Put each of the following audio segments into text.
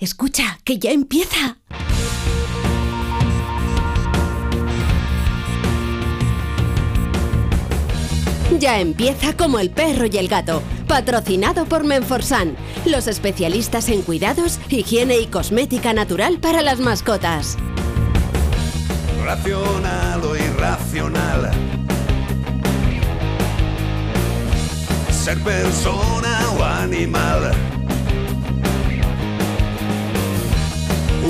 Escucha, que ya empieza. Ya empieza como el perro y el gato, patrocinado por Menforsan, los especialistas en cuidados, higiene y cosmética natural para las mascotas. Racional o irracional. Ser persona o animal.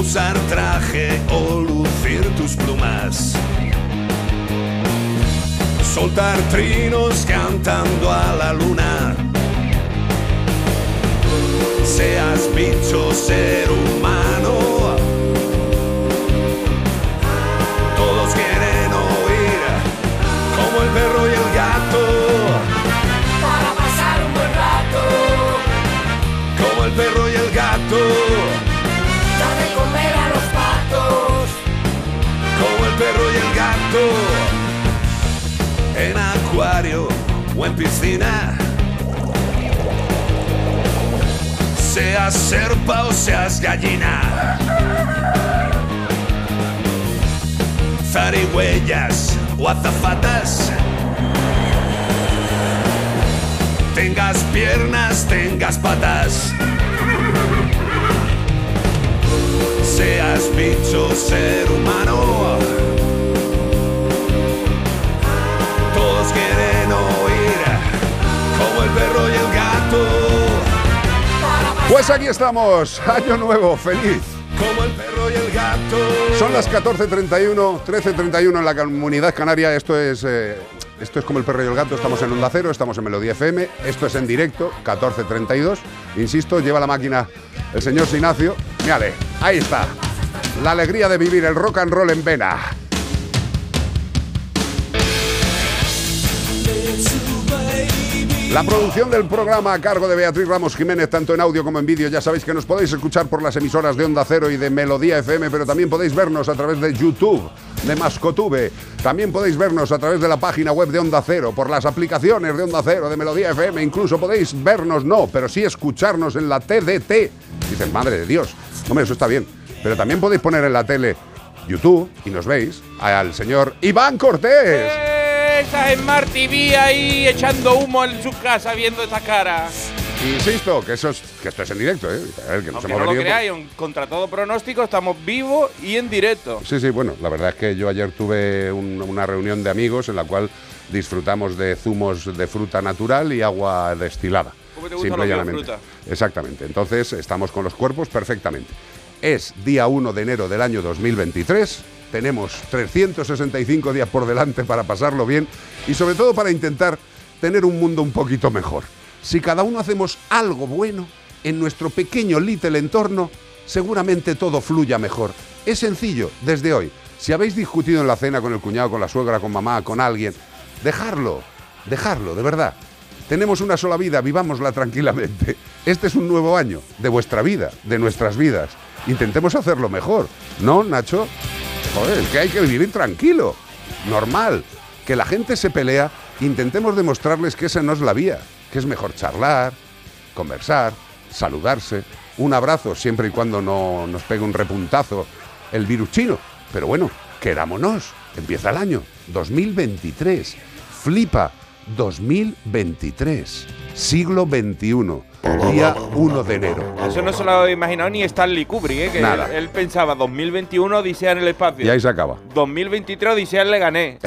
Usar traje o lucir tus plumas. Soltar trinos cantando a la luna. Seas bicho, ser humano. Como el perro y el gato. En acuario o en piscina. Seas serpa o seas gallina. Zarigüeyas o azafatas. Tengas piernas, tengas patas. Seas bicho, ser humano. Todos quieren oír como el perro y el gato. Pues aquí estamos, año nuevo, feliz. Como el perro y el gato. Son las 14.31, 13.31 en la comunidad canaria. Esto es, eh, esto es como el perro y el gato. Estamos en Onda Cero, estamos en Melodía FM. Esto es en directo, 14.32. Insisto, lleva la máquina el señor Sinacio. Ahí está. La alegría de vivir el rock and roll en vena. La producción del programa a cargo de Beatriz Ramos Jiménez, tanto en audio como en vídeo. Ya sabéis que nos podéis escuchar por las emisoras de Onda Cero y de Melodía FM, pero también podéis vernos a través de YouTube, de Mascotube. También podéis vernos a través de la página web de Onda Cero, por las aplicaciones de Onda Cero, de Melodía FM. Incluso podéis vernos, no, pero sí escucharnos en la TDT. Dicen, madre de Dios. Hombre, eso está bien. Pero también podéis poner en la tele YouTube y nos veis al señor Iván Cortés. Esa es Marty B ahí echando humo en su casa viendo esa cara. Insisto, que, eso es, que esto es en directo, ¿eh? A ver, que nos Aunque hemos no lo por- creáis, un- contra todo pronóstico, estamos vivos y en directo. Sí, sí, bueno, la verdad es que yo ayer tuve un- una reunión de amigos en la cual disfrutamos de zumos de fruta natural y agua destilada. ¿Cómo te gusta fruta? Exactamente. Entonces, estamos con los cuerpos perfectamente. Es día 1 de enero del año 2023. Tenemos 365 días por delante para pasarlo bien y sobre todo para intentar tener un mundo un poquito mejor. Si cada uno hacemos algo bueno en nuestro pequeño little entorno, seguramente todo fluya mejor. Es sencillo, desde hoy. Si habéis discutido en la cena con el cuñado, con la suegra, con mamá, con alguien, dejarlo, dejarlo, de verdad. Tenemos una sola vida, vivámosla tranquilamente. Este es un nuevo año de vuestra vida, de nuestras vidas. Intentemos hacerlo mejor, ¿no, Nacho? Joder, es que hay que vivir tranquilo, normal. Que la gente se pelea, intentemos demostrarles que esa no es la vía, que es mejor charlar, conversar, saludarse, un abrazo siempre y cuando no nos pegue un repuntazo el virus chino. Pero bueno, querámonos, empieza el año 2023, flipa 2023, siglo XXI, día 1 de enero. Eso no se lo ha imaginado ni Stanley Kubrick, ¿eh? que Nada. él, él pensaba 2021 Odisea en el espacio. Y ahí se acaba. 2023 Odisea en Leganés.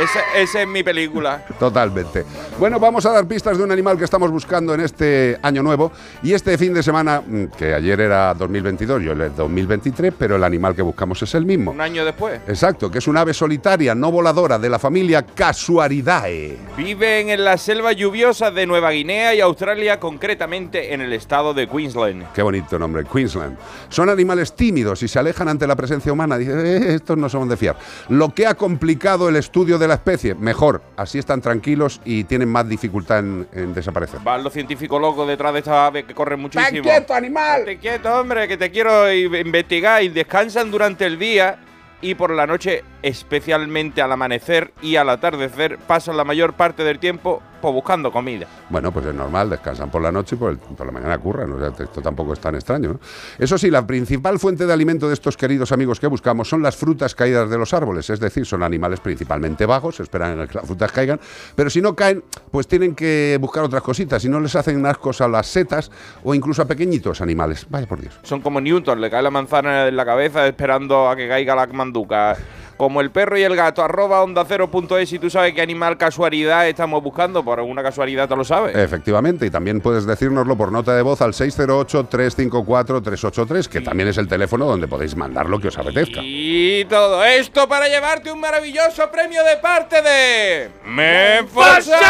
Esa, esa es mi película. Totalmente. Bueno, vamos a dar pistas de un animal que estamos buscando en este año nuevo. Y este fin de semana, mm, que ayer era 2022, yo el 2023, pero el animal que buscamos es el mismo. Un año después. Exacto, que es un ave solitaria, no voladora, de la familia Casuaridae. Viven en las selvas lluviosas de Nueva Guinea y Australia, concretamente en el estado de Queensland. Qué bonito nombre, Queensland. Son animales tímidos y se alejan ante la presencia humana. Dicen, "Eh, estos no son de fiar. Lo que ha complicado el estudio de la especie, mejor. Así están tranquilos y tienen más dificultad en, en desaparecer. Van los científicos locos detrás de esta ave que corren muchísimo. animal! Estate quieto, hombre, que te quiero investigar. Y descansan durante el día y por la noche, especialmente al amanecer y al atardecer, pasan la mayor parte del tiempo buscando comida. Bueno, pues es normal, descansan por la noche y por, el- por la mañana curran. O sea, esto tampoco es tan extraño. ¿no? Eso sí, la principal fuente de alimento de estos queridos amigos que buscamos son las frutas caídas de los árboles. Es decir, son animales principalmente vagos, esperan a que las frutas caigan. Pero si no caen, pues tienen que buscar otras cositas. Si no les hacen ascos a las setas o incluso a pequeñitos animales. Vaya por Dios. Son como Newton, le cae la manzana en la cabeza esperando a que caiga la manduca. Como el perro y el gato, arroba onda cero punto es, y tú sabes qué animal casualidad estamos buscando, por alguna casualidad tú lo sabes. Efectivamente, y también puedes decírnoslo por nota de voz al 608-354-383, que también es el teléfono donde podéis mandar lo que os apetezca. Y todo esto para llevarte un maravilloso premio de parte de Menforsan.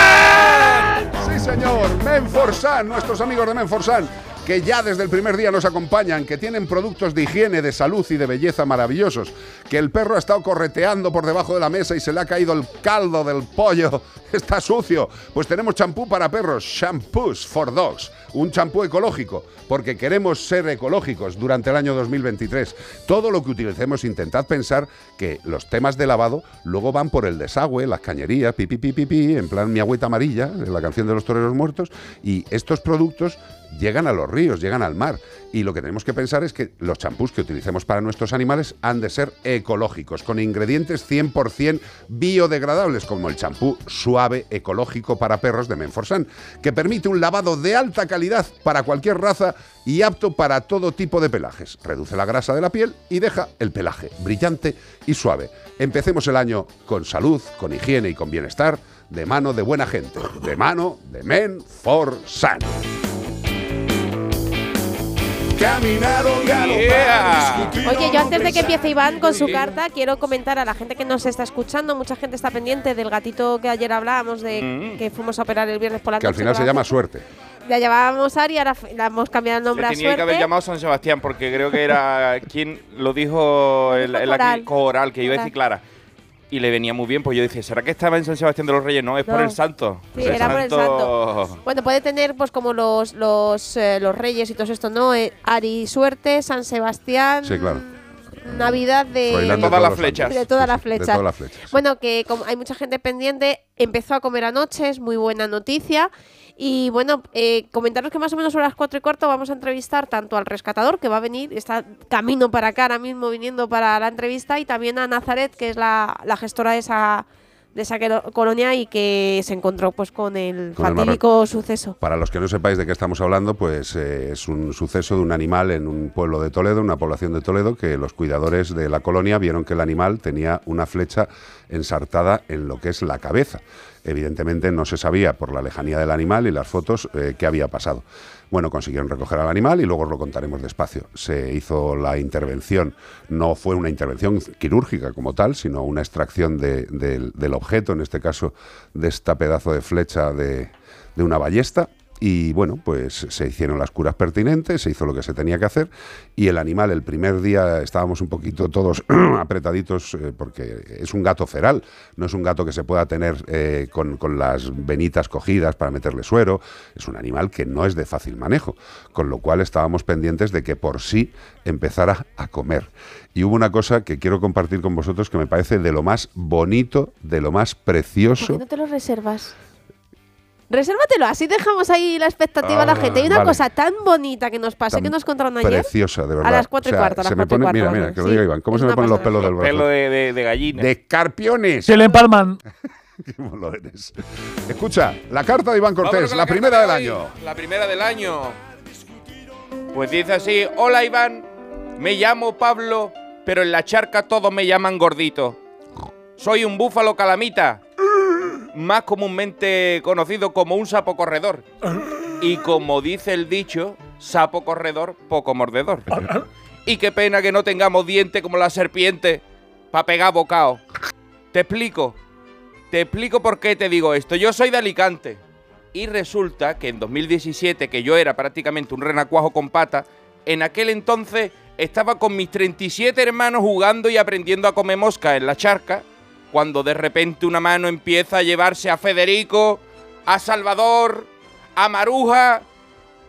Sí, señor, Menforsan, nuestros amigos de Menforsan, que ya desde el primer día nos acompañan, que tienen productos de higiene, de salud y de belleza maravillosos, que el perro ha estado correteando por debajo de la mesa y se le ha caído el caldo del pollo, está sucio. Pues tenemos champú para perros, Shampoos for Dogs, un champú ecológico, porque queremos ser ecológicos durante el año 2023. Todo lo que utilicemos, intentad pensar que los temas de lavado luego van por el desagüe, las cañerías, pipi, pipi, pipi, en plan mi agüita amarilla, en la canción de los toreros muertos, y estos productos llegan a los ríos, llegan al mar. Y lo que tenemos que pensar es que los champús que utilicemos para nuestros animales han de ser ecológicos, con ingredientes 100% biodegradables, como el champú suave ecológico para perros de Menforsan, que permite un lavado de alta calidad para cualquier raza y apto para todo tipo de pelajes. Reduce la grasa de la piel y deja el pelaje brillante y suave. Empecemos el año con salud, con higiene y con bienestar, de mano de buena gente, de mano de Menforsan. Caminaron, galoparon, Yeah. discutieron, Oye, yo antes de que empiece Iván con su carta, quiero comentar a la gente que nos está escuchando. Mucha gente está pendiente del gatito que ayer hablábamos de Mm. que fuimos a operar el viernes por la Que al noche. final se llama suerte. La llamábamos Ari, ahora la hemos cambiado el nombre Le a tenía que Suerte. haber llamado San Sebastián porque creo que era quien lo dijo Coral. clínica oral, que iba a decir Clara. Y le venía muy bien, pues yo dije, ¿será que estaba en San Sebastián de los Reyes? No, es por el santo. Sí, era por el santo. Bueno, puede tener pues como los los, eh, los reyes y todo esto, ¿no? Eh, Ari Suerte, San Sebastián. Sí, claro. Navidad de, todas las flechas. de todas las flechas. De todas las flechas. sí. Bueno, que como hay mucha gente pendiente, empezó a comer anoche, es muy buena noticia. Y bueno, eh, comentaros que más o menos a las 4 y cuarto vamos a entrevistar tanto al rescatador, que va a venir, está camino para acá ahora mismo viniendo para la entrevista, y también a Nazaret, que es la, la gestora de esa, de esa colonia y que se encontró pues con el Con el fatídico suceso. Para los que no sepáis de qué estamos hablando, pues eh, es un suceso de un animal en un pueblo de Toledo, una población de Toledo, que los cuidadores de la colonia vieron que el animal tenía una flecha ensartada en lo que es la cabeza. Evidentemente no se sabía por la lejanía del animal y las fotos eh, qué había pasado. Bueno, consiguieron recoger al animal y luego os lo contaremos despacio. Se hizo la intervención, no fue una intervención quirúrgica como tal, sino una extracción de- del- objeto, en este caso de esta pedazo de flecha de una ballesta. Y bueno, pues se hicieron las curas pertinentes, se hizo lo que se tenía que hacer y el animal, el primer día estábamos un poquito todos apretaditos eh, porque es un gato feral, no es un gato que se pueda tener eh, con, con las venitas cogidas para meterle suero, es un animal que no es de fácil manejo, con lo cual estábamos pendientes de que por sí empezara a comer. Y hubo una cosa que quiero compartir con vosotros que me parece de lo más bonito, de lo más ¿Por precioso. qué no te lo reservas? Resérvatelo, así dejamos ahí la expectativa a la Ah, gente. Hay una vale. cosa tan bonita que nos pasó, Tan que nos contaron ayer. Preciosa, de verdad. las cuatro y O sea, cuarto, a las se me cuatro y pone- cuarto, Mira, mira, que lo sí. diga Iván. ¿Cómo Es se me ponen los pelos del brazo? Pelo de, de- de gallina. De escarpiones. Se le empalman. Qué malo eres. Escucha, la carta de Iván Cortés, la, carta primera de del año. La primera del año. Pues dice así, hola Iván, me llamo Pablo, pero en la charca todos me llaman gordito. Soy un búfalo calamita, más comúnmente conocido como un sapo corredor. Y como dice el dicho, sapo corredor, poco mordedor. Y qué pena que no tengamos diente como la serpiente para pegar bocado. Te explico. Te explico por qué te digo esto. Yo soy de Alicante. Y resulta que en 2017, que yo era prácticamente un renacuajo con pata, en aquel entonces estaba con mis 37 hermanos jugando y aprendiendo a comer mosca en la charca, cuando de repente una mano empieza a llevarse a Federico, a Salvador, a Maruja,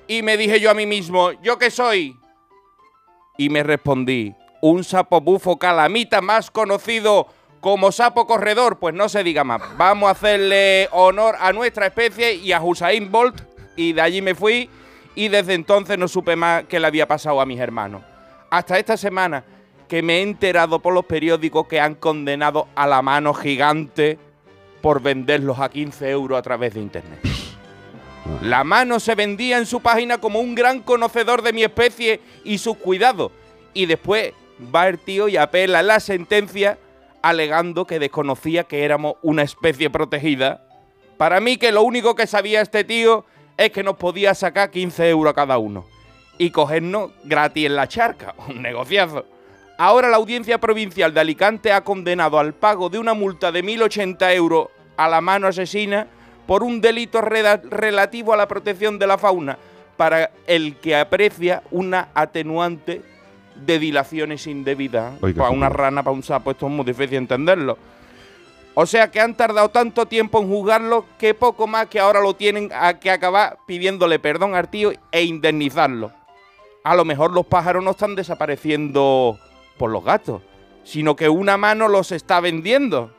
y me dije yo a mí mismo, ¿yo qué soy? Y me respondí, un sapo bufo calamita más conocido Como sapo corredor, pues no se diga más. Vamos a hacerle honor a nuestra especie y a Hussein Bolt. Y de allí me fui y desde entonces no supe más qué le había pasado a mis hermanos. Hasta esta semana que me he enterado por los periódicos que han condenado a la mano gigante por venderlos a 15 euros a través de internet. La mano se vendía en su página como un gran conocedor de mi especie y sus cuidados. Y después va el tío y apela la sentencia alegando que desconocía que éramos una especie protegida. Para mí que lo único que sabía este tío es que nos podía sacar 15 euros a cada uno. Y cogernos gratis en la charca. Un negociazo. Ahora la Audiencia Provincial de Alicante ha condenado al pago de una multa de 1.080 euros a la mano asesina por un delito relativo a la protección de la fauna, para el que aprecia una atenuante de dilaciones indebidas. Oiga, para una rana, para un sapo, esto es muy difícil entenderlo. O sea que han tardado tanto tiempo en juzgarlo que poco más que ahora lo tienen a que acabar pidiéndole perdón al tío e indemnizarlo. A lo mejor los pájaros no están desapareciendo por los gatos, sino que una mano los está vendiendo.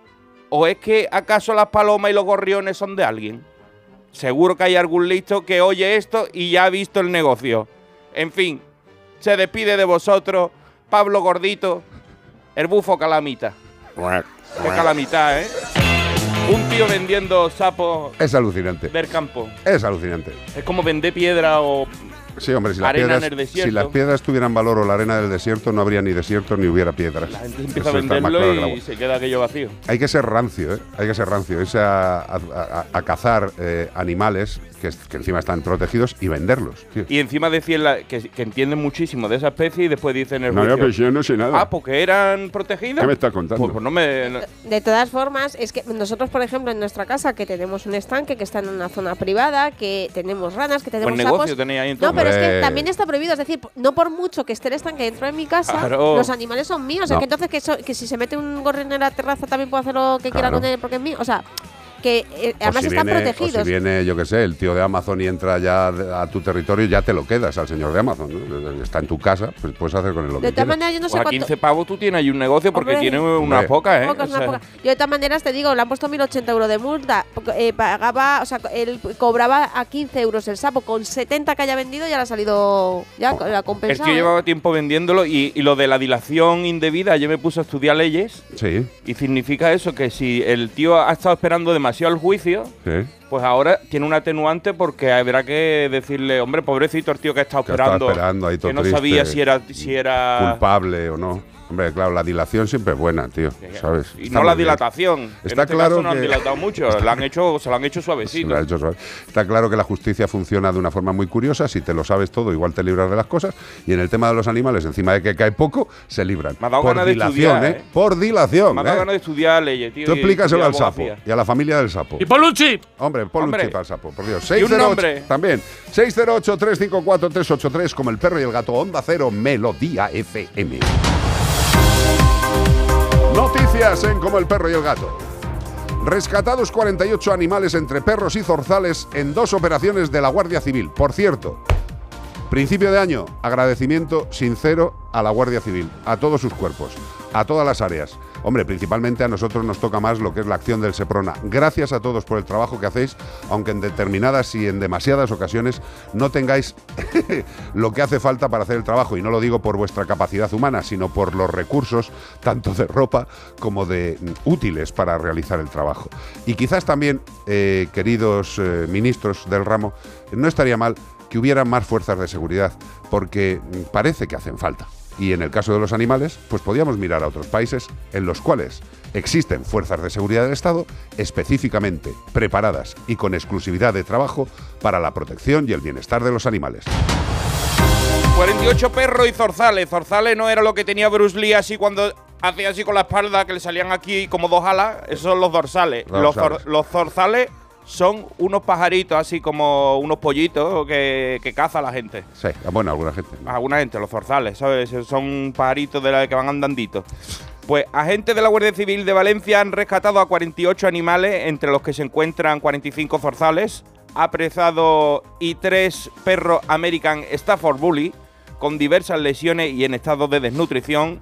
¿O es que acaso las palomas y los gorriones son de alguien? Seguro que hay algún listo que oye esto y ya ha visto el negocio. En fin, se despide de vosotros Pablo Gordito, el bufo calamita. Qué calamita, ¿eh? Un tío vendiendo sapos Es alucinante. del campo. Es alucinante. Es como vender piedra o... Sí, hombre, si las, Arena en piedras, el desierto. si las piedras tuvieran valor o la arena del desierto, no habría ni desierto ni hubiera piedras. La gente empieza a Eso venderlo claro y se queda aquello vacío. Hay que ser rancio, ¿eh? Hay que ser rancio. Irse a, a- a- a cazar eh, animales que, que encima están protegidos y venderlos. tío. Y encima decían la- que, que entienden muchísimo de esa especie y después dicen en el No, que yo no sé nada. Ah, porque eran protegidas. ¿Qué me estás contando? Pues, pues no me... no- De todas formas, es que nosotros, por ejemplo, en nuestra casa, que tenemos un estanque que está en una zona privada, que tenemos ranas, que tenemos negocio sapos. tenéis ahí No, pero es que también está prohibido. Es decir, no por mucho que esté el estanque dentro de mi casa, Claro. los animales son míos. No. Es que entonces que, so- que si se mete un gorrión en la terraza también puedo hacer lo que quiera Claro. con él porque es mío. O sea, que eh, además si están viene- protegidos. O si viene, yo qué sé, el tío de Amazon y entra ya a tu territorio, ya te lo quedas al señor de Amazon. ¿no? Está en tu casa, pues puedes hacer con él lo de que todas quieras. maneras, yo no sé Pues a cuánto. 15 pavos tú tienes ahí un negocio porque Hombre. tiene unas pocas, ¿eh? Pocas, O. Yo de todas maneras te digo, le han puesto 1.080 euros de multa. eh, pagaba, o sea, él cobraba a 15 euros el sapo. Con 70 que haya vendido ya le ha salido, ya la ha el compensado. tío ¿eh? llevaba tiempo vendiéndolo y, y lo de la dilación indebida, yo me puse a estudiar leyes Sí, y significa eso, que si el tío ha estado esperando demasiado el juicio, sí. pues ahora tiene un atenuante porque habrá que decirle, hombre, pobrecito el tío que ha estado Que esperando, esperando ahí todo que no triste, sabía si era, si era Culpable o no. Hombre, claro, la dilación siempre es buena, tío. ¿Sabes? y Está no la bien. dilatación. Está en este claro caso no han que- dilatado mucho, la han hecho, se lo han hecho suavecito. hecho suave. Está claro que la justicia funciona de una forma muy curiosa. Si te lo sabes todo, igual te libras de las cosas. Y en el tema de los animales, encima de que cae poco, se libran. Me ha dado Por ganas de dilación, estudiar, ¿eh? ¿eh? Por dilación. Me ha dado ¿eh? ganas de estudiar leyes, tío. Tú explícaselo al sapo y a la familia del sapo. ¡Y Polucci! Hombre, pon Hombre. un chip al sapo, por Dios. Y un 608, nombre. También. 608-354-383, como el perro y el gato. Onda Cero, Melodía FM. Noticias en Como el perro y el gato. Rescatados 48 animales entre perros y zorzales en dos operaciones de la Guardia Civil. Por cierto, principio de año, agradecimiento sincero a la Guardia Civil, a todos sus cuerpos, a todas las áreas. Hombre, principalmente a nosotros nos toca más lo que es la acción del Seprona. Gracias a todos por el trabajo que hacéis, aunque en determinadas y en demasiadas ocasiones no tengáis lo que hace falta para hacer el trabajo. Y no lo digo por vuestra capacidad humana, sino por los recursos, tanto de ropa como de mm, útiles para realizar el trabajo. Y quizás también, eh, queridos eh, ministros del ramo, no estaría mal que hubiera más fuerzas de seguridad, porque mm, parece que hacen falta. Y en el caso de los animales, pues podíamos mirar a otros países en los cuales existen fuerzas de seguridad del Estado específicamente preparadas y con exclusividad de trabajo para la protección y el bienestar de los animales. 48 perros y zorzales. Zorzales no era lo que tenía Bruce Lee así cuando hacía así con la espalda, que le salían aquí como dos alas. Esos son los dorsales. Los, zor- los zorzales son unos pajaritos así como unos pollitos que, que caza la gente. Sí, bueno, alguna gente. Alguna gente, los zorzales, ¿sabes? Son pajaritos de la que van andanditos. Pues agentes de la Guardia Civil de Valencia han rescatado a 48 animales, entre los que se encuentran 45 zorzales, apresado y tres perros American Stafford Bully con diversas lesiones y en estado de desnutrición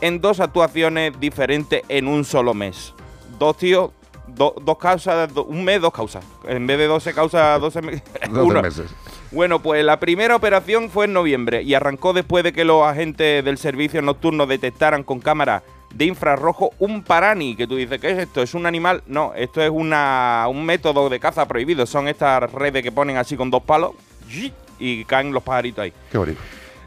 en dos actuaciones diferentes en un solo mes. Dos tíos, do- dos causas, do- un mes, dos causas. En vez de 12 causas, 12 meses. 12 meses. Bueno, pues la primera operación fue en noviembre y arrancó después de que los agentes del servicio nocturno detectaran con cámara de infrarrojo un parani, que tú dices, ¿qué es esto? ¿Es un animal? No, esto es una, un método de caza prohibido. Son estas redes que ponen así con dos palos y caen los pajaritos ahí. Qué bonito.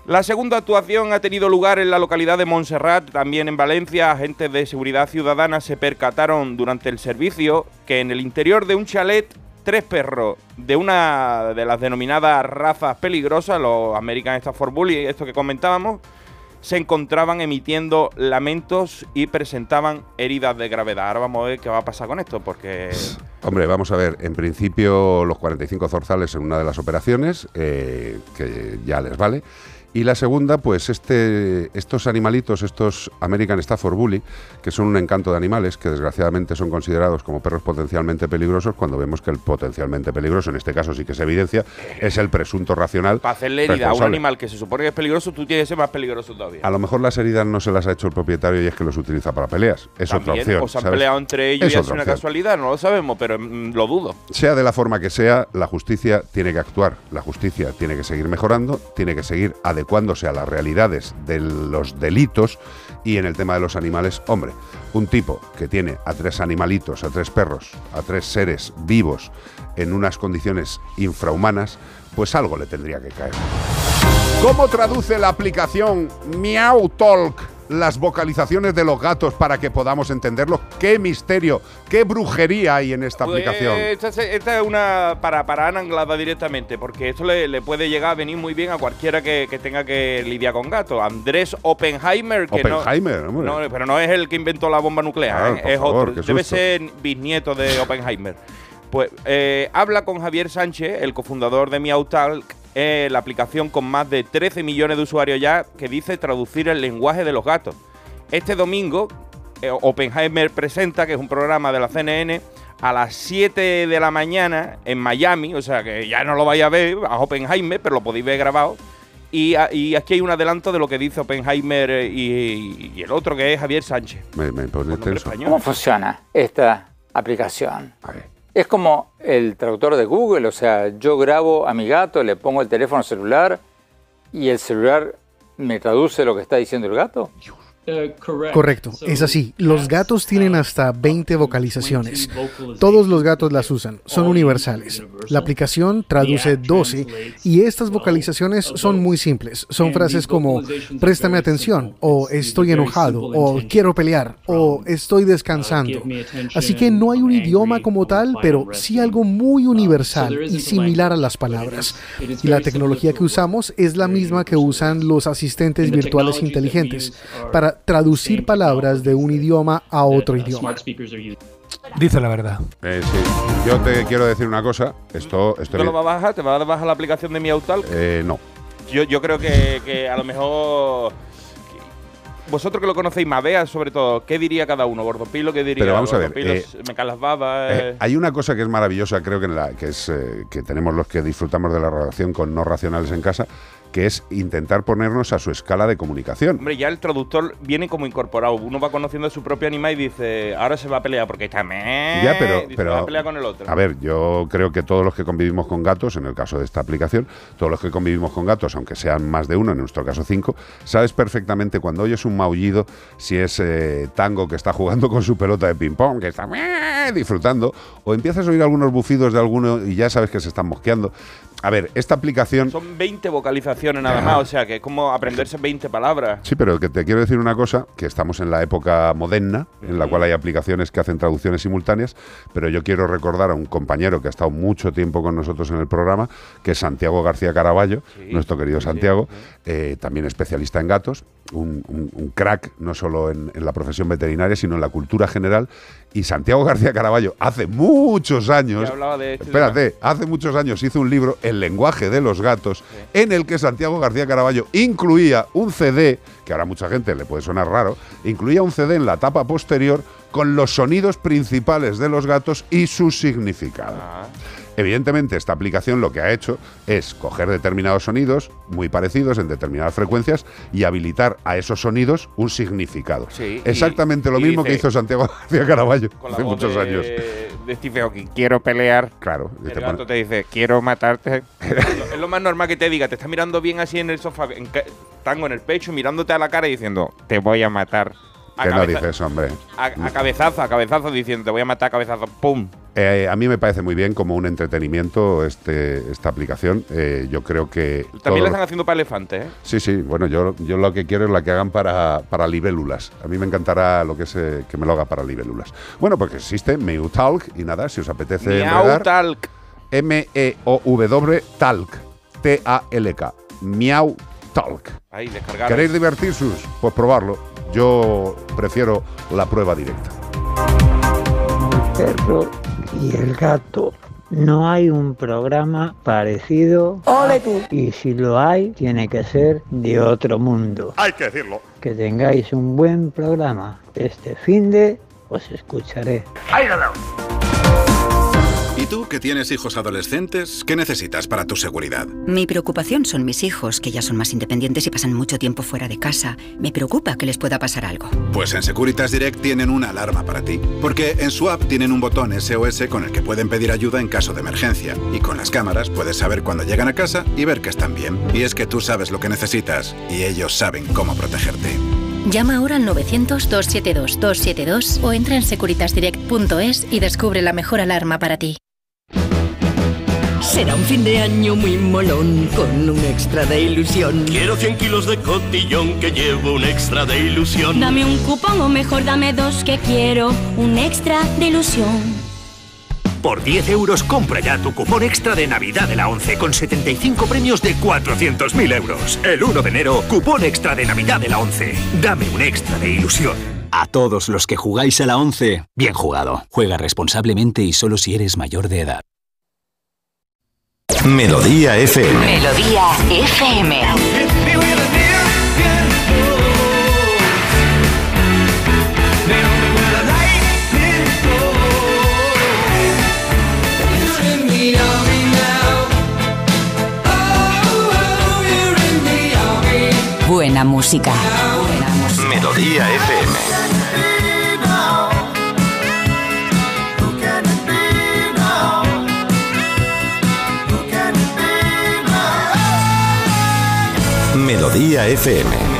La segunda actuación ha tenido lugar en la localidad de Montserrat, también en Valencia. Agentes de seguridad ciudadana se percataron durante el servicio que en el interior de un chalet tres perros de una de las denominadas razas peligrosas, los American Stafford Bully, esto que comentábamos, se encontraban emitiendo lamentos y presentaban heridas de gravedad. Ahora vamos a ver qué va a pasar con esto, porque Hombre, vamos a ver, en principio los 45 zorzales en una de las operaciones, eh, que ya les vale. Y la segunda, pues este, estos animalitos, estos American Stafford Bully, que son un encanto de animales, que desgraciadamente son considerados como perros potencialmente peligrosos, cuando vemos que el potencialmente peligroso, en este caso sí que se evidencia, es el presunto racional. para hacerle herida a un animal que se supone que es peligroso, tú tienes que ser más peligroso todavía. A lo mejor las heridas no se las ha hecho el propietario y es que los utiliza para peleas. Es otra opción. O se han ¿sabes? peleado entre ellos Es y es una opción. casualidad, no lo sabemos, pero mm, lo dudo. Sea de la forma que sea, la justicia tiene que actuar. La justicia tiene que seguir mejorando, tiene que seguir adecuándose a las realidades de los delitos y en el tema de los animales, hombre, un tipo que tiene a tres animalitos, a tres perros, a tres seres vivos en unas condiciones infrahumanas, pues algo le tendría que caer. ¿Cómo traduce la aplicación Meow Talk las vocalizaciones de los gatos para que podamos entenderlo? ¿Qué misterio, qué brujería hay en esta Pues, aplicación? esta, es- esta es una para, para Ana Anglada directamente, porque esto le, le puede llegar a venir muy bien a cualquiera que, que tenga que lidiar con gatos. Andrés Oppenheimer, que Oppenheimer, hombre. no, pero no es el que inventó la bomba nuclear, Claro, ¿eh? es favor, otro. Debe ser bisnieto de Oppenheimer. Pues eh, habla con Javier Sánchez, el cofundador de Miautalk, eh, la aplicación con más de 13 millones de usuarios ya, que dice traducir el lenguaje de los gatos. Este domingo, eh, Oppenheimer presenta, que es un programa de la CNN, a las 7 de la mañana en Miami, o sea que ya no lo vais a ver a Oppenheimer, pero lo podéis ver grabado. Y, a- y aquí hay un adelanto de lo que dice Oppenheimer eh, y, y el otro que es Javier Sánchez. Me, me pone tenso. ¿Cómo funciona esta aplicación? A ver. Es como el traductor de Google, o sea, yo grabo a mi gato, le pongo el teléfono celular y el celular me traduce lo que está diciendo el gato. Correcto, es así. Los gatos tienen hasta 20 vocalizaciones. Todos los gatos las usan, son universales. La aplicación traduce 12 y estas vocalizaciones son muy simples. Son frases como préstame atención o estoy enojado o quiero pelear o estoy descansando. Así que no hay un idioma como tal, pero sí algo muy universal y similar a las palabras. Y la tecnología que usamos es la misma que usan los asistentes virtuales inteligentes para traducir palabras de un idioma a otro idioma. Dice la verdad. Eh, sí. Yo te quiero decir una cosa. Esto, esto ¿Tú lo vas a bajar? ¿Te vas a bajar la aplicación de Miautalk? eh, no. Yo, yo creo que, que a lo mejor. Vosotros que lo conocéis más, veas sobre todo, ¿qué diría cada uno? ¿Gordopilo? ¿Qué diría? Pero vamos a ver, Gordopilo, eh, me caen las babas. Eh, eh. hay una cosa que es maravillosa, creo que, en la, que es eh, que tenemos los que disfrutamos de la relación con no racionales en casa, que es intentar ponernos a su escala de comunicación. Hombre, ya el traductor viene como incorporado. Uno va conociendo a su propio animal y dice, ahora se va a pelear porque está me. Ya, pero, Dice, pero va a pelear con el otro. A ver, yo creo que todos los que convivimos con gatos, en el caso de esta aplicación, todos los que convivimos con gatos, aunque sean más de uno, en nuestro caso cinco, sabes perfectamente cuando oyes un maullido, si es eh, Tango que está jugando con su pelota de ping-pong, que está "Meh", disfrutando, o empiezas a oír algunos bufidos de alguno y ya sabes que se están mosqueando. A ver, esta aplicación... Son 20 vocalizaciones nada más, o sea que es como aprenderse 20 palabras. Sí, pero que te quiero decir una cosa, que estamos en la época moderna, en la cual hay aplicaciones que hacen traducciones simultáneas, pero yo quiero recordar a un compañero que ha estado mucho tiempo con nosotros en el programa, que es Santiago García Caraballo, Sí, nuestro querido sí, Santiago, sí. eh, también especialista en gatos, un, un- un crack no solo en, en la profesión veterinaria, sino en la cultura general. Y Santiago García Caraballo hace muchos años, de este espérate, hace muchos años hizo un libro, El lenguaje de los gatos, en el que Santiago García Caraballo incluía un CD, que ahora a mucha gente le puede sonar raro, incluía un CD en la tapa posterior con los sonidos principales de los gatos y su significado. Ah, Evidentemente, esta aplicación lo que ha hecho es coger determinados sonidos muy parecidos en determinadas frecuencias y habilitar a esos sonidos un significado. Sí, y- Exactamente lo y mismo que hizo Santiago García Caraballo Con la hace voz muchos de, años. De Steve Aoki, quiero pelear. Claro, El dice, gato te dice, quiero matarte. es lo más normal que te diga. Te está mirando bien así en el sofá, en tango en el pecho, mirándote a la cara y diciendo, te voy a matar. A, que no dices, hombre. a, a cabezazo, a cabezazo, diciendo, te voy a matar a cabezazo. ¡Pum! Eh, a mí me parece muy bien como un entretenimiento este, esta aplicación. Eh, yo creo que... También la están haciendo para elefantes, ¿eh? Sí, sí, bueno, yo, yo lo que quiero es la que hagan para, para libélulas. A mí me encantará lo que, se, que me lo haga para libélulas. Bueno, porque existe Meutalk y nada, si os apetece Miau enredar, talk. M-E-O-W Talk, T-A-L-K, Miau Talk. Ahí, descargar. ¿Queréis divertirsus? Pues probarlo. Yo prefiero la prueba directa. perro y el gato. No hay un programa parecido. Y si lo hay, tiene que ser de otro mundo. Hay que decirlo. Que tengáis un buen programa. Este fin de os escucharé. ¿Y tú, que tienes hijos adolescentes, qué necesitas para tu seguridad? Mi preocupación son mis hijos, que ya son más independientes y pasan mucho tiempo fuera de casa. Me preocupa que les pueda pasar algo. Pues en Securitas Direct tienen una alarma para ti. Porque en su app tienen un botón SOS con el que pueden pedir ayuda en caso de emergencia. Y con las cámaras puedes saber cuando llegan a casa y ver que están bien. Y es que tú sabes lo que necesitas y ellos saben cómo protegerte. Llama ahora al 900-272-272 o entra en securitasdirect.es y descubre la mejor alarma para ti. Será un fin de año muy molón con un extra de ilusión. Quiero 100 kilos de cotillón que llevo un extra de ilusión. Dame un cupón o mejor dame dos que quiero un extra de ilusión. Por 10 euros compra ya tu cupón extra de Navidad de la 11 con 75 premios de 400.000 euros. El 1 de enero, cupón extra de Navidad de la 11. Dame un extra de ilusión. A todos los que jugáis a la 11, bien jugado. Juega responsablemente y solo si eres mayor de edad. Melodía FM. Melodía FM. Buena música. Buena música. Melodía FM. Melodía FM.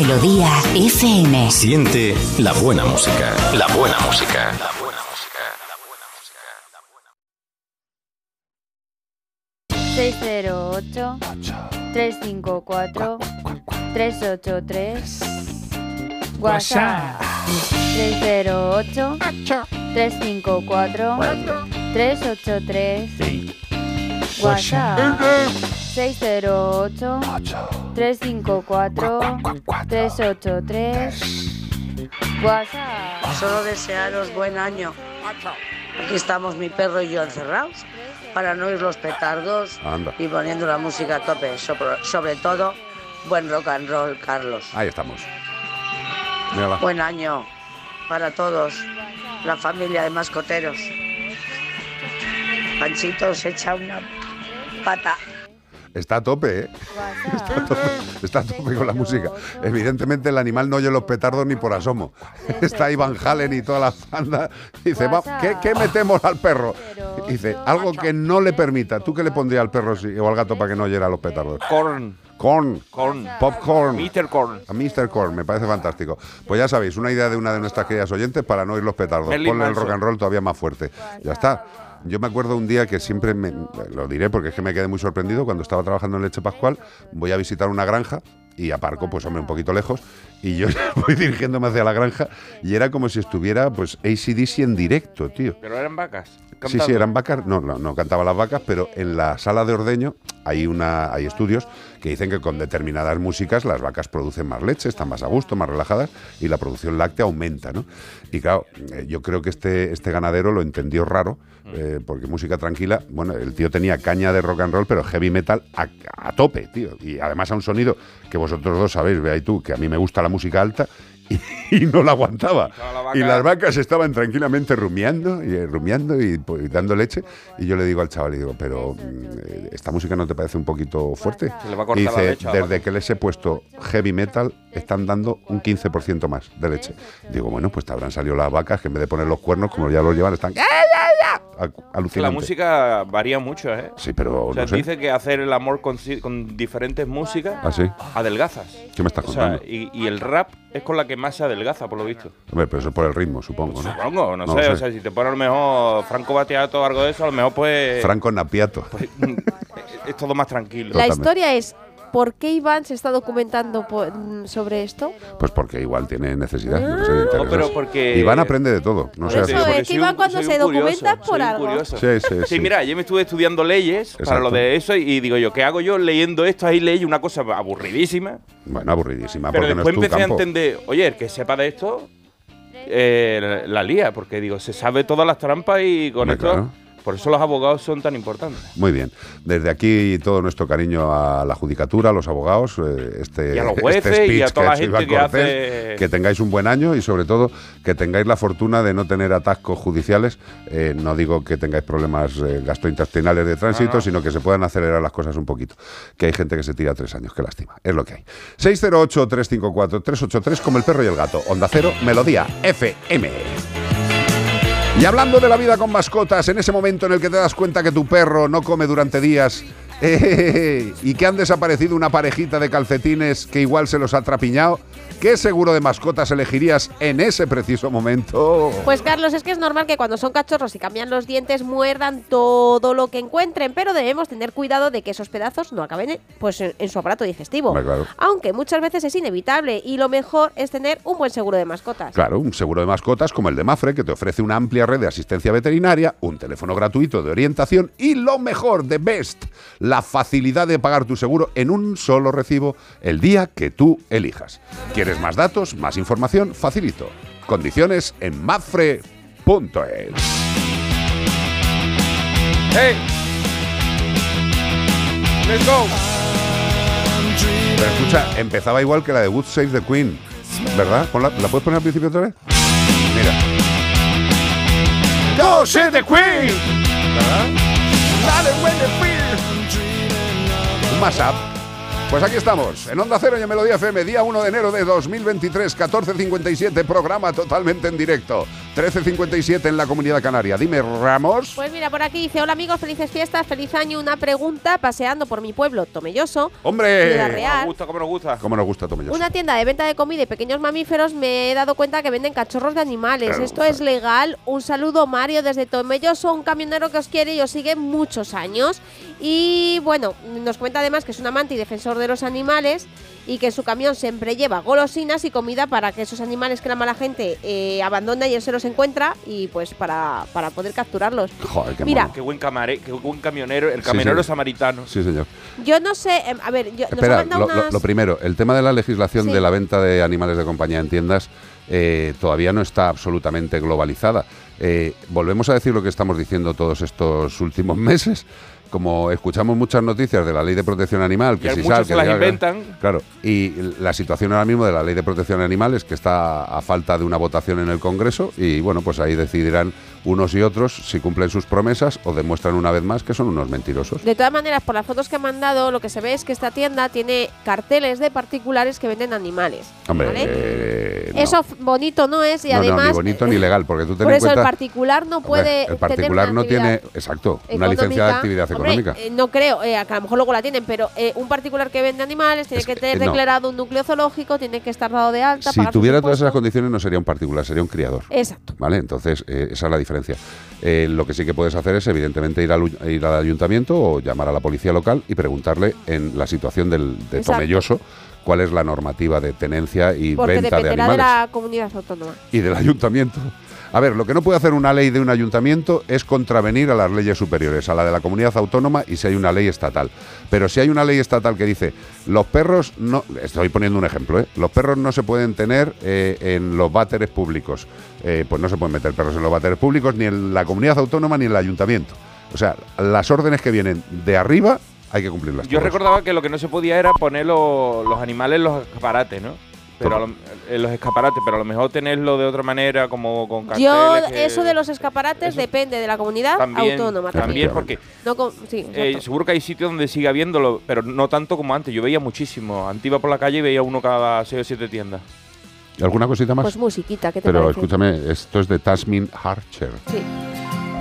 Melodía FM. Siente la buena música. La buena música. 608 354 383 WhatsApp 608 354 383 WhatsApp 608 354 383 WhatsApp Solo desearos buen año. Aquí estamos mi perro y yo encerrados para no oír los petardos Anda. y poniendo la música a tope. Sobre, sobre todo, buen rock and roll, Carlos. Ahí estamos. Mírala. Buen año para todos, la familia de mascoteros. Panchito se echa una pata. Está a tope, ¿eh? Está a tope, está a tope con la música. Evidentemente el animal no oye los petardos ni por asomo. Está ahí Van Halen y toda la banda. Dice, "Va, ¿qué, qué metemos al perro? Dice, algo que no le permita. ¿Tú qué le pondrías al perro si- o al gato para que no oyera los petardos? Corn. Corn. Corn. Popcorn. Mr. Corn. A Mr. Corn, me parece fantástico. Pues ya sabéis, una idea de una de nuestras queridas oyentes para no oír los petardos. Ponle el rock and roll todavía más fuerte. Ya está. Yo me acuerdo un día que siempre, me, lo diré porque es que me quedé muy sorprendido, cuando estaba trabajando en Leche Pascual, voy a visitar una granja y aparco, pues hombre, un poquito lejos. Y yo voy dirigiéndome hacia la granja y era como si estuviera, pues, ACDC en directo, tío. Pero eran vacas. Sí, cantando. sí, eran vacas, no, no, no cantaba las vacas, pero en la sala de ordeño hay una, hay estudios que dicen que con determinadas músicas las vacas producen más leche, están más a gusto, más relajadas y la producción láctea aumenta, ¿no? Y claro, eh, yo creo que este, este ganadero lo entendió raro, eh, porque música tranquila, bueno, el tío tenía caña de rock and roll, pero heavy metal a, a tope, tío. Y además a un sonido que vosotros dos sabéis, vea y tú, que a mí me gusta la música alta y no la aguantaba. Y las vacas estaban tranquilamente rumiando y eh, rumiando y, pues, dando leche. Y yo le digo al chaval, le digo, pero mm, ¿esta música no te parece un poquito fuerte? Se le va a Y cortar la dice, leche desde vaca". que les he puesto heavy metal, están dando un 15% más de leche. Digo, bueno, pues te habrán salido las vacas que en vez de poner los cuernos, como ya los llevan, están Al- La alucinante. música varía mucho, ¿eh? Sí, pero O sea, no sé. dice que hacer el amor con, diferentes músicas ¿Ah, sí? adelgazas. ¿Qué me estás O sea, contando? y, y el rap es con la que más se adelgaza, por lo visto. Hombre, pero eso es por el ritmo, supongo, ¿no? Supongo, no, No sé, o sea, si te pones a lo mejor Franco Battiato o algo de eso, a lo mejor pues Franco Napiato. es todo más tranquilo. La historia es, ¿por qué Iván se está documentando po- mm, sobre esto? Pues porque igual tiene necesidad. yo qué sé, intereses. No, pero porque- Iván aprende de todo. No sé, eso es que Iván cuando se curioso, documenta por algo. curioso. Sí, sí, sí. mira, yo me estuve estudiando leyes para lo de eso y digo yo, ¿qué hago yo leyendo esto? Ahí leí una cosa aburridísima. Bueno, aburridísima, Pero porque no después es tu empecé campo. a entender, oye, el que sepa de esto, eh, la lía, porque digo, se sabe todas las trampas y con Hombre, esto, claro. Por eso los abogados son tan importantes. Muy bien. Desde aquí todo nuestro cariño a la judicatura, a los abogados, eh, este, Y a los este jueces speech y a toda que la gente que Cortés, hace- que tengáis un buen año y sobre todo que tengáis la fortuna de no tener atascos judiciales. Eh, no digo que tengáis problemas eh, gastrointestinales de tránsito, No, no. sino que se puedan acelerar las cosas un poquito. Que hay gente que se tira tres años, qué lástima. Es lo que hay. 608-354-383 como el perro y el gato. Onda Cero, Melodía, FM. Y hablando de la vida con mascotas, en ese momento en el que te das cuenta que tu perro no come durante días eh, y que han desaparecido una parejita de calcetines que igual se los ha trapiñado, ¿qué seguro de mascotas elegirías en ese preciso momento? Pues Carlos, es que es normal que cuando son cachorros y cambian los dientes muerdan todo lo que encuentren, pero debemos tener cuidado de que esos pedazos no acaben en, pues, en, en su aparato digestivo. Claro. Aunque muchas veces es inevitable y lo mejor es tener un buen seguro de mascotas. Claro, un seguro de mascotas como el de Mafre, que te ofrece una amplia red de asistencia veterinaria, un teléfono gratuito de orientación y lo mejor de Best, la facilidad de pagar tu seguro en un solo recibo el día que tú elijas. ¿Quieres más datos, más información? Facilito. Condiciones en mafre.es. ¡Hey! ¡Let's go! Pero escucha, empezaba igual que la de Wood Save the Queen, ¿verdad? ¿La puedes poner al principio otra vez? Mira. Go save the Queen. Un mashup. Pues aquí estamos, en Onda Cero y en Melodía FM, día 1 de enero de 2023, 14.57, programa totalmente en directo. 13.57 en la Comunidad Canaria. Dime, Ramos. Pues mira, por aquí dice, hola amigos, felices fiestas, feliz año. Una pregunta, paseando por mi pueblo, Tomelloso, ¡Hombre! Ciudad ¿Cómo nos Real. gusta, cómo nos gusta? ¿Cómo nos gusta Tomelloso? Una tienda de venta de comida y pequeños mamíferos me he dado cuenta que venden cachorros de animales. Claro, Esto es legal. Un saludo Mario desde Tomelloso, un camionero que os quiere y os sigue muchos años. Y bueno, nos cuenta además que es un amante y defensor de los animales y que en su camión siempre lleva golosinas y comida para que esos animales que la mala gente eh, abandona y él se los encuentra y pues para, para poder capturarlos. Joder, qué Mira, mono. Qué buen, camare, qué buen camionero, el camionero sí. samaritano. Sí, señor. yo no sé, em, a ver, yo, nos Espera, mandado lo, lo- unas- lo primero, el tema de la legislación Sí. de la venta de animales de compañía en tiendas eh, todavía no está absolutamente globalizada. Eh, volvemos a decir lo que estamos diciendo todos estos últimos meses. Como escuchamos muchas noticias de la ley de protección animal, que Y si sal, se que las inventan. Claro, y la situación ahora mismo de la ley de protección de animales que está a falta de una votación en el Congreso y bueno, pues ahí decidirán unos y otros si cumplen sus promesas o demuestran una vez más que son unos mentirosos. De todas maneras, por las fotos que he mandado, lo que se ve es que esta tienda tiene carteles de particulares que venden animales. Hombre, ¿vale? eh, no. Eso bonito no es y no, no, además. ni bonito ni legal, porque tú ten Por en eso el particular no Hombre, puede. el particular tener no tiene, exacto, una licencia de económica. actividad Hombre, económica. eh, no creo, eh, a lo mejor luego la tienen, pero eh, un particular que vende animales tiene Es que, que, tener eh, no. declarado un núcleo zoológico, tiene que estar dado de alta. si tuviera todas esas condiciones no sería un particular, sería un criador. Exacto. ¿Vale? Entonces, esa es la diferencia. Eh, lo que sí que puedes hacer es, evidentemente, ir al, u- ir al ayuntamiento o llamar a la policía local y preguntarle en la situación del, de Exacto. Tomelloso cuál es la normativa de tenencia y Porque venta de dependerá de, animales la comunidad autónoma. y del ayuntamiento. A ver, lo que no puede hacer una ley de un ayuntamiento es contravenir a las leyes superiores, a la de la comunidad autónoma y si hay una ley estatal. Pero si hay una ley estatal que dice, los perros no, estoy poniendo un ejemplo, ¿eh? los perros no se pueden tener eh, en los váteres públicos, Eh, pues no se pueden meter perros en los váteres públicos ni en la comunidad autónoma ni en el ayuntamiento. O sea, las órdenes que vienen de arriba hay que cumplirlas. Yo todas. recordaba que lo que no se podía era poner lo- los animales en los escaparates, ¿no? Pero a lo- en los escaparates, pero a lo mejor tenerlo de otra manera, como con carteles. Yo, eso de los escaparates depende de la comunidad también, autónoma. También porque No con- sí, eh, seguro que hay sitios donde sigue habiéndolo, pero no tanto como antes. Yo veía muchísimo. Antes iba por la calle y veía uno cada seis o siete tiendas. ¿Alguna cosita más? Pues musiquita, ¿qué te Pero parece? escúchame, esto es de Tasmin Archer. Sí.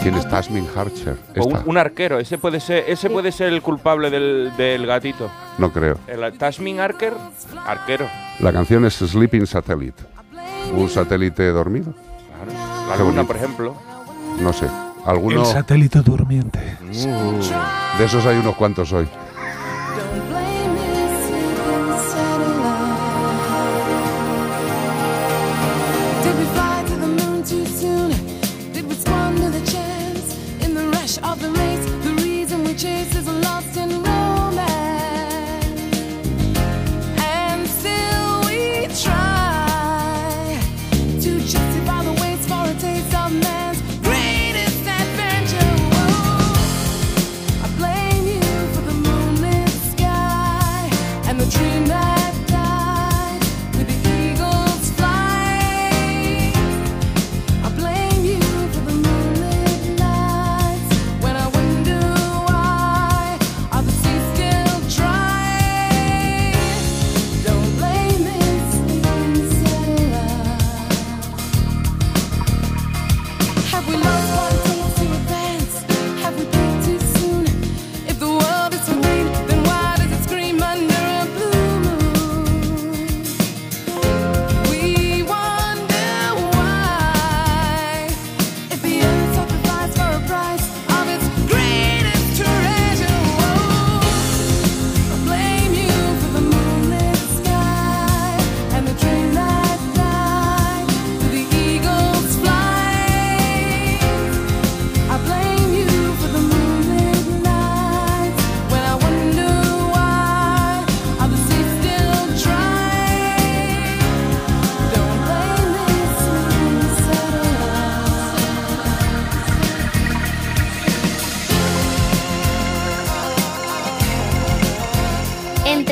¿Quién es Tasmin Archer? O un, un arquero, ese puede ser, ese puede ser el culpable del, del gatito. no creo. El Tasmin Archer, arquero. La canción es Sleeping Satellite. ¿Un satélite dormido? La Qué luna, bonito. por ejemplo. No sé. ¿Alguno? El satélite durmiente. Uh, de esos hay unos cuantos hoy.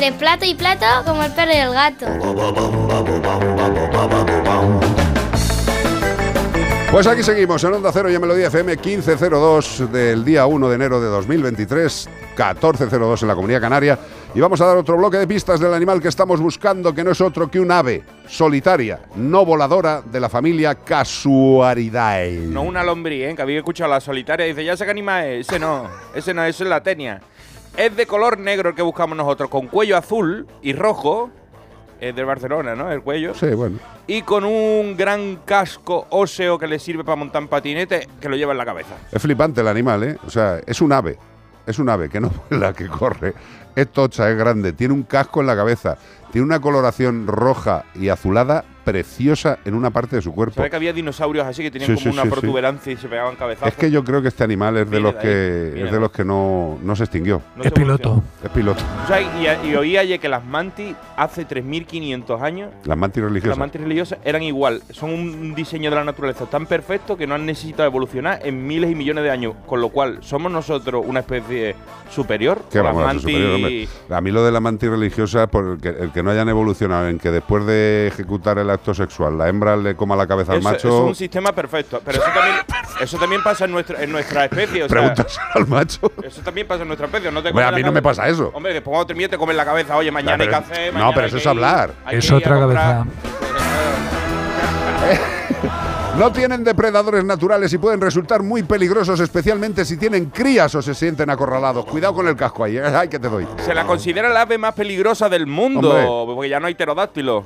Entre plato y plato, como el perro y el gato. Pues aquí seguimos en Onda Cero y en Melodía FM 1502 del día 1 de enero de 2023, 1402 en la Comunidad Canaria. Y vamos a dar otro bloque de pistas del animal que estamos buscando, que no es otro que un ave solitaria, no voladora, de la familia Casuaridae. No una lombriz, ¿eh? que había escuchado la solitaria y dice, ya sé qué animal es. Ese no, ese no, ese es la tenia. Es de color negro el que buscamos nosotros, con cuello azul y rojo. Es de Barcelona, ¿no? El cuello. Sí, bueno. Y con un gran casco óseo que le sirve para montar en patinete que lo lleva en la cabeza. Es flipante el animal, ¿eh? O sea, es un ave. Es un ave que no vuela, que corre. Es tocha, es grande. Tiene un casco en la cabeza. Tiene una coloración roja y azulada preciosa en una parte de su cuerpo. ¿Sabes que había dinosaurios así que tenían Sí, como sí, una sí, sí. protuberancia y se pegaban cabezazos? Es que yo creo que este animal es de los ahí, que viene es de los que no, no se extinguió. No Es piloto. Es piloto. O sea, y, y oía ayer que las mantis hace 3.500 años, Las mantis religiosas. las mantis religiosas eran igual. Son un diseño de la naturaleza tan perfecto que no han necesitado evolucionar en miles y millones de años. Con lo cual, ¿somos nosotros una especie superior? Que ¿O las vamos a superior. A mí lo de la mantis religiosa, por el que, el que no hayan evolucionado en que después de ejecutar el acto sexual la hembra le coma la cabeza al macho. eso es un sistema perfecto. Pero eso también, eso también pasa en nuestra, en nuestra especie. O sea, Pregúntaselo al macho. eso también pasa en nuestra especie. No te Hombre, a mí no me pasa eso. Hombre, después cuando termines te comes la cabeza. Oye, mañana pero- hay que hacer. no, pero eso es hablar. Es otra cabeza. No tienen depredadores naturales y pueden resultar muy peligrosos, especialmente si tienen crías o se sienten acorralados. Cuidado con el casco ahí, ¿eh? ay que te doy. Se la considera la ave más peligrosa del mundo, Hombre. porque ya no hay pterodáctilos.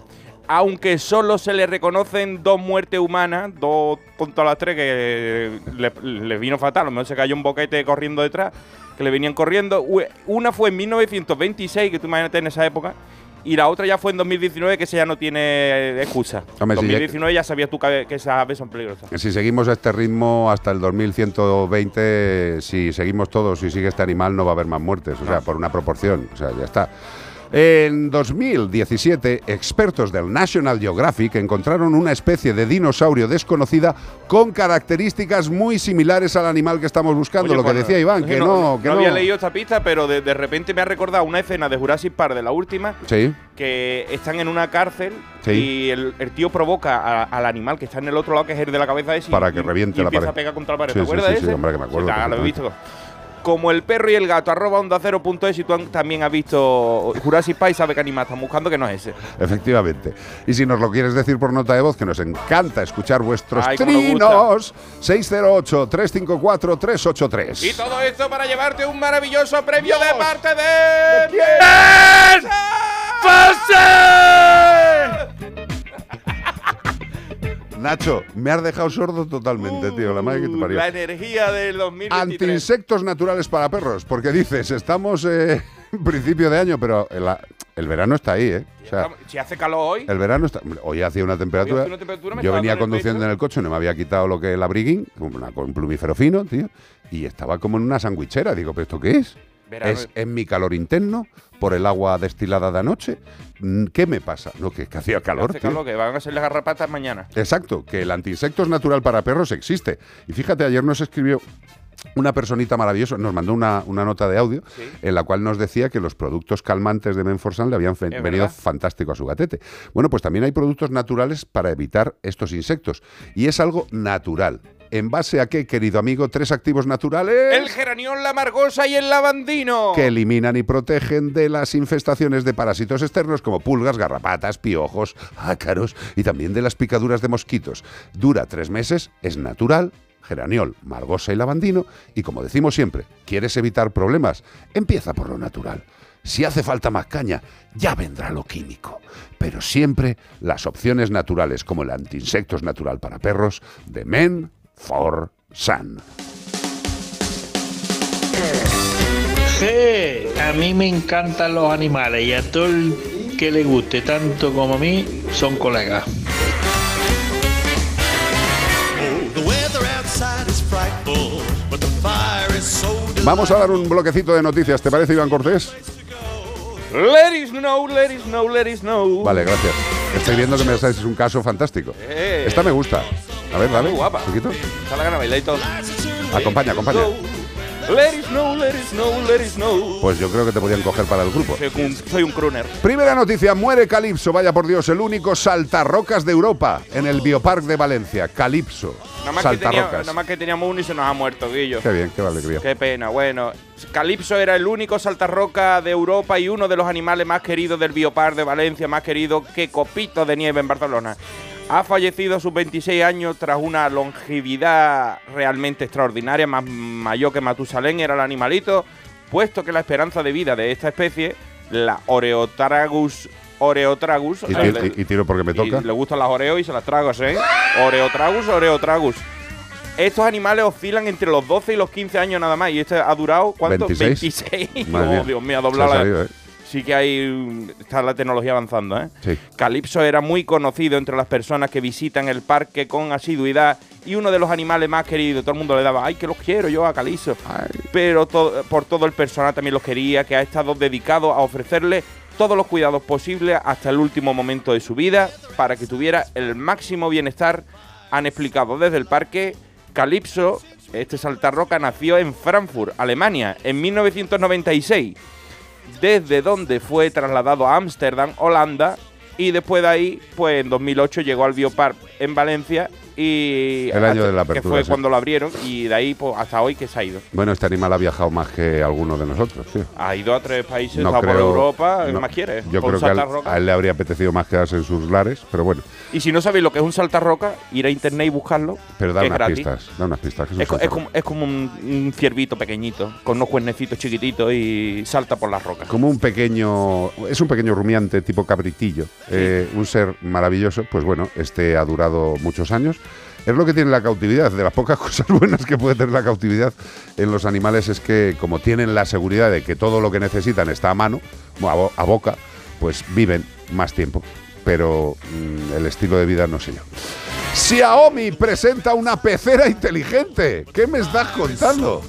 Aunque solo se le reconocen dos muertes humanas, dos tontas las tres que le, le vino fatal, a lo mejor se cayó un boquete corriendo detrás, que le venían corriendo. Una fue en 1926, que tú imagínate en esa época, Y la otra ya fue en 2019, que esa ya no tiene excusa. Ya- 2019 ya sabías tú que, esas aves son peligrosas. Si seguimos a este ritmo hasta el 2120, si seguimos todos y sigue este animal, no va a haber más muertes. O sea, por una proporción. O sea, ya está. En 2017, expertos del National Geographic encontraron una especie de dinosaurio desconocida con características muy similares al animal que estamos buscando, Oye, lo que pues, decía Iván, que no, que no. había leído esta pista, pero de, de repente me ha recordado una escena de Jurassic Park de la última, Sí. que están en una cárcel Sí. y el, el tío provoca a- al animal que está en el otro lado, que es el de la cabeza ese, y- Para que y- reviente y la empieza pared. a pegar contra la pared. Sí, ¿Te sí, acuerdas sí, de sí, ese? hombre, que me acuerdo Sí, lo he visto. Como el perro y el gato, arroba onda cero punto es, y tú también has visto Jurassic Park y sabes qué animal están buscando, que no es ese. Efectivamente. Y si nos lo quieres decir por nota de voz, que nos encanta escuchar vuestros Ay, trinos, 608-354-383. Y todo esto para llevarte un maravilloso premio de parte de... ¿De Nacho, me has dejado sordo totalmente, tío. La madre que te parió. La energía del 2023. Antiinsectos naturales para perros. Porque dices, estamos eh, en principio de año, pero el, el verano está ahí, ¿eh? O sea, Si hace calor hoy, el verano está. Hoy hacía una temperatura. Una temperatura, yo venía conduciendo en el coche, no me había quitado lo que es una, con un plumífero fino, tío. Y estaba como en una sandwichera. Digo, ¿pero esto qué es? Verano. Es en mi calor interno, por el agua destilada de anoche. Mm, ¿Qué me pasa? No, que, que hacía calor, hace tío. calor, que van a ser las garrapatas mañana. Exacto, que el antiinsectos natural para perros existe. Y fíjate, ayer nos escribió una personita maravillosa, nos mandó una, una nota de audio en la cual nos decía que los productos calmantes de Menforsan le habían venido verdad. fantástico a su gatete. Bueno, pues también hay productos naturales para evitar estos insectos. Y es algo natural. ¿En base a qué, querido amigo? Tres activos naturales El geranión, la margosa y el lavandino. que eliminan y protegen de las infestaciones de parásitos externos como pulgas, garrapatas, piojos, ácaros y también de las picaduras de mosquitos. Dura tres meses, es natural, geraniol, margosa y lavandino y como decimos siempre, ¿quieres evitar problemas? Empieza por lo natural. Si hace falta más caña, ya vendrá lo químico. Pero siempre las opciones naturales como el antiinsectos natural para perros de Men for Sun. Sí, a mí me encantan los animales y a todo el que le guste tanto como a mí son colegas. Vamos a dar un bloquecito de noticias, ¿te parece, Iván Cortés? Let it snow, let it snow, let it snow. Vale, gracias. Estoy viendo que me es un caso fantástico. Eh. Esta me gusta. A ver, dale. Muy guapa. poquito. Está la gana de bailar y todo. Acompaña, acompaña. Let it snow, let it snow, let it snow. Pues yo creo que te podían coger para el grupo. Soy un, soy un crooner. Primera noticia, muere Calipso, vaya por Dios, el único saltarrocas de Europa en el Biopark de Valencia. Calipso, Nada más, que tenía- saltarrocas. nada más que teníamos uno y se nos ha muerto, Guillo. Qué bien, qué alegría. Qué pena. Bueno, Calipso era el único saltarroca de Europa y uno de los animales más queridos del Biopar de Valencia, más querido que Copito de Nieve en Barcelona. Ha fallecido a sus 26 años tras una longevidad realmente extraordinaria, más mayor que Matusalén era el animalito, puesto que la esperanza de vida de esta especie, la Oreotragus Oreotragus, Y, eh, ti- y- tiro porque me toca. y le gustan las Oreos y se las trago, ¿eh? Oreotragus, Oreotragus. Estos animales oscilan entre los 12 y los 15 años nada más. Y este ha durado, ¿cuánto? 26. 26. Madre Oh. Dios mío, ha doblado la- ¿eh? Sí que hay... Está la tecnología avanzando, ¿eh? Sí. Calipso era muy conocido entre las personas que visitan el parque con asiduidad y uno de los animales más queridos. Todo el mundo le daba, ay, que los quiero yo a Calipso. Pero to- por todo el personal también los quería, que ha estado dedicado a ofrecerle todos los cuidados posibles hasta el último momento de su vida para que tuviera el máximo bienestar. Han explicado desde el parque, Calipso, este saltarroca, nació en Frankfurt, Alemania, en 1996 desde donde fue trasladado a Ámsterdam, Holanda, y después de ahí, pues en 2008 llegó al Biopark en Valencia y El año de la que apertura, fue sí. cuando lo abrieron y de ahí pues, hasta hoy que se ha ido. Bueno, este animal ha viajado más que alguno de nosotros. Ha ido a tres países, No está por creo- Europa, ¿qué no. más quiere? Yo creo que a él, saltarroca. a él le habría apetecido más quedarse en sus lares, pero bueno. Y si no sabéis lo que es un saltarroca, ir a internet y buscarlo. Pero da que unas gratis. pistas, da unas pistas. que es como, es como un, un ciervito pequeñito, con unos cuernecitos chiquititos y salta por las rocas. Como un pequeño, es un pequeño rumiante tipo cabritillo, eh, un ser maravilloso, pues bueno, este ha durado muchos años. Es lo que tiene la cautividad, de las pocas cosas buenas que puede tener la cautividad en los animales es que como tienen la seguridad de que todo lo que necesitan está a mano, bueno, a, bo- a boca, pues viven más tiempo, pero mm, el estilo de vida no sé yo. Xiaomi presenta una pecera inteligente. ¿Qué me estás contando?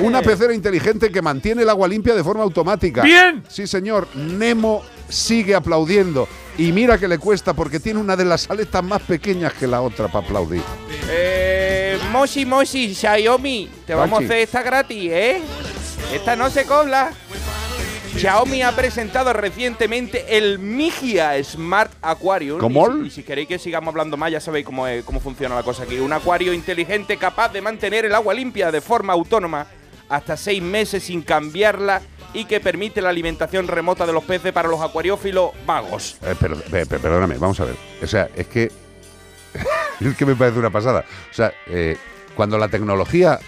Una pecera inteligente que mantiene el agua limpia de forma automática. ¡Bien! Sí, señor. Nemo sigue aplaudiendo. Y mira que le cuesta porque tiene una de las aletas más pequeñas que la otra para aplaudir. Eh, Moshi Moshi, Xiaomi, te vamos a hacer esta gratis, ¿eh? Esta no se cobra. Xiaomi ha presentado recientemente el Migia Smart Aquarium. ¿Cómo? Y si, y si queréis que sigamos hablando más, ya sabéis cómo, es- cómo funciona la cosa aquí. Un acuario inteligente capaz de mantener el agua limpia de forma autónoma hasta seis meses sin cambiarla y que permite la alimentación remota de los peces para los acuariófilos vagos. Eh, per- per- per- perdóname, vamos a ver. O sea, es que. es que me parece una pasada. O sea, eh, cuando la tecnología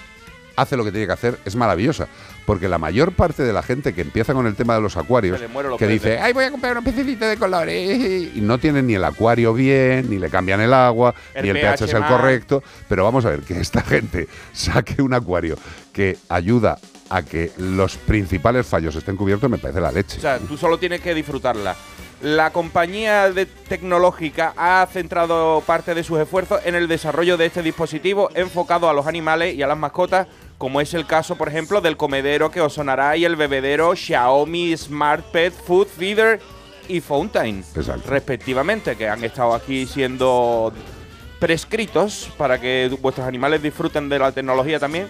hace lo que tiene que hacer, es maravillosa. Porque la mayor parte de la gente que empieza con el tema de los acuarios, los que peces. dice, ay, voy a comprar un pececito de colores, y no tienen ni el acuario bien, ni le cambian el agua, El ni el pH es el correcto. Pero vamos a ver, que esta gente saque un acuario que ayuda a que los principales fallos estén cubiertos, me parece la leche. O sea, tú solo tienes que disfrutarla. La compañía de- tecnológica ha centrado parte de sus esfuerzos en el desarrollo de este dispositivo enfocado a los animales y a las mascotas, como es el caso, por ejemplo, del comedero que os sonará y el bebedero Xiaomi Smart Pet Food Feeder y Fountain, Exacto. respectivamente, que han estado aquí siendo prescritos para que vuestros animales disfruten de la tecnología también.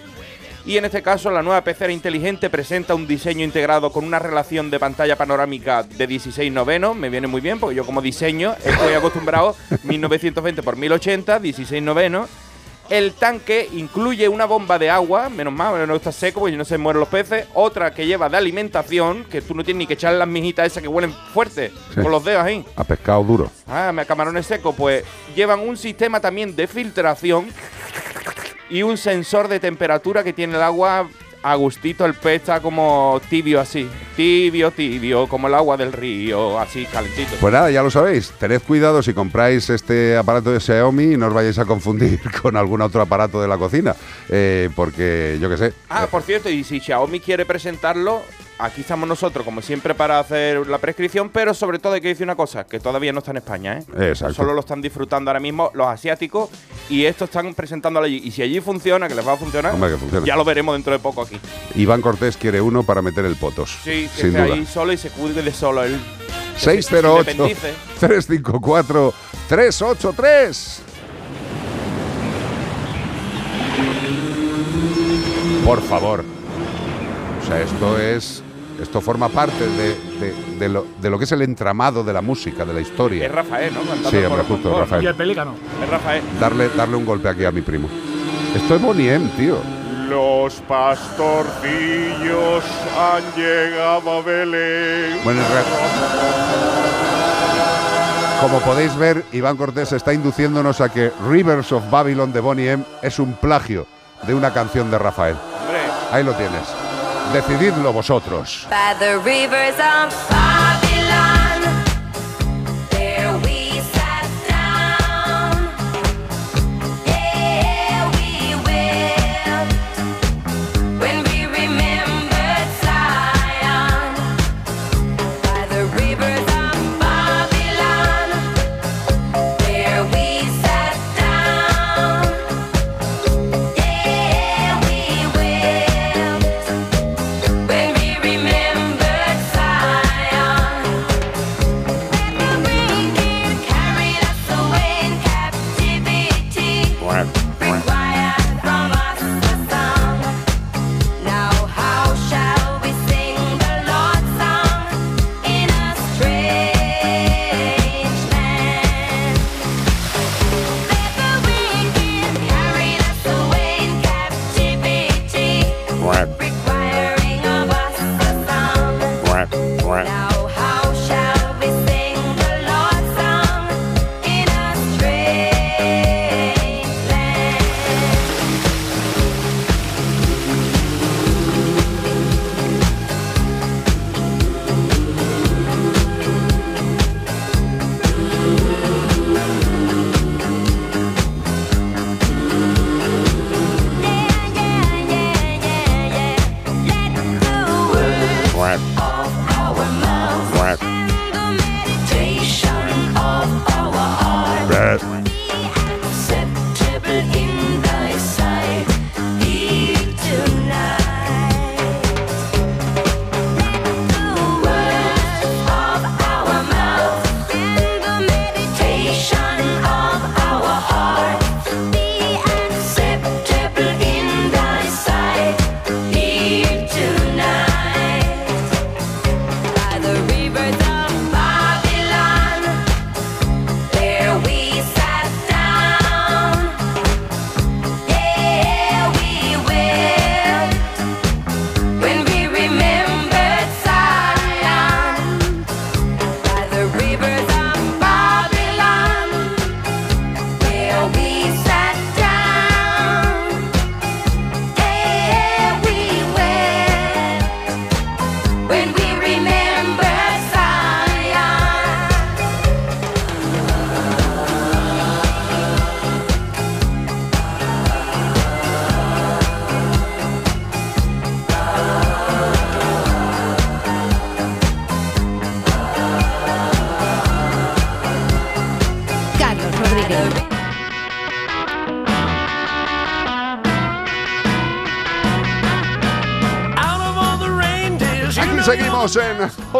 Y en este caso, la nueva pecera inteligente presenta un diseño integrado con una relación de pantalla panorámica de 16 novenos. Me viene muy bien porque yo, como diseño, estoy acostumbrado 1920 por 1080, 16 novenos. El tanque incluye una bomba de agua, menos mal, no está seco porque no se mueren los peces. Otra que lleva de alimentación, que tú no tienes ni que echar las mijitas esas que huelen fuerte Sí. con los dedos ahí. A pescado duro. Ah, me camarones secos, pues llevan un sistema también de filtración y un sensor de temperatura que tiene el agua a gustito. El pez está como tibio así, tibio, tibio, como el agua del río, así calentito. Pues nada, ya lo sabéis. Tened cuidado si compráis este aparato de Xiaomi y no os vayáis a confundir con algún otro aparato de la cocina. eh, porque yo qué sé. Ah, por cierto, y si Xiaomi quiere presentarlo, aquí estamos nosotros, como siempre, para hacer la prescripción, pero sobre todo hay que decir una cosa, que todavía no está en España, ¿eh? Exacto. Solo lo están disfrutando ahora mismo los asiáticos y esto están presentándolo allí. Y si allí funciona, que les va a funcionar, Hombre, ya lo veremos dentro de poco aquí. Iván Cortés quiere uno para meter el potos. Sí, que sin esté duda. ahí solo y se cuide de solo él. 608 Independice. 354 383. Por favor. O sea, esto es. Esto forma parte de, de- de lo, de lo que es el entramado de la música, de la historia. Es Rafael, ¿no? Cantando Sí, el hombre, justo, con Rafael. Y el pelícano. Es Rafael. Darle, darle un golpe aquí a mi primo. Esto es Bonnie M, tío. Los pastorcillos han llegado a Belén. Bueno, Como podéis ver, Iván Cortés está induciéndonos a que Rivers of Babylon de Bonnie M es un plagio de una canción de Rafael. Ahí lo tienes. Decididlo vosotros.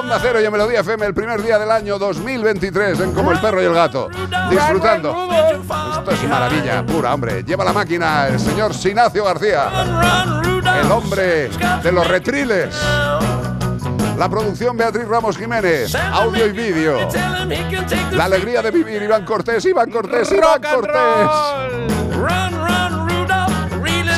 Onda Cero y en Melodía FM el primer día del año 2023 en Como el Perro y el Gato. Disfrutando. Esto es maravilla pura, hombre. Lleva la máquina el señor Sinacio García. El hombre de los retriles. La producción Beatriz Ramos Jiménez. Audio y vídeo. La alegría de vivir Iván Cortés. Iván Cortés. Iván Cortés.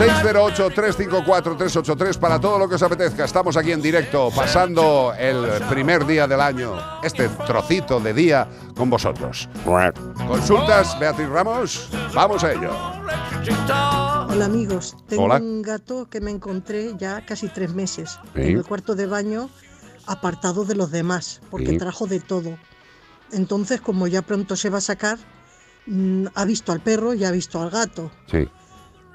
608-354-383 para todo lo que os apetezca. Estamos aquí en directo, pasando el primer día del año, este trocito de día con vosotros. Consultas, Beatriz Ramos, vamos a ello. Hola amigos, tengo Hola. un gato que me encontré ya casi tres meses Sí. en el cuarto de baño apartado de los demás porque Sí. trajo de todo. Entonces, como ya pronto se va a sacar, mm, ha visto al perro y ha visto al gato, Sí.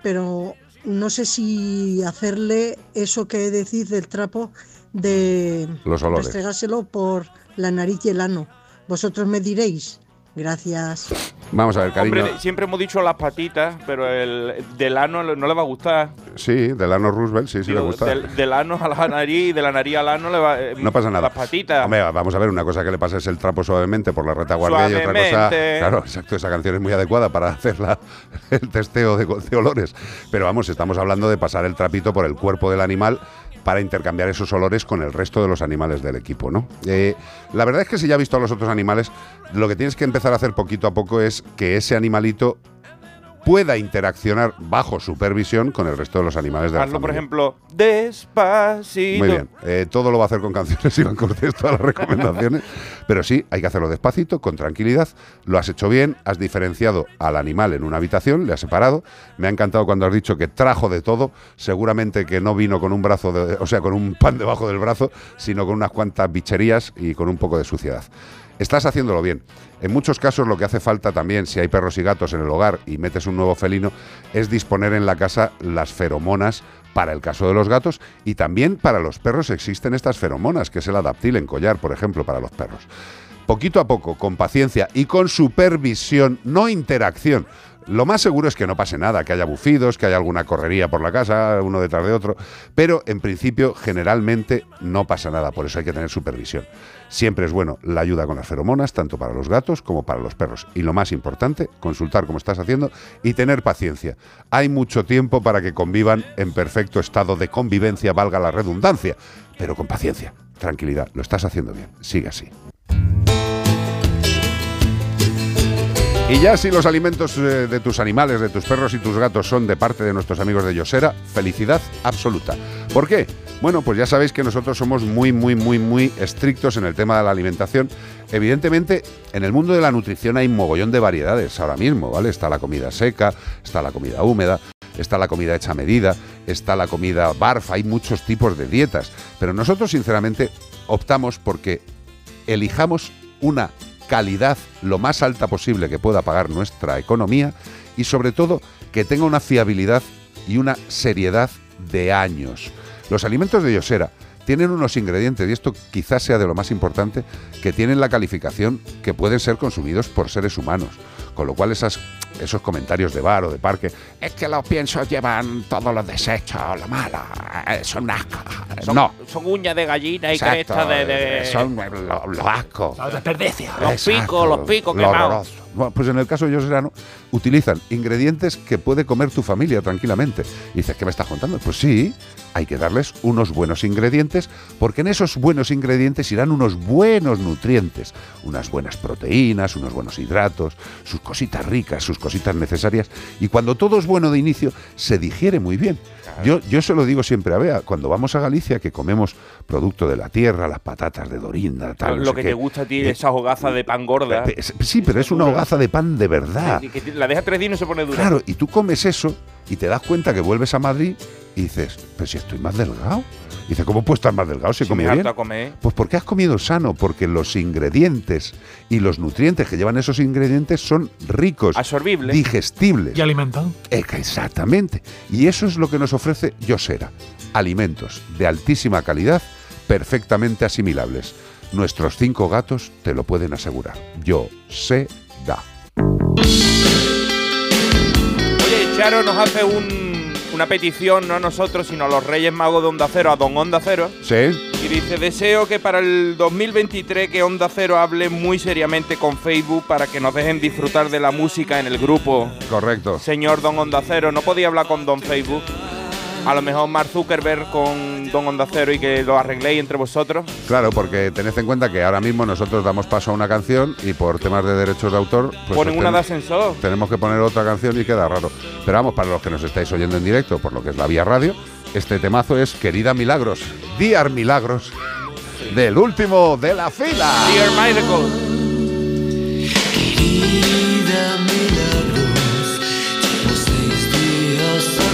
pero no sé si hacerle eso que decís del trapo de Los olores. restregárselo por la nariz y el ano. Vosotros me diréis. Gracias. Vamos a ver, cariño. Hombre, siempre hemos dicho las patitas, pero el del ano no le va a gustar. Sí, Delano Roosevelt, sí, sí le gusta. Del, del ano a la nariz y de la nariz al ano le va. eh, No pasa nada. Las patitas. Hombre, vamos a ver, una cosa que le pasa es el trapo suavemente por la retaguardia y otra cosa. Suavemente. Claro, exacto, esa canción es muy adecuada para hacer la- el testeo de, de olores. Pero vamos, estamos hablando de pasar el trapito por el cuerpo del animal para intercambiar esos olores con el resto de los animales del equipo, ¿no? Eh, la verdad es que si ya has visto a los otros animales, lo que tienes que empezar a hacer poquito a poco es que ese animalito pueda interaccionar bajo supervisión con el resto de los animales de la Hazlo, por familia. ejemplo, despacito. Muy bien. Eh, todo lo va a hacer con canciones, Iván Cortés, todas las recomendaciones. Pero sí, hay que hacerlo despacito, con tranquilidad. Lo has hecho bien, has diferenciado al animal en una habitación, le has separado. Me ha encantado cuando has dicho que trajo de todo. Seguramente que no vino con un brazo, de- o sea, con un pan debajo del brazo, sino con unas cuantas bicherías y con un poco de suciedad. Estás haciéndolo bien. En muchos casos lo que hace falta también, si hay perros y gatos en el hogar y metes un nuevo felino, es disponer en la casa las feromonas para el caso de los gatos y también para los perros existen estas feromonas, que es el adaptil en collar, por ejemplo, para los perros. Poquito a poco, con paciencia y con supervisión, no interacción. Lo más seguro es que no pase nada, que haya bufidos, que haya alguna correría por la casa, uno detrás de otro, pero en principio generalmente no pasa nada, por eso hay que tener supervisión. Siempre es bueno la ayuda con las feromonas, tanto para los gatos como para los perros. Y lo más importante, consultar cómo estás haciendo y tener paciencia. Hay mucho tiempo para que convivan en perfecto estado de convivencia, valga la redundancia, pero con paciencia, tranquilidad, lo estás haciendo bien, sigue así. Y ya si los alimentos eh, de tus animales, de tus perros y tus gatos son de parte de nuestros amigos de Yosera, felicidad absoluta. ¿Por qué? Bueno, pues ya sabéis que nosotros somos muy, muy, muy, muy estrictos en el tema de la alimentación. Evidentemente, en el mundo de la nutrición hay mogollón de variedades ahora mismo, ¿vale? Está la comida seca, está la comida húmeda, está la comida hecha a medida, está la comida barf, hay muchos tipos de dietas. Pero nosotros, sinceramente, optamos porque elijamos una calidad lo más alta posible que pueda pagar nuestra economía y sobre todo que tenga una fiabilidad y una seriedad de años. Los alimentos de Yosera tienen unos ingredientes, y esto quizás sea de lo más importante, que tienen la calificación que pueden ser consumidos por seres humanos. Con lo cual esas, esos comentarios de bar o de parque, es que los piensos llevan todos los desechos, lo malo, eh, son un asco. Son, no, son uñas de gallina y Exacto, cresta de. de- eh, son los lo asco. Los desperdicios. Los Exacto, picos, los picos lo quemados. Bueno, pues en el caso de Yoserano, utilizan ingredientes que puede comer tu familia tranquilamente. Y dices, ¿qué me estás contando? Pues sí, hay que darles unos buenos ingredientes, porque en esos buenos ingredientes irán unos buenos nutrientes, unas buenas proteínas, unos buenos hidratos, sus cositas ricas, sus cositas necesarias. Y cuando todo es bueno de inicio, se digiere muy bien. Yo, yo se lo digo siempre a Bea, cuando vamos a Galicia, que comemos producto de la tierra, las patatas de Dorinda, tal. no lo sé que qué. te gusta a ti, Eh, esa hogaza de pan gorda. Sí, pero es una hogaza de pan de verdad. Sí, que te- la deja tres días y no se pone dura. Claro, y tú comes eso y te das cuenta que vuelves a Madrid y dices, pero si estoy más delgado. Y dice, ¿cómo puedo estar más delgado si he Si me comido bien? comer. Pues porque has comido sano, porque los ingredientes y los nutrientes que llevan esos ingredientes son ricos, Absorbibles. digestibles. ¿Y alimentan? Eca- Exactamente. Y eso es lo que nos ofrece Yosera. Alimentos de altísima calidad, perfectamente asimilables. Nuestros cinco gatos te lo pueden asegurar. Yo sé da. Oye, Charo nos hace un, una petición, no a nosotros, sino a los Reyes Magos de Onda Cero, a Don Onda Cero. Sí. Y dice, deseo que para el 2023 que Onda Cero hable muy seriamente con Facebook para que nos dejen disfrutar de la música en el grupo. Correcto. Señor Don Onda Cero, ¿no podía hablar con Don Facebook? A lo mejor Mark Zuckerberg con Don Onda Cero y que lo arregléis entre vosotros. Claro, porque tened en cuenta que ahora mismo nosotros damos paso a una canción y por temas de derechos de autor. Pues Ponen una de ascensor. Tenemos que poner otra canción y queda raro. Pero vamos, para los que nos estáis oyendo en directo, por lo que es la vía radio, este temazo es Querida Milagros, Dear Milagros, del último de la fila. Dear Miracle. Querida Milagros, llevo seis días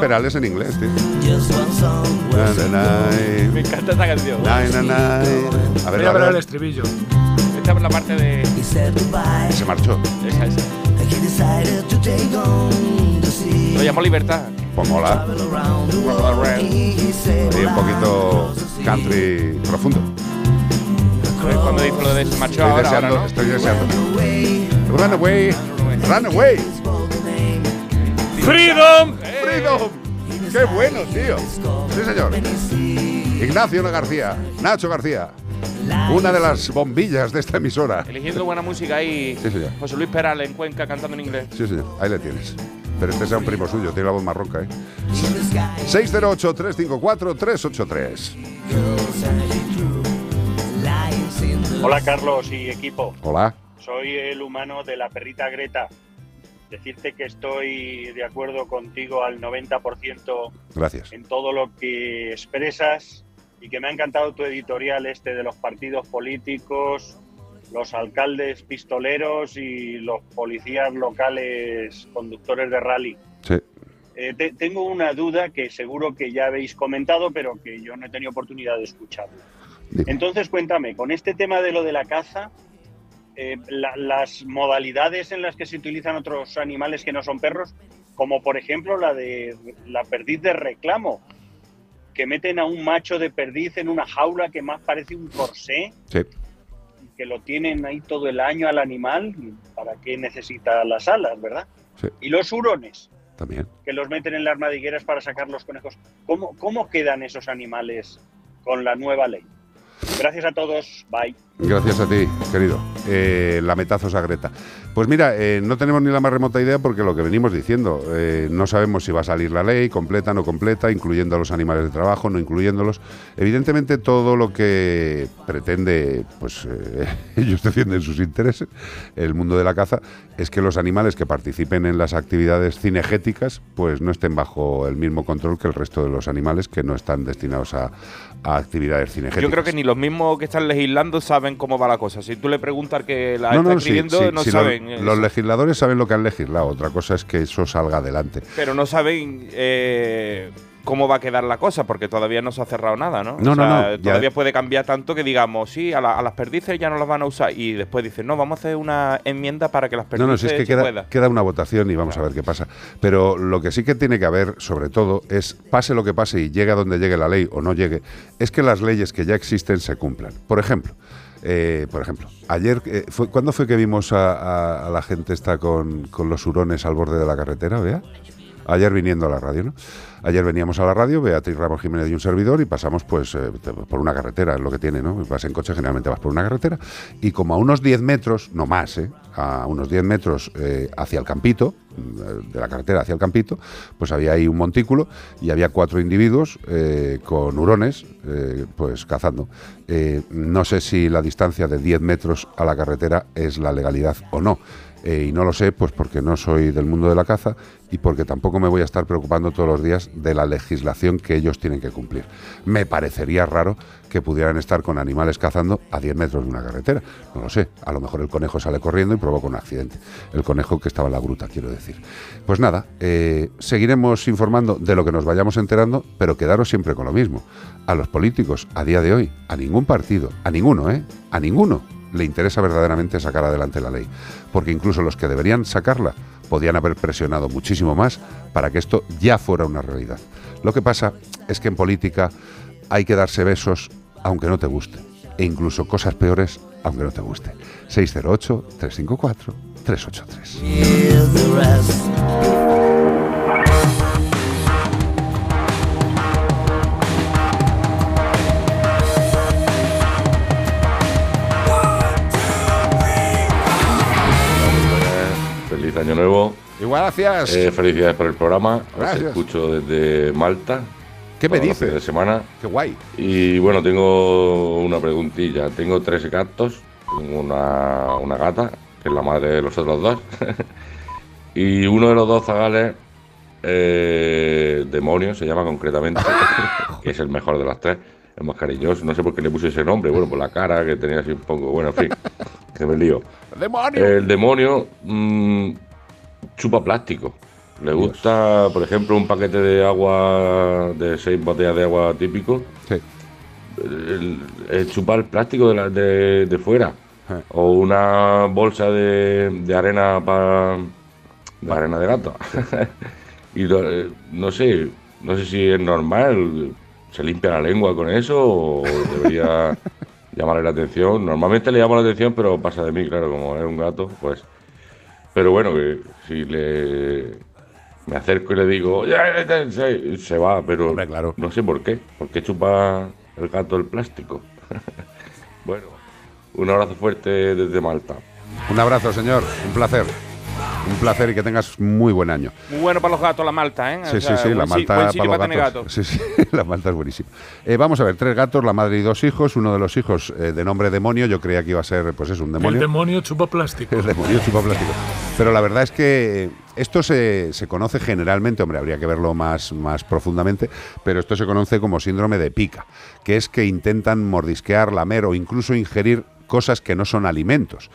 Perales en inglés, tío. Just one song. Na, na, na, Me encanta esta canción. na, na, na. A ver, Voy a a ver el estribillo. Esta es la parte de. He said goodbye. Se marchó. Esa, esa. Lo llamó Libertad. Pues mola. Y un poquito country profundo. Cuando dice lo de se marchó Estoy ahora, deseando, ahora, ¿no? estoy deseando. Run away, run away. Freedom. Freedom. ¡Qué bueno, tío! Sí, señor. Ignacio García, Nacho García, una de las bombillas de esta emisora. Eligiendo buena música ahí. Sí, señor. José Luis Peral en Cuenca cantando en inglés. Sí, señor. Ahí le tienes. Pero este sea un primo suyo, tiene la voz más ronca, ¿eh? 608-354-383. Hola Carlos y equipo. Hola. Soy el humano de la perrita Greta. Decirte que estoy de acuerdo contigo al 90% Gracias. en todo lo que expresas y que me ha encantado tu editorial este de los partidos políticos, los alcaldes pistoleros y los policías locales conductores de rally. Sí. Eh, te- tengo una duda que seguro que ya habéis comentado, pero que yo no he tenido oportunidad de escucharlo. Entonces, cuéntame, con este tema de lo de la caza, eh, la- las modalidades en las que se utilizan otros animales que no son perros, como por ejemplo la de la perdiz de reclamo, que meten a un macho de perdiz en una jaula que más parece un corsé, Sí. que lo tienen ahí todo el año al animal, ¿para qué necesita las alas, verdad? Sí. Y los hurones, También. que los meten en las madrigueras para sacar los conejos. ¿Cómo, cómo quedan esos animales con la nueva ley? Gracias a todos. Bye. Gracias a ti, querido. Eh, lametazos a Greta. Pues mira, eh, no tenemos ni la más remota idea porque lo que venimos diciendo, eh, no sabemos si va a salir la ley completa, no completa, incluyendo a los animales de trabajo, no incluyéndolos. Evidentemente todo lo que pretende, pues eh, ellos defienden sus intereses, el mundo de la caza, es que los animales que participen en las actividades cinegéticas, pues no estén bajo el mismo control que el resto de los animales que no están destinados a, a actividades cinegéticas. Yo creo que ni los mismos que están legislando saben cómo va la cosa. Si tú le preguntas que la No, está no, sí, escribiendo, sí, no sí, saben. Los, eso. los legisladores saben lo que han legislado. Otra cosa es que eso salga adelante. pero no saben eh, cómo va a quedar la cosa, porque todavía no se ha cerrado nada, ¿no? No, O no, sea, no, Todavía puede cambiar tanto que digamos, sí, a, la- a las perdices ya no las van a usar. Y después dicen, no, vamos a hacer una enmienda para que las perdices No, no, si es que queda, pueda. queda una votación y vamos a ver qué pasa. Pero lo que sí que tiene que haber, sobre todo, es, pase lo que pase y llegue a donde llegue la ley o no llegue, es que las leyes que ya existen se cumplan. Por ejemplo, eh, por ejemplo, ayer, eh, fue, ¿cuándo fue que vimos a, a- a la gente esta con, con los hurones al borde de la carretera, vea? Ayer viniendo a la radio, ¿no? Ayer veníamos a la radio, Beatriz Ramos Jiménez y un servidor, y pasamos pues eh, por una carretera, es lo que tiene, ¿no? Vas en coche, generalmente vas por una carretera, y como a unos 10 metros, no más, ¿eh? A unos 10 metros eh, hacia el campito, mm, de la carretera hacia el campito, pues había ahí un montículo y había cuatro individuos eh, con hurones, pues cazando. No sé si la distancia de 10 metros a la carretera es la legalidad o no. Eh, y no lo sé, pues porque no soy del mundo de la caza y porque tampoco me voy a estar preocupando todos los días de la legislación que ellos tienen que cumplir. Me parecería raro que pudieran estar con animales cazando a 10 metros de una carretera. No lo sé. A lo mejor el conejo sale corriendo y provoca un accidente. El conejo que estaba en la gruta, quiero decir. Pues nada, eh, seguiremos informando de lo que nos vayamos enterando, pero quedaros siempre con lo mismo. A los políticos, a día de hoy, a ningún partido, a ninguno, ¿eh? A ninguno le interesa verdaderamente sacar adelante la ley. Porque incluso los que deberían sacarla podían haber presionado muchísimo más para que esto ya fuera una realidad. Lo que pasa es que en política hay que darse besos aunque no te guste. E incluso cosas peores aunque no te guste. 608-354-383. Feliz año nuevo. Igual, gracias. Eh, felicidades por el programa. Os Gracias. escucho desde Malta. ¿Qué me dices? de semana. Qué guay. Y bueno, tengo una preguntilla. Tengo tres gatos. Tengo una, una gata, que es la madre de los otros dos. y uno de los dos zagales, eh, demonio se llama concretamente, que es el mejor de las tres. El más cariñoso. No sé por qué le puse ese nombre. Bueno, por la cara que tenía así un poco. Bueno, en fin, que me lío. ¡Demonio! El demonio mm, chupa plástico. Le gusta, por ejemplo, un paquete de agua, de seis botellas de agua típico. El, el chupar plástico de, la- de, de fuera. O una bolsa de, de arena para. arena de gato. y lo- eh, no sé, no sé si es normal. ¿Se limpia la lengua con eso o debería llamarle la atención? Normalmente le llamo la atención, pero pasa de mí, claro, como es un gato, pues. Pero bueno, que si le me acerco y le digo, "Ya, ya, ya", se, se va, pero no sé por qué. ¿Por qué chupa el gato el plástico? bueno, un abrazo fuerte desde Malta. Un abrazo, señor. Un placer. Un placer y que tengas muy buen año. Muy bueno para los gatos la malta, ¿eh? Sí, O sea, sí, sí, la malta buen sitio para para los tener gatos. gatos. Sí, sí, la malta es buenísima. Eh, vamos a ver, tres gatos, la madre y dos hijos. Uno de los hijos eh, de nombre demonio, yo creía que iba a ser, pues es un El demonio. demonio chupa plástico. El demonio chupa plástico. Pero la verdad es que esto se, se conoce generalmente, hombre, habría que verlo más, más profundamente, pero esto se conoce como síndrome de pica, que es que intentan mordisquear, lamer o incluso ingerir cosas que no son alimentos.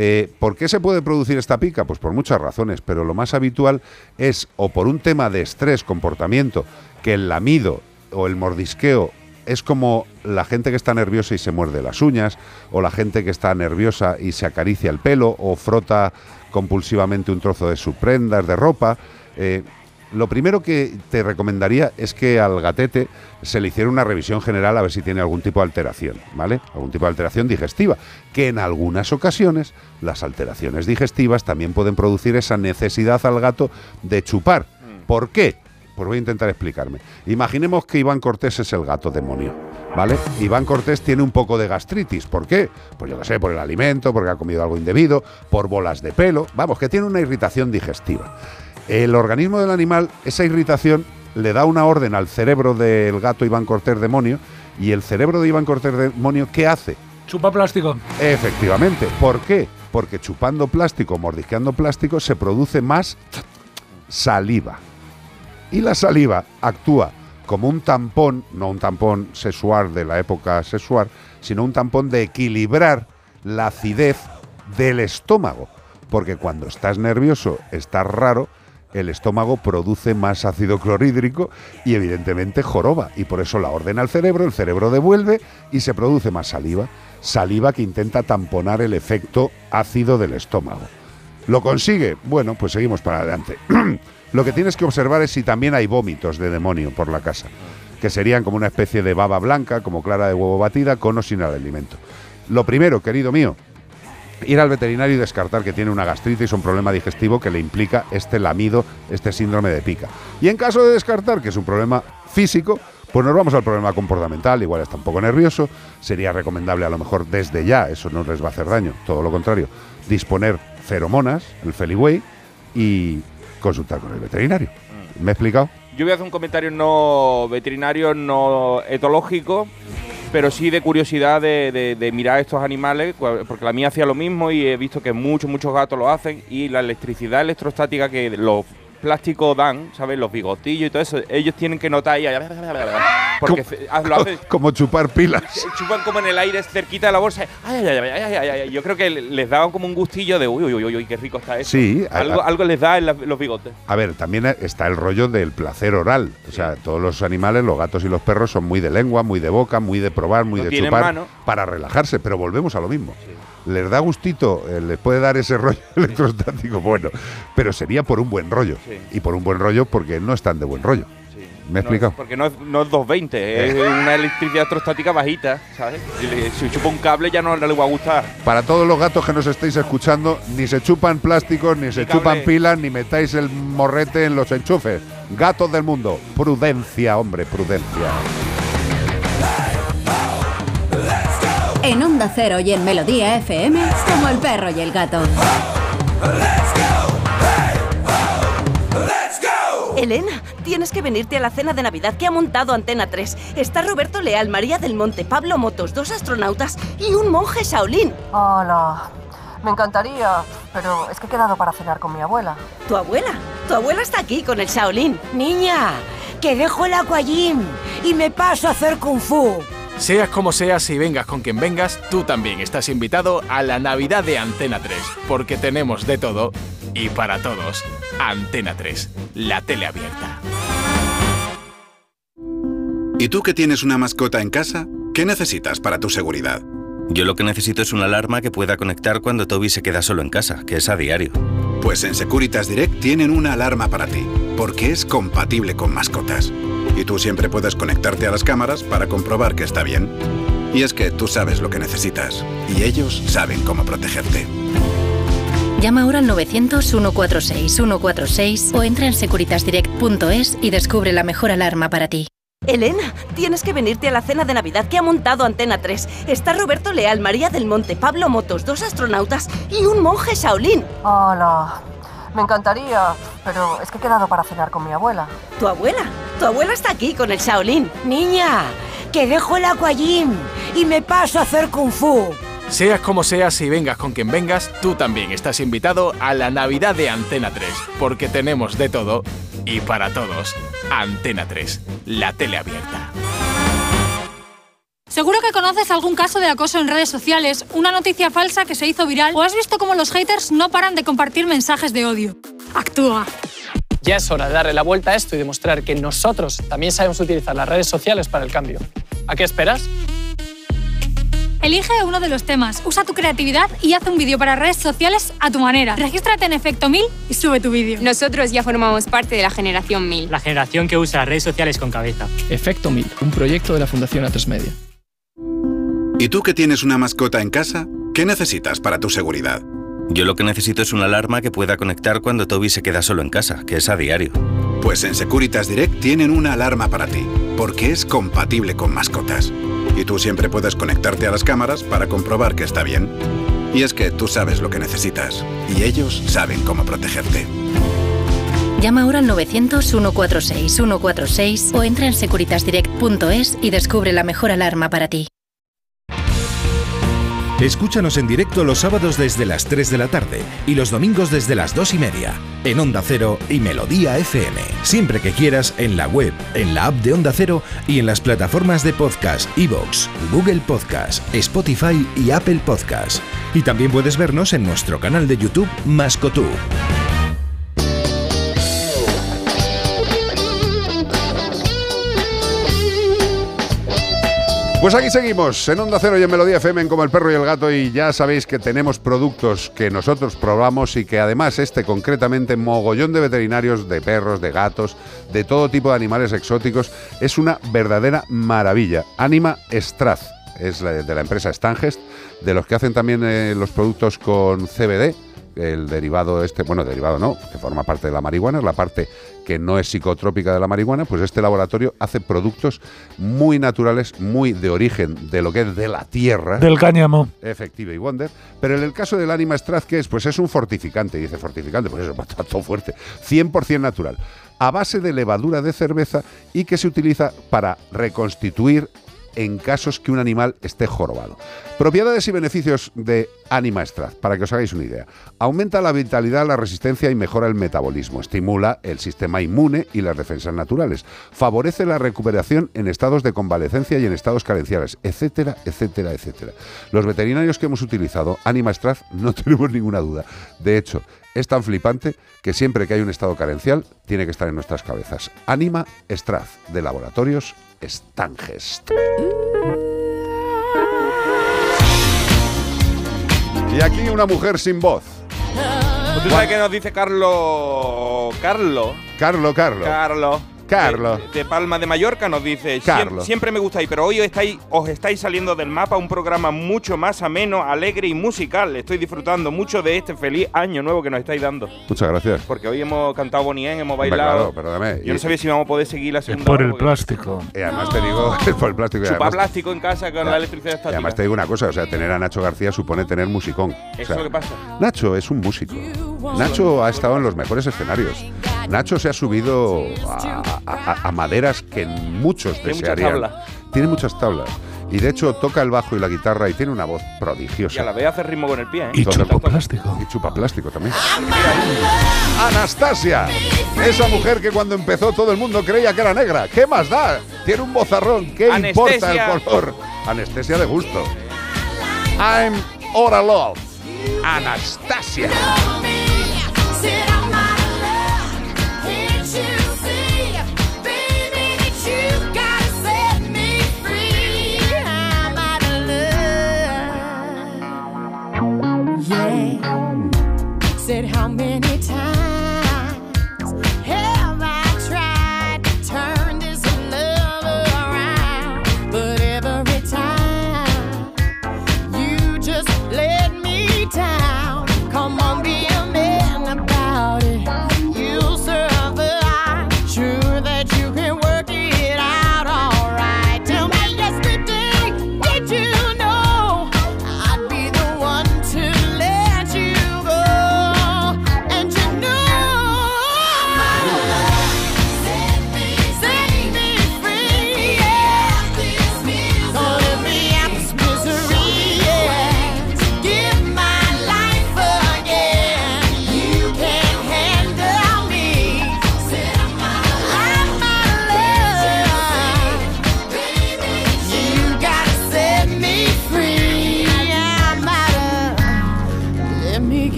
Eh, ¿Por qué se puede producir esta pica? Pues por muchas razones, pero lo más habitual es o por un tema de estrés, comportamiento, que el lamido o el mordisqueo es como la gente que está nerviosa y se muerde las uñas, o la gente que está nerviosa y se acaricia el pelo, o frota compulsivamente un trozo de sus prendas de ropa. Eh, lo primero que te recomendaría es que al gatete se le hiciera una revisión general a ver si tiene algún tipo de alteración, ¿vale? Algún tipo de alteración digestiva, que en algunas ocasiones las alteraciones digestivas también pueden producir esa necesidad al gato de chupar. ¿Por qué? Pues voy a intentar explicarme. Imaginemos que Iván Cortés es el gato demonio, ¿vale? Iván Cortés tiene un poco de gastritis. ¿Por qué? Pues yo qué sé, por el alimento, porque ha comido algo indebido, por bolas de pelo. Vamos, que tiene una irritación digestiva. El organismo del animal, esa irritación le da una orden al cerebro del gato Iván Cortés demonio y el cerebro de Iván Cortés demonio, ¿qué hace? Chupa plástico. Efectivamente. ¿Por qué? Porque chupando plástico, mordisqueando plástico, se produce más saliva. Y la saliva actúa como un tampón, no un tampón sexual de la época sexual, sino un tampón de equilibrar la acidez del estómago. Porque cuando estás nervioso, estás raro, el estómago produce más ácido clorhídrico y evidentemente joroba. Y por eso la ordena al cerebro, el cerebro devuelve y se produce más saliva. Saliva que intenta tamponar el efecto ácido del estómago. ¿Lo consigue? Bueno, pues seguimos para adelante. Lo que tienes que observar es si también hay vómitos de demonio por la casa, que serían como una especie de baba blanca, como clara de huevo batida, con o sin alimento. Lo primero, querido mío, ir al veterinario y descartar que tiene una gastritis o un problema digestivo que le implica este lamido, este síndrome de pica. Y en caso de descartar que es un problema físico, pues nos vamos al problema comportamental, igual está un poco nervioso, sería recomendable a lo mejor desde ya, eso no les va a hacer daño, todo lo contrario, disponer feromonas, el Feliway, y consultar con el veterinario. ¿Me he explicado? Yo voy a hacer un comentario no veterinario, no etológico, pero sí de curiosidad de, de- de mirar estos animales, porque la mía hacía lo mismo y he visto que muchos, muchos gatos lo hacen y la electricidad electrostática que los plásticos dan, ¿sabes? Los bigotillos y todo eso, ellos tienen que notar ahí, porque ah, lo hacen, Como chupar pilas. chupan como en el aire cerquita de la bolsa. Ay, ay, ay, ay, ay, ay. Yo creo que le- les daban como un gustillo de uy, uy, uy, uy, qué rico está eso. Sí, algo, a- algo les da en la- los bigotes. A ver, también está el rollo del placer oral. O sea, todos los animales, los gatos y los perros, son muy de lengua, muy de boca, muy de probar, muy No de chupar mano. para relajarse. Pero volvemos a lo mismo. Les da gustito, eh, les puede dar ese rollo electrostático, bueno, pero sería por un buen rollo. Sí. Y por un buen rollo porque no están de buen rollo. ¿Me he No, explicado? porque no es, no es 220, es una electricidad electrostática bajita, ¿sabes? Si, chupa un cable ya no, no le va a gustar. Para todos los gatos que nos estáis escuchando, ni se chupan plásticos, ni se cable. chupan pilas, ni metáis el morrete en los enchufes. Gatos del mundo, prudencia, hombre, prudencia. En Onda Cero y en Melodía FM, como el perro y el gato. Elena, tienes que venirte a la cena de Navidad que ha montado Antena 3. Está Roberto Leal, María del Monte, Pablo Motos, dos astronautas y un monje Shaolin. Hola. Me encantaría, pero es que he quedado para cenar con mi abuela. ¿Tu abuela? Tu abuela está aquí con el Shaolin. Niña, que dejo el aquagym y me paso a hacer kung fu. Seas como seas y vengas con quien vengas, tú también estás invitado a la Navidad de Antena 3, porque tenemos de todo y para todos. Antena 3, la tele abierta. ¿Y tú que tienes una mascota en casa? ¿Qué necesitas para tu seguridad? Yo lo que necesito es una alarma que pueda conectar cuando Toby se queda solo en casa, que es a diario. Pues en Securitas Direct tienen una alarma para ti, porque es compatible con mascotas. Y tú siempre puedes conectarte a las cámaras para comprobar que está bien. Y es que tú sabes lo que necesitas, y ellos saben cómo protegerte. Llama ahora al 900-146-146 o entra en securitasdirect.es y descubre la mejor alarma para ti. Elena, tienes que venirte a la cena de Navidad que ha montado Antena 3. Está Roberto Leal, María del Monte, Pablo Motos, dos astronautas y un monje Shaolin. Hola. Me encantaría, pero es que he quedado para cenar con mi abuela. ¿Tu abuela? Tu abuela está aquí con el Shaolin. Niña, que dejo el aquagym y me paso a hacer kung fu. Seas como seas y vengas con quien vengas, tú también estás invitado a la Navidad de Antena 3, porque tenemos de todo y para todos. Antena 3, la tele abierta. Seguro que conoces algún caso de acoso en redes sociales, una noticia falsa que se hizo viral o has visto cómo los haters no paran de compartir mensajes de odio. Actúa. Ya es hora de darle la vuelta a esto y demostrar que nosotros también sabemos utilizar las redes sociales para el cambio. ¿A qué esperas? Elige uno de los temas, usa tu creatividad y haz un vídeo para redes sociales a tu manera. Regístrate en Efecto 1000 y sube tu vídeo. Nosotros ya formamos parte de la generación 1000. La generación que usa las redes sociales con cabeza. Efecto 1000, un proyecto de la Fundación A3 Media. ¿Y tú que tienes una mascota en casa? ¿Qué necesitas para tu seguridad? Yo lo que necesito es una alarma que pueda conectar cuando Toby se queda solo en casa, que es a diario. Pues en Securitas Direct tienen una alarma para ti, porque es compatible con mascotas. Y tú siempre puedes conectarte a las cámaras para comprobar que está bien. Y es que tú sabes lo que necesitas, y ellos saben cómo protegerte. Llama ahora al 900-146-146 o entra en securitasdirect.es y descubre la mejor alarma para ti. Escúchanos en directo los sábados desde las 3 de la tarde y los domingos desde las 2 y media en Onda Cero y Melodía FM. Siempre que quieras en la web, en la app de Onda Cero y en las plataformas de podcast iVoox, Google Podcast, Spotify y Apple Podcast. Y también puedes vernos en nuestro canal de YouTube Mascotú. Pues aquí seguimos, en Onda Cero y en Melodía FM, en como el perro y el gato, y ya sabéis que tenemos productos que nosotros probamos y que además este concretamente, mogollón de veterinarios, de perros, de gatos, de todo tipo de animales exóticos, es una verdadera maravilla. Anima Strath, es de la empresa Stangest, de los que hacen también eh, los productos con CBD, el derivado este, bueno, derivado no, que forma parte de la marihuana, es la parte que no es psicotrópica de la marihuana, pues este laboratorio hace productos muy naturales, muy de origen de lo que es de la tierra. Del cáñamo. Efectiva y Wonder. Pero en el caso del Anima Strath, ¿qué es? Pues es un fortificante. Y dice fortificante, pues eso, está todo fuerte. 100% natural. A base de levadura de cerveza y que se utiliza para reconstituir en casos que un animal esté jorobado. Propiedades y beneficios de Anima Strath, para que os hagáis una idea. Aumenta la vitalidad, la resistencia y mejora el metabolismo. Estimula el sistema inmune y las defensas naturales. Favorece la recuperación en estados de convalecencia y en estados carenciales, etcétera, etcétera, etcétera. Los veterinarios que hemos utilizado Anima Strath no tenemos ninguna duda. De hecho, es tan flipante que siempre que hay un estado carencial tiene que estar en nuestras cabezas. Anima Strath, de Laboratorios Stangest. Y aquí una mujer sin voz. ¿Tú sabes qué nos dice Carlos? Carlos. Carlo, Carlo. Carlos. Carlo. De, de Palma de Mallorca nos dice, "Siem- Carlo. siempre me gustáis, pero hoy estáis, os estáis saliendo del mapa un programa mucho más ameno, alegre y musical. Estoy disfrutando mucho de este feliz año nuevo que nos estáis dando. Muchas gracias. Porque hoy hemos cantado Bonien, hemos bailado. claro, perdóname. Yo no sabía si vamos a poder seguir la segunda. Por el porque plástico. Y además te digo, por el plástico. y Chupa además- plástico en casa con la electricidad y estática. además te digo una cosa, o sea, tener a Nacho García supone tener musicón. O Eso sea, lo que pasa. Nacho es un músico. Nacho ha estado en los mejores escenarios. Nacho se ha subido a, a- a maderas que muchos Tiene mucha desearían. tabla. Tiene muchas tablas. Y de hecho toca el bajo y la guitarra y tiene una voz prodigiosa. Y a la vez hace ritmo con el pie, ¿eh? Y chupa plástico. Y chupa plástico también. Anastasia, esa mujer que cuando empezó todo el mundo creía que era negra. ¿Qué más da? Tiene un bozarrón. ¿Qué importa el color? Anestesia de gusto. I'm Ora Love. Anastasia.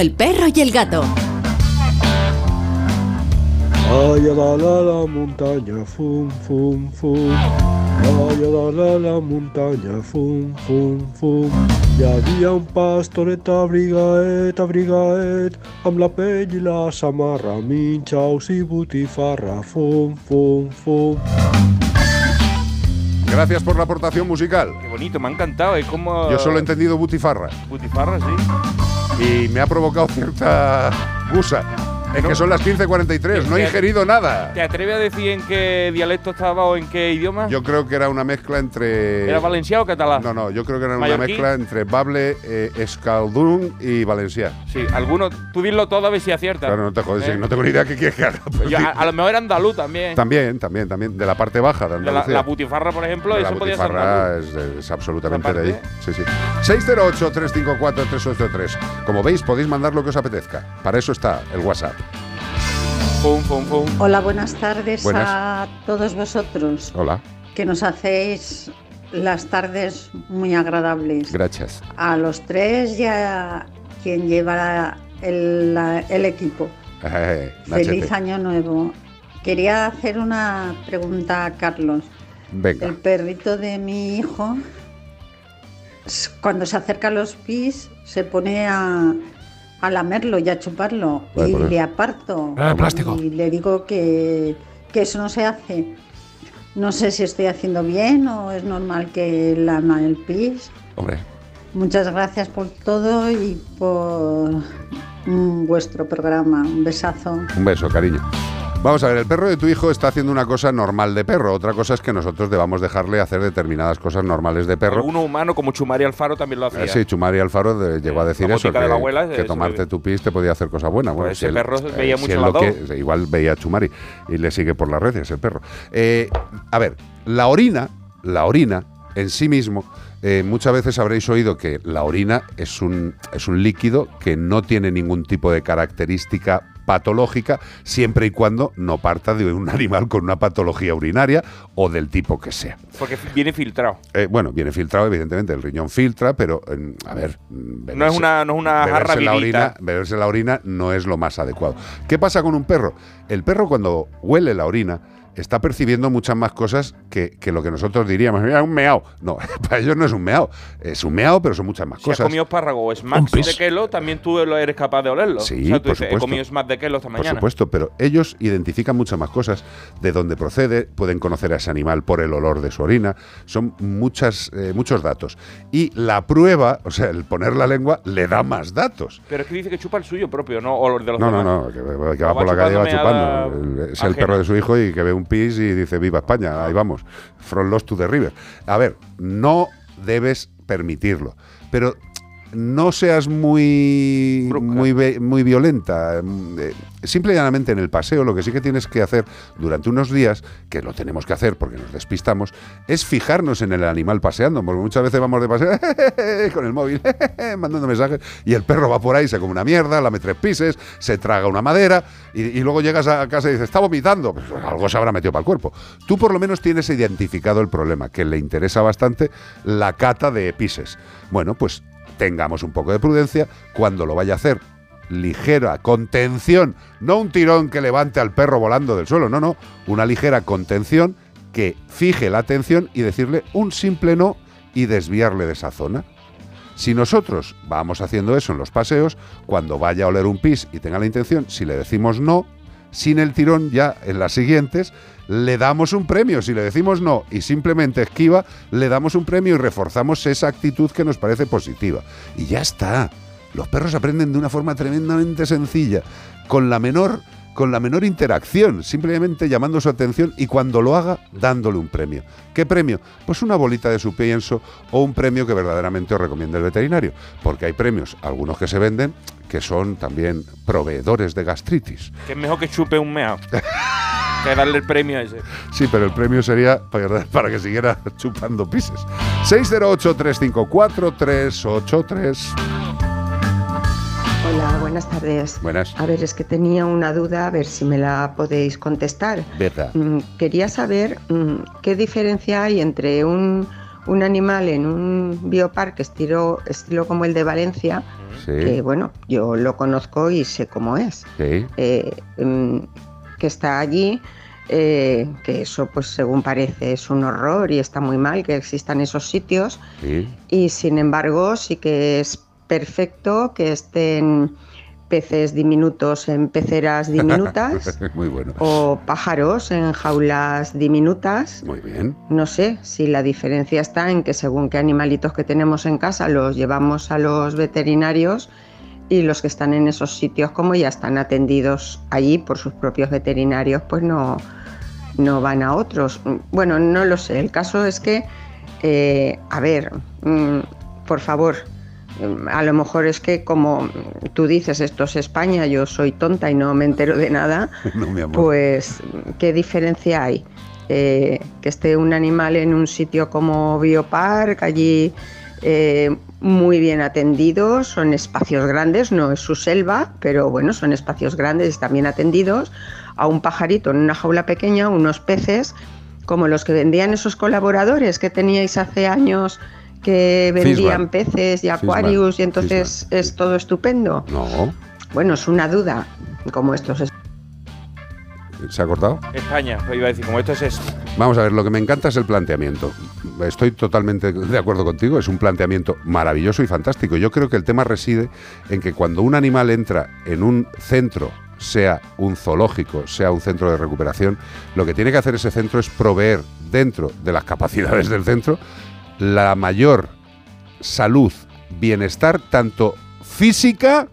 El perro y el gato. Ay, a la la la montaña, fum, fum, fum. Ay, a la la la montaña, fum, fum, fum. Y havia un pastoret abrigaet, abrigaet, amb la pell i la samarra, minxaus i botifarra, fum, fum, fum. Gracias por la aportación musical. Qué bonito, me ha encantado. Es como. Yo solo he entendido butifarra Butifarra, sí. Y me ha provocado cierta gusa. Es que son las 15.43, no he ingerido nada. ¿Te atreves a decir en qué dialecto estaba o en qué idioma? Yo creo que era una mezcla entre. ¿Era valenciano o catalán? No, no, yo creo que era una mezcla entre bable, eh, escaldún y valencià. Sí, algunos. Tú dilo todo a ver si aciertas. Claro, no te jodes, ¿Eh? no tengo ni idea qué quieres que haga. Yo, a, a lo mejor era andaluz también. También, también, también. De la parte baja de De la, Andalucía. la butifarra, por ejemplo, De la eso podía ser es, es absolutamente de ahí. Sí, sí. 608-354-383. Como veis, podéis mandar lo que os apetezca. Para eso está el WhatsApp. Pum, pum, pum. Hola, buenas tardes Buenas. a todos vosotros, Hola. que nos hacéis las tardes muy agradables. Gracias. A los tres y a quien lleva el, equipo. Eh, Feliz Nachete. año nuevo. Quería hacer una pregunta a Carlos. Venga. El perrito de mi hijo, cuando se acerca a los pis, se pone a, a lamerlo y a chuparlo. Vale, y le aparto. Ah, plástico. Y le digo que, que eso no se hace. No sé si estoy haciendo bien o es normal que lama el pis. Hombre, Muchas gracias por todo y por mm, vuestro programa. Un besazo. un beso, cariño. Vamos a ver, el perro de tu hijo está haciendo una cosa normal de perro. Otra cosa es que nosotros debamos dejarle hacer determinadas cosas normales de perro. Uno humano como Chumari Alfaro también lo hacía. Eh, sí, Chumari Alfaro de- llegó a decir la eso, que, de la abuela, que eso tomarte tu pis te podía hacer cosas buenas. Bueno, Pues ese perro eh, veía si mucho él lo que- igual veía a Chumari y le sigue por las redes el perro. Eh, a ver, la orina, la orina en sí mismo, eh, muchas veces habréis oído que la orina es un, es un líquido que no tiene ningún tipo de característica patológica siempre y cuando no parta de un animal con una patología urinaria o del tipo que sea. Porque viene filtrado. Eh, bueno, viene filtrado, evidentemente, el riñón filtra, pero eh, a ver. No es una- no es una beberse jarra la vivita. orina, beberse la orina no es lo más adecuado. ¿Qué pasa con un perro? El perro, cuando huele la orina, está percibiendo muchas más cosas que, que lo que nosotros diríamos, mira, un meao. No, para ellos no es un meao. Es un meao, pero son muchas más Si has cosas. comido espárrago o smacks pis. de kelo, también tú eres capaz de olerlo. Sí, o sea, tú por dices, he supuesto. comido smacks de kelo esta Por mañana. supuesto, pero ellos identifican muchas más cosas, de dónde procede, pueden conocer a ese animal por el olor de su orina, son muchas, eh, muchos datos. Y la prueba, o sea, el poner la lengua, le da más datos. Pero es que dice que chupa el suyo propio, no o el de los No, no, demás. no, que, que Va va por la calle y va chupando Es el ajena. perro de su hijo y que ve un y dice, viva España, ahí vamos, from lost to the river. A ver, no debes permitirlo, pero no seas muy, muy, muy violenta. Mm, eh, Simple y llanamente en el paseo lo que sí que tienes que hacer durante unos días, que lo tenemos que hacer porque nos despistamos, es fijarnos en el animal paseando, porque muchas veces vamos de paseo con el móvil, mandando mensajes, y el perro va por ahí, se come una mierda, lame tres pises, se traga una madera, y, y luego llegas a casa y dices, está vomitando, pues algo se habrá metido para el cuerpo. Tú por lo menos tienes identificado el problema, que le interesa bastante la cata de pises. Bueno, pues tengamos un poco de prudencia cuando lo vaya a hacer. Ligera contención, no un tirón que levante al perro volando del suelo, no, no, una ligera contención que fije la atención y decirle un simple no y desviarle de esa zona. Si nosotros vamos haciendo eso en los paseos, cuando vaya a oler un pis y tenga la intención, si le decimos no, sin el tirón ya en las siguientes, le damos un premio. Si le decimos no y simplemente esquiva, le damos un premio y reforzamos esa actitud que nos parece positiva. Y ya está. Los perros aprenden de una forma tremendamente sencilla, con la menor con la menor interacción, simplemente llamando su atención y cuando lo haga, dándole un premio. ¿Qué premio? Pues una bolita de su pienso o un premio que verdaderamente os recomienda el veterinario, porque hay premios, algunos que se venden, que son también proveedores de gastritis. Que es mejor que chupe un meao. que darle el premio a ese. Sí, pero el premio sería para, para que siguiera chupando pises. 608-354-383. Hola, buenas tardes. Buenas. A ver, es que tenía una duda, a ver si me la podéis contestar. Beta. Mm, Quería saber mm, qué diferencia hay entre un, un animal en un bioparque estilo, estilo como el de Valencia, Sí. que bueno, yo lo conozco y sé cómo es, Sí. eh, mm, que está allí, eh, que eso pues según parece es un horror y está muy mal que existan esos sitios Sí. y sin embargo sí que es perfecto que estén peces diminutos en peceras diminutas Muy bueno. o pájaros en jaulas diminutas. Muy bien. No sé si la diferencia está en que según qué animalitos que tenemos en casa los llevamos a los veterinarios y los que están en esos sitios como ya están atendidos allí por sus propios veterinarios pues no, no van a otros. Bueno, no lo sé. El caso es que, eh, a ver, mm, por favor, a lo mejor es que como tú dices esto es España, yo soy tonta y no me entero de nada, No, pues ¿qué diferencia hay? Eh, que esté un animal en un sitio como Biopark, allí eh, muy bien atendidos, son espacios grandes, no es su selva, pero bueno, son espacios grandes y están bien atendidos, a un pajarito en una jaula pequeña, unos peces, como los que vendían esos colaboradores que teníais hace años que vendían peces y acuarios y entonces es todo estupendo. No. Bueno, es una duda, como estos es- ¿Se ha cortado? España, iba a decir, como esto es eso. Vamos a ver, lo que me encanta es el planteamiento. Estoy totalmente de acuerdo contigo, es un planteamiento maravilloso y fantástico. Yo creo que el tema reside en que cuando un animal entra en un centro, sea un zoológico, sea un centro de recuperación, lo que tiene que hacer ese centro es proveer dentro de las capacidades del centro la mayor salud, bienestar, tanto física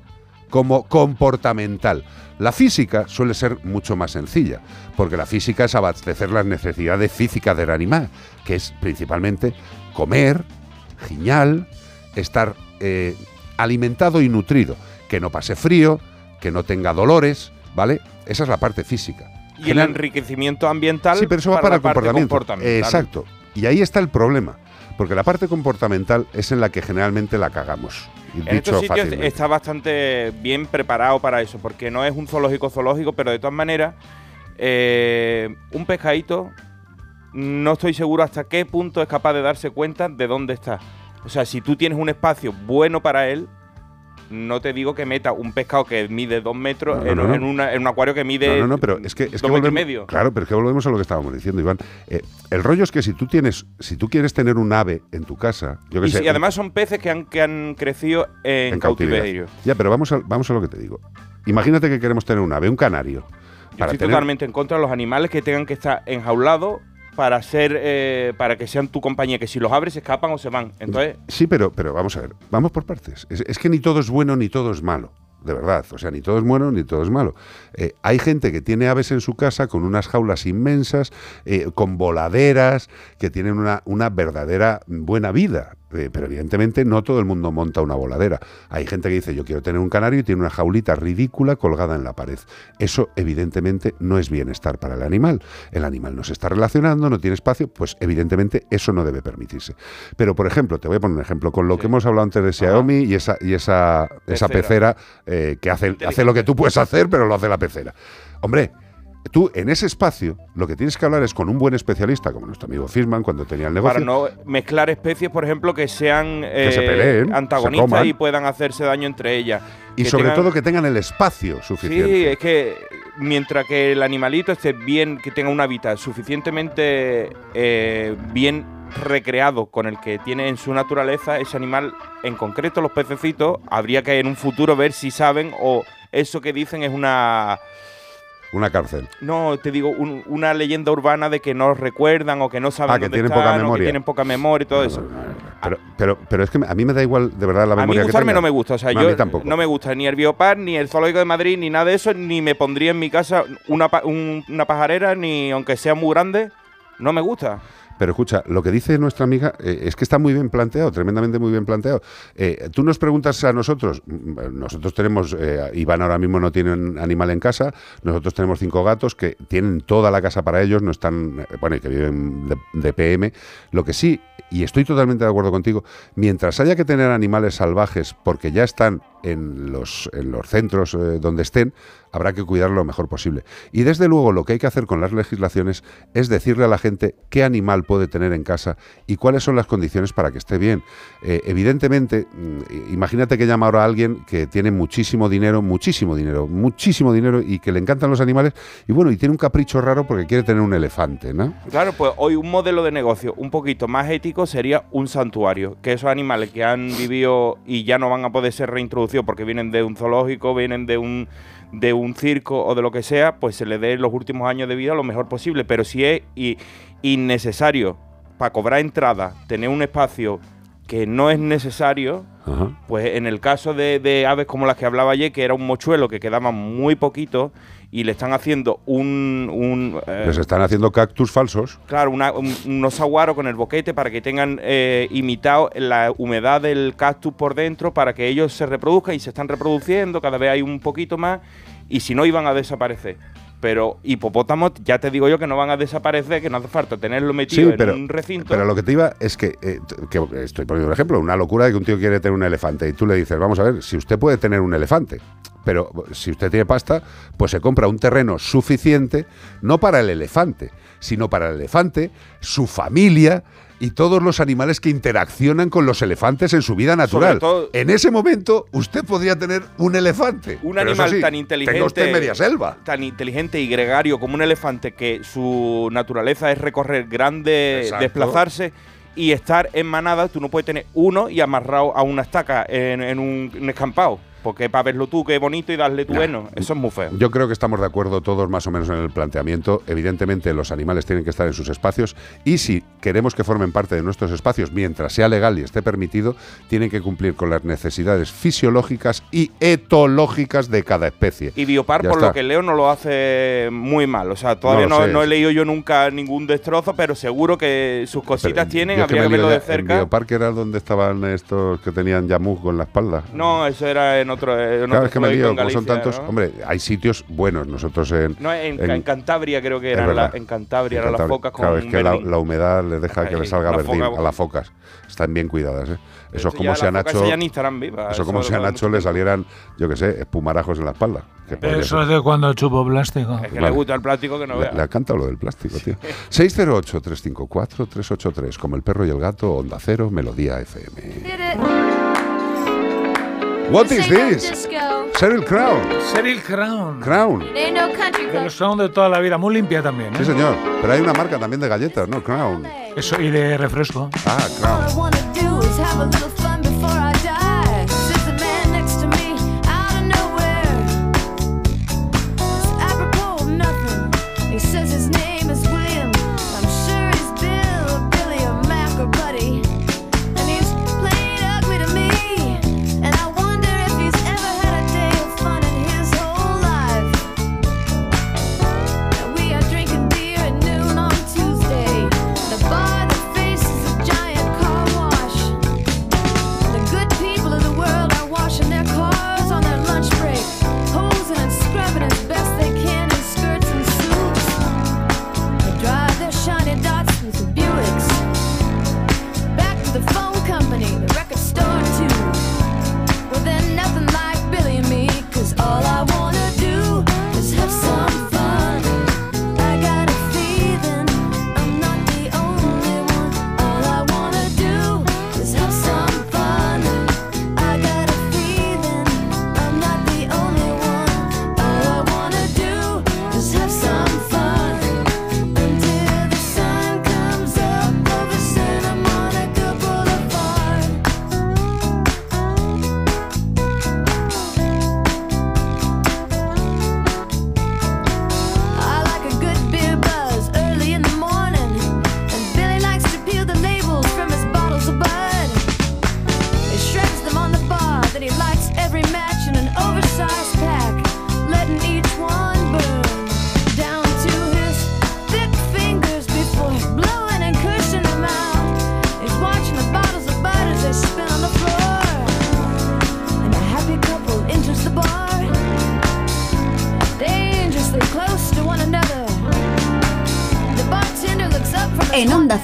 como comportamental. La física suele ser mucho más sencilla, porque la física es abastecer las necesidades físicas del animal, que es principalmente comer, giñal, estar eh, alimentado y nutrido, que no pase frío, que no tenga dolores, ¿vale? Esa es la parte física. Y el enriquecimiento ambiental. Sí, pero eso va para, la parte comportamiento. comportamental. Exacto. Y ahí está el problema. Porque la parte comportamental es en la que generalmente la cagamos. En estos sitios fácilmente. está bastante bien preparado para eso, porque no es un zoológico zoológico, pero de todas maneras, eh, un pescadito no estoy seguro hasta qué punto es capaz de darse cuenta de dónde está. O sea, si tú tienes un espacio bueno para él, no te digo que meta un pescado que mide dos metros No, no, en, en una- en un acuario que mide No, no, pero es que, es que dos metros y volvemos- medio. Claro, pero es que volvemos a lo que estábamos diciendo, Iván. Eh, el rollo es que si tú tienes, si tú quieres tener un ave en tu casa, yo que y, sé, además son peces que han, que han crecido en, cautiverio. Ya, pero vamos a, vamos a lo que te digo. Imagínate que queremos tener un ave, un canario. Yo Para estoy tener- totalmente en contra de los animales que tengan que estar enjaulados para ser eh, para que sean tu compañía, que si los abres escapan o se van. Entonces, Sí, pero, pero vamos a ver, vamos por partes. Es, es que ni todo es bueno ni todo es malo, de verdad. O sea, ni todo es bueno ni todo es malo. Eh, hay gente que tiene aves en su casa con unas jaulas inmensas, eh, con voladeras, que tienen una, una verdadera buena vida. Eh, pero evidentemente no todo el mundo monta una voladera. Hay gente que dice yo quiero tener un canario y tiene una jaulita ridícula colgada en la pared. Eso evidentemente no es bienestar para el animal. El animal no se está relacionando, no tiene espacio, pues evidentemente eso no debe permitirse. Pero por ejemplo, te voy a poner un ejemplo con lo que hemos hablado antes de Xiaomi y esa, y esa, esa Pecera. pecera eh, que hace, hace lo que tú puedes hacer, pero lo hace la pecera. Hombre, tú en ese espacio lo que tienes que hablar es con un buen especialista, como nuestro amigo Fishman cuando tenía el negocio. para no mezclar especies, por ejemplo, que sean Que se eh, peleen, antagonistas y puedan hacerse daño entre ellas. y sobre tengan- todo que tengan el espacio suficiente. Sí, es que mientras que el animalito esté bien, que tenga un hábitat suficientemente eh, bien recreado con el que tiene en su naturaleza, ese animal, en concreto los pececitos, habría que en un futuro ver si saben o eso que dicen es una... Una cárcel. No, te digo, un- una leyenda urbana de que no recuerdan o que no saben Ah, que dónde tienen están, poca o que memoria. tienen poca memoria y todo eso. Pero, pero, pero es que a mí me da igual, de verdad, la A mí memoria que gustarme tengan. no me gusta, o sea, yo no me gusta ni el Biopar, ni el Zoológico de Madrid, ni nada de eso, ni me pondría en mi casa una, un- una pajarera, ni aunque sea muy grande, no me gusta. Pero escucha, lo que dice nuestra amiga eh, es que está muy bien planteado, tremendamente muy bien planteado. Eh, tú nos preguntas a nosotros, mm, nosotros tenemos, eh, Iván ahora mismo no tiene animal en casa, nosotros tenemos cinco gatos que tienen toda la casa para ellos, no están, eh, bueno, que viven de PM. Lo que sí, y estoy totalmente de acuerdo contigo, mientras haya que tener animales salvajes porque ya están en los, en los centros eh, donde estén, habrá que cuidarlo lo mejor posible. Y desde luego lo que hay que hacer con las legislaciones es decirle a la gente qué animal puede tener en casa y cuáles son las condiciones para que esté bien. Eh, evidentemente, mm, imagínate que llama ahora a alguien que tiene muchísimo dinero, muchísimo dinero, muchísimo dinero y que le encantan los animales y bueno, y tiene un capricho raro porque quiere tener un elefante, ¿no? Claro, pues hoy un modelo de negocio un poquito más ético sería un santuario, que esos animales que han vivido y ya no van a poder ser reintroducidos porque vienen de un zoológico, vienen de un de un circo o de lo que sea, pues se le dé los últimos años de vida lo mejor posible. Pero si es innecesario para cobrar entrada tener un espacio que no es necesario, Ajá. pues en el caso de, de aves como las que hablaba ayer, que era un mochuelo que quedaban muy poquito y le están haciendo un... un eh, Les están haciendo cactus falsos. Claro, una- un- unos aguaros con el boquete para que tengan eh, imitado la humedad del cactus por dentro para que ellos se reproduzcan y se están reproduciendo, cada vez hay un poquito más y si no iban a desaparecer. Pero hipopótamos, ya te digo yo que no van a desaparecer, que no hace falta tenerlo metido Sí, pero, en un recinto. pero lo que te iba es que, eh, que estoy poniendo un ejemplo, una locura de que un tío quiere tener un elefante y tú le dices, vamos a ver, si usted puede tener un elefante, pero si usted tiene pasta, pues se compra un terreno suficiente, no para el elefante, sino para el elefante, su familia y todos los animales que interaccionan con los elefantes en su vida natural. todo- en ese momento, usted podría tener un elefante. un Pero animal sí, tan inteligente. Usted media selva. Tan inteligente y gregario como un elefante que su naturaleza es recorrer grandes, Exacto. desplazarse y estar en manada. Tú no puedes tener uno y amarrado a una estaca en, en un, un escampado. Porque para verlo tú, qué bonito, y darle tu heno. Eso es muy feo. Yo creo que estamos de acuerdo todos más o menos en el planteamiento. Evidentemente los animales tienen que estar en sus espacios y si queremos que formen parte de nuestros espacios mientras sea legal y esté permitido, tienen que cumplir con las necesidades fisiológicas y etológicas de cada especie. Y Biopar, Ya por está. lo que leo, no lo hace muy mal. O sea, todavía No he leído yo nunca ningún destrozo, pero seguro que sus cositas tienen, habría que verlo de ya- En cerca. Bioparque era donde estaban estos que tenían yamú con la espalda. No, eso era en otro. En Claro, otro es que me en como son tantos. ¿no? Hombre, hay sitios buenos. Nosotros en. No, en, en- en Cantabria creo que eran la- en Cantabria, En eran las focas con Claro, es un que la, humedad les deja que les salga verdín foca- a las focas. Están bien cuidadas, ¿eh? Eso es como si a Nacho. Eso eso como si a Nacho le salieran, yo qué sé, espumarajos en la espalda. Eso ser. es de cuando chupo plástico. Es que Vale. le gusta el plástico que no Le, vea. le ha cantado lo del plástico, tío. 608-354-383, como el perro y el gato, Onda Cero, Melodía FM. What is this? Sheryl Crown. Cheryl Crown. Crown. De los Crown de toda la vida, muy limpia también. ¿eh? Sí, señor. Pero hay una marca también de galletas, ¿no? Crown. Eso, y de refresco. Ah, Crown.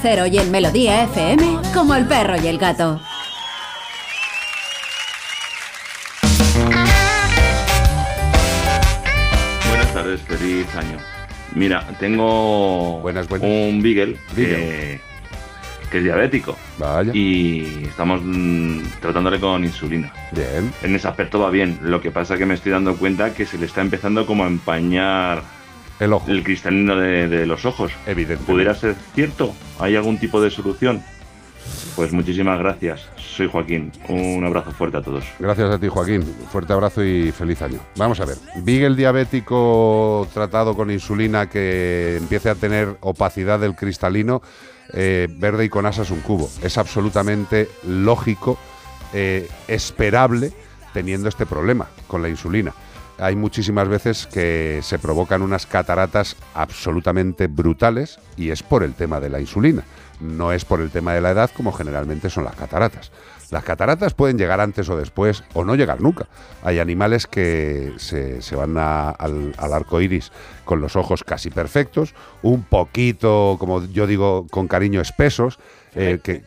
Onda Cero y en Melodía FM como el perro y el gato. Buenas tardes, feliz año. Mira, tengo un Beagle, que, es diabético. Y estamos mm, tratándole con insulina. Bien. En ese aspecto va bien. Lo que pasa es que me estoy dando cuenta que se le está empezando como a empañar el ojo. El cristalino de, de los ojos. Evidente. ¿Pudiera ser cierto? ¿Hay algún tipo de solución? Pues muchísimas gracias. Soy Joaquín. Un abrazo fuerte a todos. Gracias a ti, Joaquín. Fuerte abrazo y feliz año. Vamos a ver. Beagle diabético tratado con insulina que empiece a tener opacidad del cristalino eh, verde y con asas un cubo. Es absolutamente lógico, eh, esperable, teniendo este problema con la insulina. Hay muchísimas veces que se provocan unas cataratas absolutamente brutales y es por el tema de la insulina no es por el tema de la edad como generalmente son las cataratas. Las cataratas pueden llegar antes o después o no llegar nunca. Hay animales que se, van al, arco iris con los ojos casi perfectos, un poquito, como yo digo con cariño, espesos. Eh, que,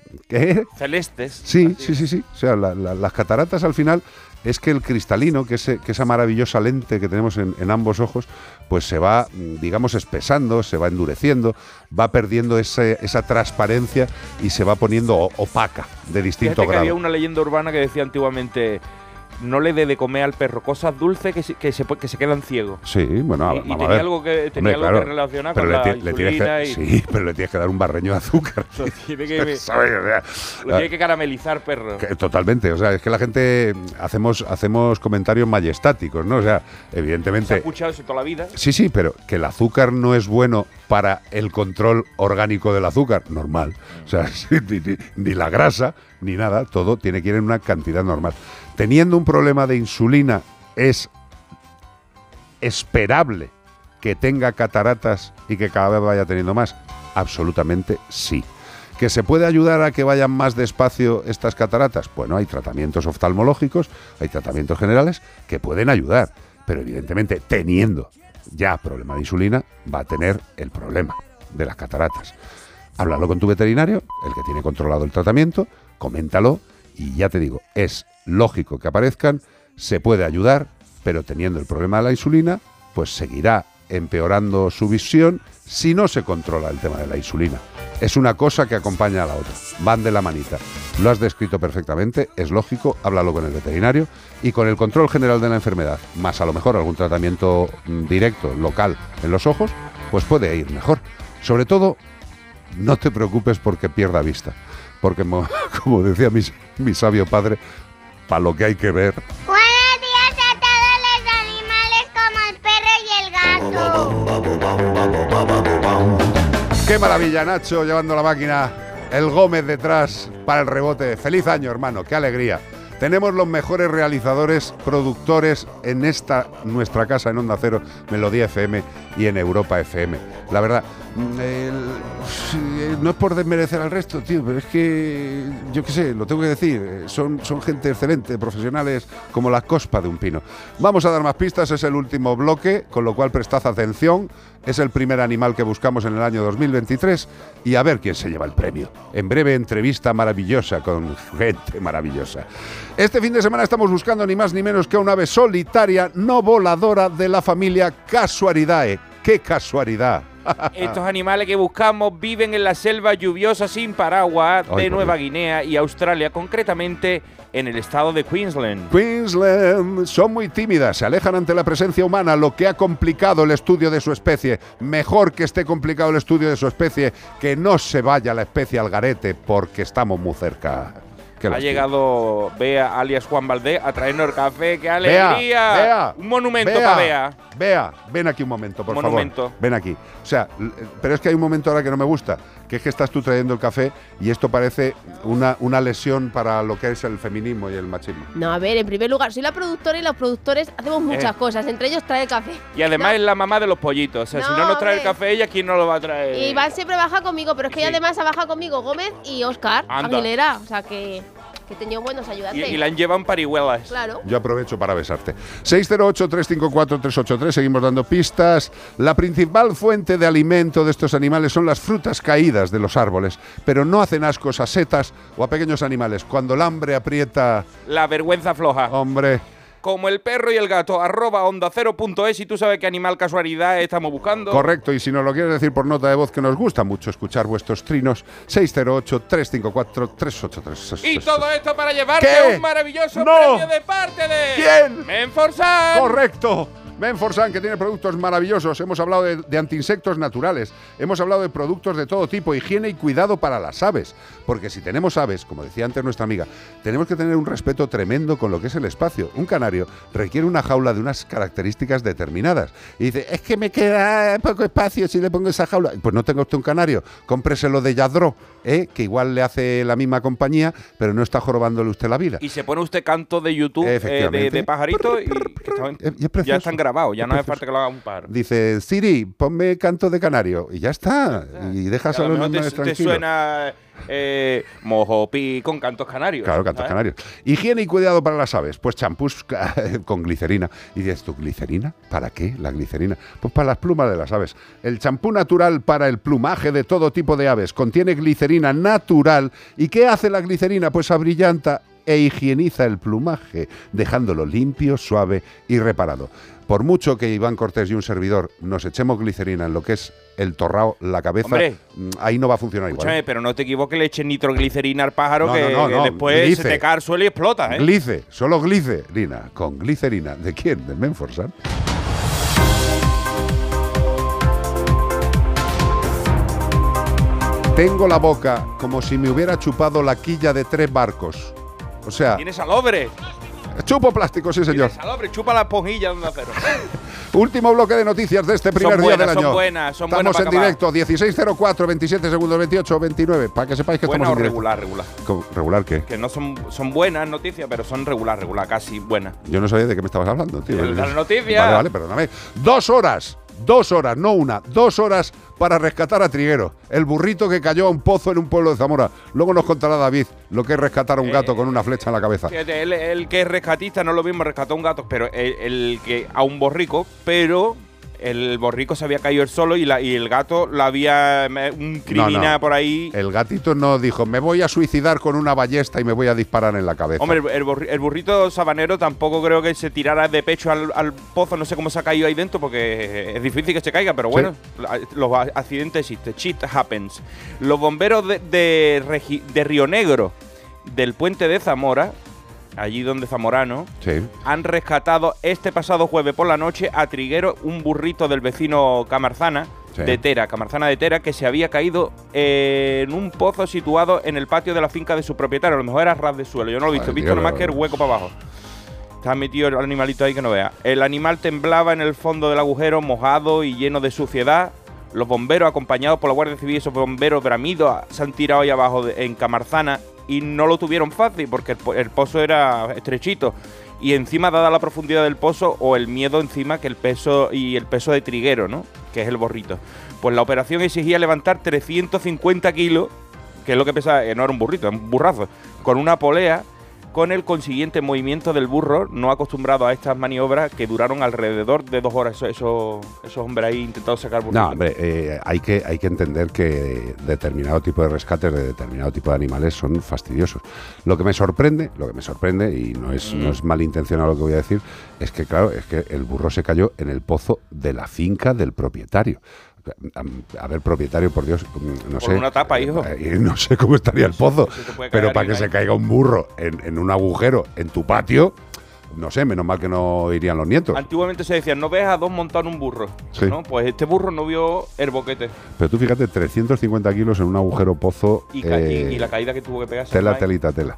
Celestes. Sí, sí, sí, sí. O sea, las cataratas al final es que el cristalino, que, que esa maravillosa lente que tenemos en, ambos ojos, pues se va, digamos, espesando, se va endureciendo, va perdiendo esa transparencia y se va poniendo opaca de distinto grado. había una leyenda urbana que decía antiguamente no le dé de comer al perro cosas dulces que se, que se, que se quedan ciegos. Sí, bueno, y, y tenía algo que tenía algo que relacionar con la le que, y... Sí, pero le tienes que dar un barreño de azúcar. Lo tiene que, lo tiene que caramelizar, perro. totalmente, o sea, es que la gente hacemos hacemos comentarios majestáticos, ¿no? O sea, evidentemente... Se ha escuchado eso toda la vida. Sí, sí, pero que el azúcar no es bueno para el control orgánico del azúcar, normal. O sea, ni, ni la grasa, ni nada, todo tiene que ir en una cantidad normal teniendo un problema de insulina, es esperable que tenga cataratas y que cada vez vaya teniendo más? Absolutamente sí. ¿Que se puede ayudar a que vayan más despacio estas cataratas? Bueno, hay tratamientos oftalmológicos, hay tratamientos generales que pueden ayudar, pero evidentemente teniendo ya problema de insulina, va a tener el problema de las cataratas. Háblalo con tu veterinario, el que tiene controlado el tratamiento, coméntalo y ya te digo, es lógico que aparezcan, se puede ayudar, pero teniendo el problema de la insulina, pues seguirá empeorando su visión si no se controla el tema de la insulina. Es una cosa que acompaña a la otra, van de la manita. Lo has descrito perfectamente, es lógico, háblalo con el veterinario y con el control general de la enfermedad, más a lo mejor algún tratamiento mm, directo, local, en los ojos, pues puede ir mejor. Sobre todo, no te preocupes porque pierda vista, porque como decía mi, mi sabio padre, para lo que hay que ver. Buenos días a todos los animales como el perro y el gato. Qué maravilla, Nacho, llevando la máquina. El Gómez detrás para el rebote. Feliz año, hermano, qué alegría. Tenemos los mejores realizadores, productores en esta nuestra casa en Onda Cero, Melodía FM y en Europa FM. La verdad, mm, no es por desmerecer al resto, tío, pero es que yo qué sé, lo tengo que decir. Son, son gente excelente, profesionales como la cospa de un pino. Vamos a dar más pistas, es el último bloque, con lo cual prestad atención. Es el primer animal que buscamos en el año 2023 y a ver quién se lleva el premio. En breve entrevista maravillosa con gente maravillosa. Este fin de semana estamos buscando ni más ni menos que una ave solitaria no voladora de la familia Casuaridae. ¡Qué casualidad! Estos animales que buscamos viven en la selva lluviosa sin paraguas de Nueva Guinea y Australia, concretamente en el estado de Queensland. Queensland son muy tímidas, se alejan ante la presencia humana, lo que ha complicado el estudio de su especie. Mejor que esté complicado el estudio de su especie, que no se vaya la especie al garete porque estamos muy cerca. Ha llegado Bea, alias Juan Valdés, a traernos el café. ¡Qué alegría! Bea, un monumento para Bea. Bea, ven aquí un momento, por monumento. favor. Ven aquí. O sea, pero es que hay un momento ahora que no me gusta que es que estás tú trayendo el café y esto parece una, una lesión para lo que es el feminismo y el machismo. No, a ver, en primer lugar, soy la productora y los productores hacemos muchas Eh. cosas, entre ellos trae café. Y además es la mamá de los pollitos. O sea, si No, no nos trae el café, ella, ¿quién no lo va a traer? Y Iván siempre baja conmigo, pero es que Sí. además baja conmigo Gómez y Oscar Anda. Aguilera. O sea que, que tenía buenos Y, ayudantes. y la en parihuelas. Claro. Yo aprovecho para besarte. 608-354-383, seguimos dando pistas. La principal fuente de alimento de estos animales son las frutas caídas de los árboles, pero no hacen ascos a setas o a pequeños animales. Cuando el hambre aprieta, La vergüenza floja. hombre, como el perro y el gato, arroba onda cero punto es y tú sabes qué animal casualidad estamos buscando. Correcto, y si nos lo quieres decir por nota de voz, que nos gusta mucho escuchar vuestros trinos, 608-354-383. Y todo esto para llevarte ¿Qué? un maravilloso ¡No! premio de parte de... ¿Quién? Menforsan. Correcto. Menforsan, que tiene productos maravillosos. Hemos hablado de, de antiinsectos naturales. Hemos hablado de productos de todo tipo, higiene y cuidado para las aves. Porque si tenemos aves, como decía antes nuestra amiga, tenemos que tener un respeto tremendo con lo que es el espacio. Un canario requiere una jaula de unas características determinadas. Y dice, es que me queda poco espacio si le pongo esa jaula. Pues no tenga usted un canario, cómpreselo de Yadro, ¿eh? que igual le hace la misma compañía, pero no está jorobándole usted la vida. Y se pone usted canto de YouTube eh, de, de pajarito y, es ya están grabados, ya no hace falta que lo haga un pájaro. Dice, Siri, ponme canto de canario. Y ya está. Y dejas Y a lo los mejor te, te suena eh, mojopi con cantos canarios. Claro, cantos ¿sabes? canarios. Higiene y cuidado para las aves. Pues champús con glicerina. Y dices tú, ¿glicerina? ¿Para qué la glicerina? Pues para las plumas de las aves. El champú natural para el plumaje de todo tipo de aves. Contiene glicerina natural. ¿Y qué hace la glicerina? Pues abrillanta e higieniza el plumaje, dejándolo limpio, suave y reparado. Por mucho que Iván Cortés y un servidor nos echemos glicerina en lo que es el torrao, la cabeza, Hombre. mm, ahí no va a funcionar igual. Pero no te equivoques, le eches nitroglicerina al pájaro No, que, no, no, que no, después glice. se te cae al suelo y explota, ¿eh? Glice, solo glicerina, con glicerina. ¿De quién? ¿De Menforsan? Tengo la boca como si me hubiera chupado la quilla de tres barcos. O sea, Tienes salobre. chupo plástico, sí señor. Tienes salobre, chupa la esponjilla de un acero. Último bloque de noticias de este primer Son día buenas, del son año. buenas, son estamos buenas en directo, 1604, 27 segundos, 28, 29. Para que sepáis que estamos en directo. regular, regular. ¿Regular qué? Que no son, son buenas noticias, pero son regular, regular, casi buenas. Yo no sabía de qué me estabas hablando, tío. De la noticia. Vale, vale, perdóname. Dos horas, dos horas, no una, dos horas para rescatar a Triguero, el burrito que cayó a un pozo en un pueblo de Zamora. Luego nos contará David lo que es rescatar a un gato con una flecha en la cabeza. Fíjate, él que es rescatista no es lo mismo rescató a un gato, pero el, el que a un borrico, pero el borrico se había caído él solo y, la, y el gato la había un criminal No, no. por ahí. El gatito no dijo, me voy a suicidar con una ballesta y me voy a disparar en la cabeza. Hombre, el, el el burrito sabanero tampoco creo que se tirara de pecho al, al pozo, no sé cómo se ha caído ahí dentro, porque es difícil que se caiga, pero bueno, los accidentes existen, shit happens. Los bomberos de, de de Río Negro, del puente de Zamora, allí donde Zamorano, Sí. han rescatado este pasado jueves por la noche a Triguero un burrito del vecino Camarzana Sí. de Tera, Camarzana de Tera, que se había caído en un pozo situado en el patio de la finca de su propietario. A lo mejor era ras de suelo, yo no lo he visto, he visto nomás que el hueco para abajo. Está metido el animalito ahí que no vea. El animal temblaba en el fondo del agujero, mojado y lleno de suciedad. Los bomberos, acompañados por la Guardia Civil, esos bomberos bramidos, se han tirado ahí abajo de- en Camarzana y no lo tuvieron fácil porque el, el pozo era estrechito. Y encima, dada la profundidad del pozo, o el miedo encima que el peso y el peso de triguero, ¿no? Que es el borrito. Pues la operación exigía levantar 350 kilos, que es lo que pesa, eh, no era un burrito, era un burrazo, con una polea, con el consiguiente movimiento del burro, no acostumbrado a estas maniobras que duraron alrededor de dos horas. Eso- Esos, esos hombres ahí intentando sacar burrito. No, hombre, eh, hay, que, hay que entender que determinado tipo de rescates de determinado tipo de animales son fastidiosos. Lo que me sorprende, lo que me sorprende, y no es, no es malintencionado lo que voy a decir, es que, claro, es que el burro se cayó en el pozo de la finca del propietario. A, a ver, propietario, por Dios, no Por sé. una tapa, hijo. Eh, no sé cómo estaría el pozo, pero para que se caiga un burro en, en un agujero en tu patio, no sé, menos mal que no irían los nietos. Antiguamente se decía, no ves a dos montar un burro. Sí. ¿no? Pues este burro no vio el boquete. Pero tú fíjate, 350 kilos en un agujero pozo. Y, eh, y la caída que tuvo que pegarse. Tela, telita, tela.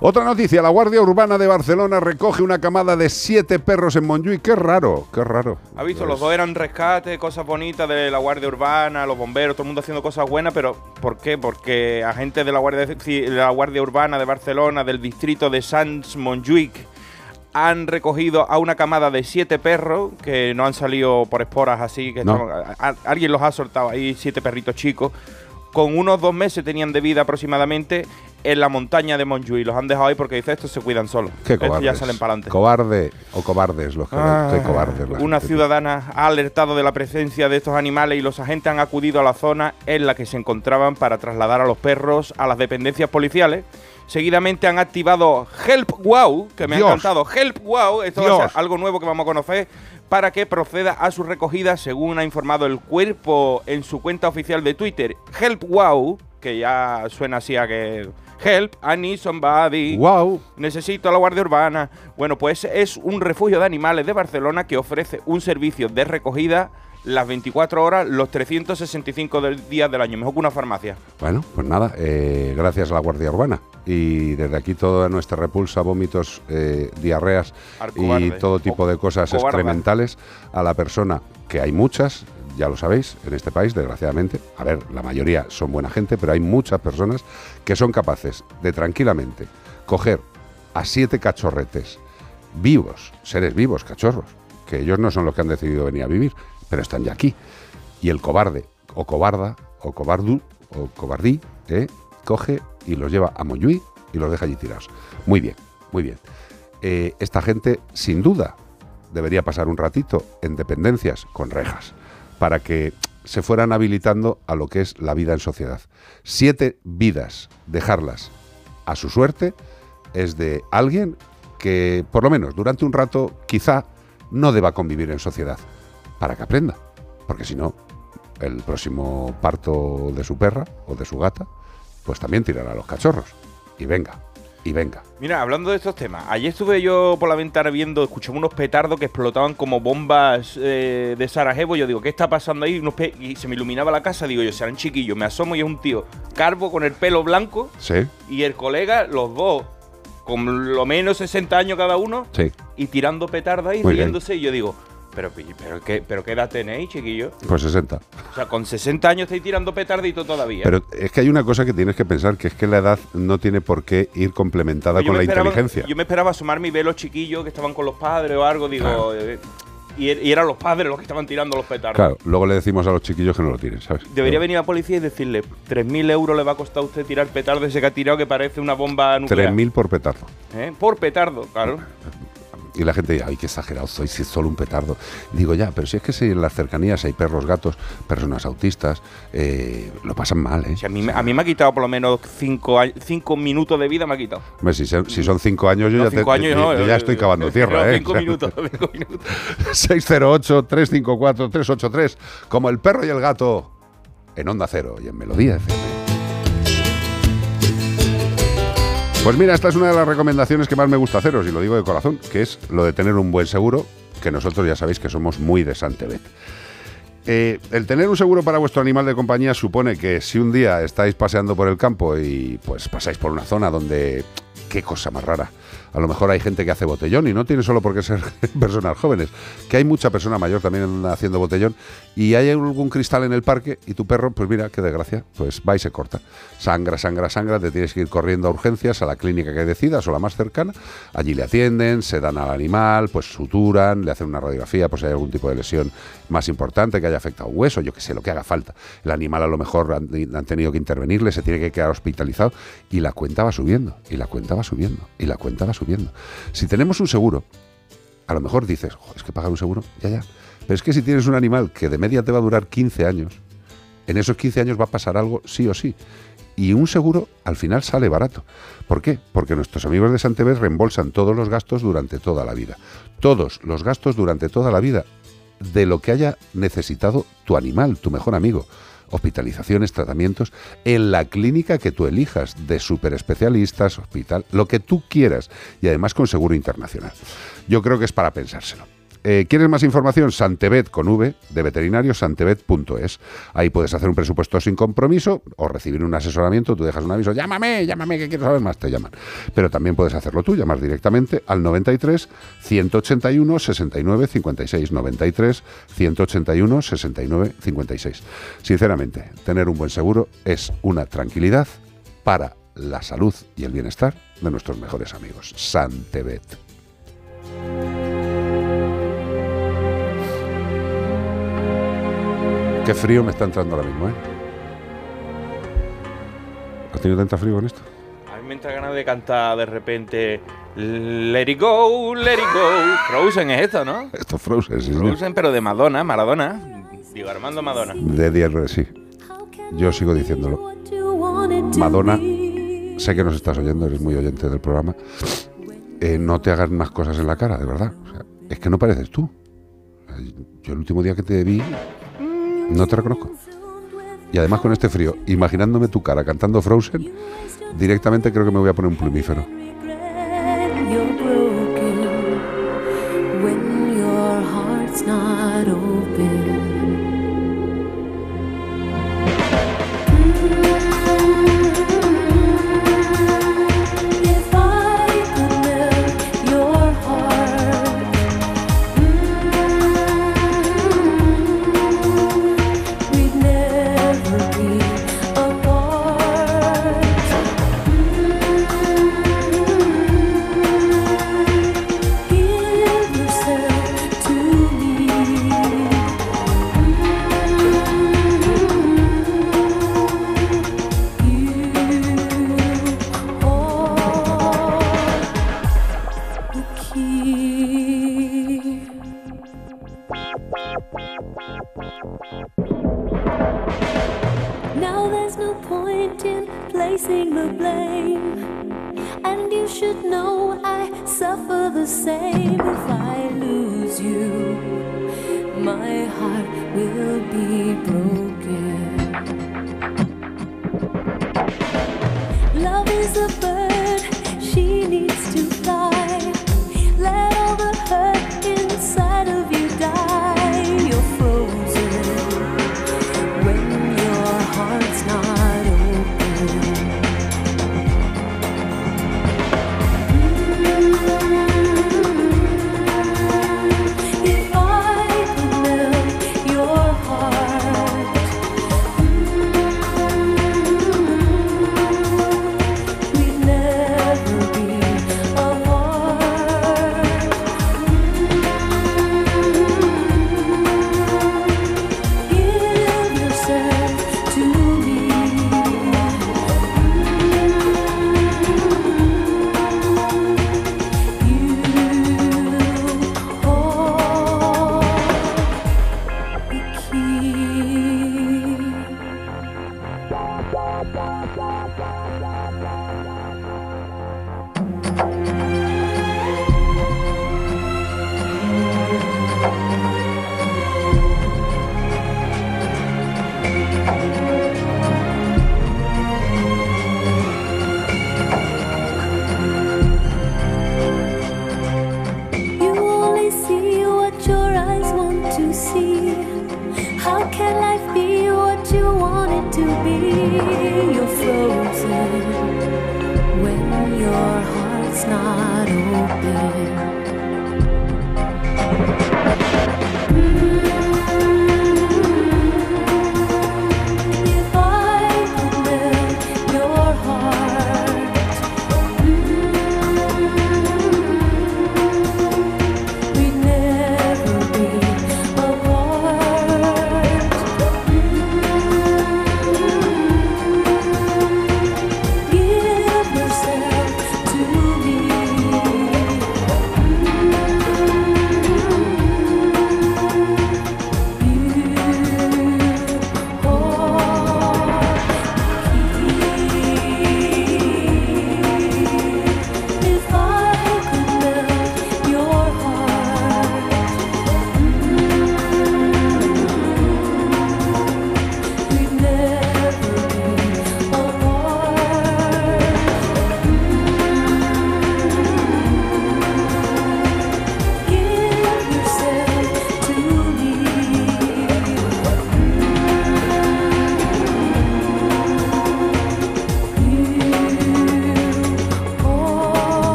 Otra noticia, la Guardia Urbana de Barcelona recoge una camada de siete perros en Montjuic. Qué raro, qué raro. Ha visto, los dos eran rescates, cosas bonitas de la Guardia Urbana, los bomberos, todo el mundo haciendo cosas buenas, pero ¿por qué? Porque agentes de la Guardia, de la Guardia Urbana de Barcelona, del distrito de Sans Montjuic, han recogido a una camada de siete perros que no han salido por esporas así, que No. estaban- a- a- alguien los ha soltado ahí, siete perritos chicos. Con unos dos meses tenían de vida aproximadamente en la montaña de Montjuic. Los han dejado ahí porque dice estos se cuidan solos. Qué Estos cobardes. ya salen para adelante. Cobarde o cobardes los que Ah, qué cobardes. Una gente. ciudadana ha alertado de la presencia de estos animales y los agentes han acudido a la zona en la que se encontraban para trasladar a los perros a las dependencias policiales Seguidamente han activado Help Wow, que me Dios. ha encantado. Help Wow, esto va a Dios. ser algo nuevo que vamos a conocer para que proceda a su recogida, según ha informado el cuerpo en su cuenta oficial de Twitter. Help Wow, que ya suena así a que Help, I need somebody. Wow. Necesito a la Guardia Urbana. Bueno, pues es un refugio de animales de Barcelona que ofrece un servicio de recogida las 24 horas, los 365 del- días del año. Mejor que una farmacia. Bueno, pues nada, eh, gracias a la Guardia Urbana. Y desde aquí toda nuestra repulsa, vómitos, eh, diarreas y todo tipo de cosas cobarda. excrementales a la persona, que hay muchas, ya lo sabéis, en este país, desgraciadamente. A ver, la mayoría son buena gente, pero hay muchas personas que son capaces de tranquilamente coger a siete cachorretes vivos, seres vivos, cachorros, que ellos no son los que han decidido venir a vivir, pero están ya aquí. Y el cobarde, o cobarda, o cobardu, o cobardí, ¿eh? coge y los lleva a Montjuïc y los deja allí tirados. Muy bien, muy bien. Eh, esta gente, sin duda, debería pasar un ratito en dependencias con rejas, para que se fueran habilitando a lo que es la vida en sociedad. Siete vidas, dejarlas a su suerte, es de alguien que, por lo menos durante un rato, quizá no deba convivir en sociedad, para que aprenda. Porque si no, el próximo parto de su perra o de su gata, pues también tirará a los cachorros. Y venga, y venga. Mira, hablando de estos temas, ayer estuve yo por la ventana viendo, escuchaba unos petardos que explotaban como bombas eh, de Sarajevo. Yo digo, ¿qué está pasando ahí? Unos pe- y se me iluminaba la casa. Digo, yo, serán chiquillos. Me asomo y es un tío calvo con el pelo blanco Sí, y el colega, los dos, con lo menos 60 años cada uno, sí. y tirando petardos ahí, Muy bien. riéndose. Y yo digo, ¿pero, pero, qué, ¿pero qué edad tenéis, chiquillos? Pues 60. O sea, con 60 años estáis tirando petardito todavía. Pero es que hay una cosa que tienes que pensar, que es que la edad no tiene por qué ir complementada Yo con la esperaba- inteligencia. Yo me esperaba asomarme y ver los chiquillos que estaban con los padres o algo, digo. Claro. eh, y, er- y eran los padres los que estaban tirando los petardos. Claro, luego le decimos a los chiquillos que no lo tiren, ¿sabes? Debería venir la policía y decirle: 3.000 euros le va a costar a usted tirar petardo ese que ha tirado que parece una bomba nuclear. 3.000 por petardo. ¿Eh? Por petardo, claro. Y la gente dice, ay, qué exagerado soy, si es solo un petardo. Y digo, ya, pero si es que si en las cercanías hay perros, gatos, personas autistas, eh, lo pasan mal, ¿eh? Si a, mí, me- a mí me ha quitado por lo menos 5 cinco minutos de vida, me ha quitado. Hombre, si, son cinco años, yo No, ya, te- cinco años yo- no, yo eh, ya estoy cavando eh, tierra, ¿eh? cinco minutos, cinco minutos. 608-354-383, como el perro y el gato, en Onda Cero y en Melodía FM. Pues mira, esta es una de las recomendaciones que más me gusta haceros, y lo digo de corazón, que es lo de tener un buen seguro, que nosotros ya sabéis que somos muy de Santebet. Eh, el tener un seguro para vuestro animal de compañía supone que si un día estáis paseando por el campo y pues pasáis por una zona donde qué cosa más rara. A lo mejor hay gente que hace botellón y no tiene solo por qué ser personas jóvenes, que hay mucha persona mayor también haciendo botellón y hay algún cristal en el parque y tu perro, pues mira, qué desgracia, pues va y se corta. Sangra, sangra, sangra, te tienes que ir corriendo a urgencias a la clínica que decidas o la más cercana. Allí le atienden, se dan al animal, pues suturan, le hacen una radiografía, pues si hay algún tipo de lesión más importante que haya afectado hueso, yo que sé, lo que haga falta. El animal a lo mejor han, han tenido que intervenirle, se tiene que quedar hospitalizado y la cuenta va subiendo, y la cuenta va subiendo, y la cuenta va subiendo. Si tenemos un seguro, a lo mejor dices, "Jo, es que pagar un seguro, ya, ya. Pero es que si tienes un animal que de media te va a durar 15 años, en esos 15 años va a pasar algo sí o sí. Y un seguro al final sale barato. ¿Por qué? Porque nuestros amigos de Santebet reembolsan todos los gastos durante toda la vida. Todos los gastos durante toda la vida de lo que haya necesitado tu animal, tu mejor amigo. Hospitalizaciones, tratamientos, en la clínica que tú elijas, de superespecialistas, hospital, lo que tú quieras. Y además con seguro internacional. Yo creo que es para pensárselo. Eh, ¿Quieres más información? Santebet con V de veterinario, santebet.es. Ahí puedes hacer un presupuesto sin compromiso o recibir un asesoramiento. Tú dejas un aviso, llámame, llámame, que quiero saber más, te llaman. Pero también puedes hacerlo tú, llamar directamente al 93 181 69 56. 93 181 69 56. Sinceramente, tener un buen seguro es una tranquilidad para la salud y el bienestar de nuestros mejores amigos. Santebet. Qué frío me está entrando ahora mismo, ¿eh? ¿Has tenido tanta frío con esto? A mí me entra ganas de cantar de repente Let it go, let it go. Frozen es esto, ¿no? Esto es Frozen, sí. Frozen, pero de Madonna, Maradona. Digo, Armando Madonna. De Diego, sí. Yo sigo diciéndolo. Madonna, sé que nos estás oyendo, eres muy oyente del programa. Eh, no te hagas más cosas en la cara, de verdad. Es que no pareces tú. Yo el último día que te vi no te reconozco. Y además con este frío, imaginándome tu cara cantando Frozen, directamente creo que me voy a poner un plumífero.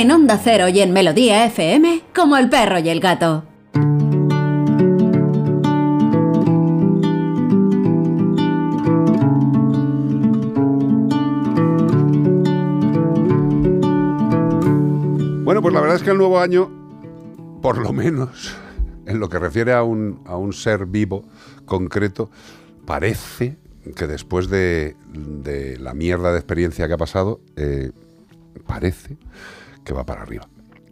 en Onda Cero y en Melodía FM como el perro y el gato. Bueno, pues la verdad es que el nuevo año, por lo menos en lo que refiere a un, a un ser vivo concreto, parece que después de, de, la mierda de experiencia que ha pasado, eh,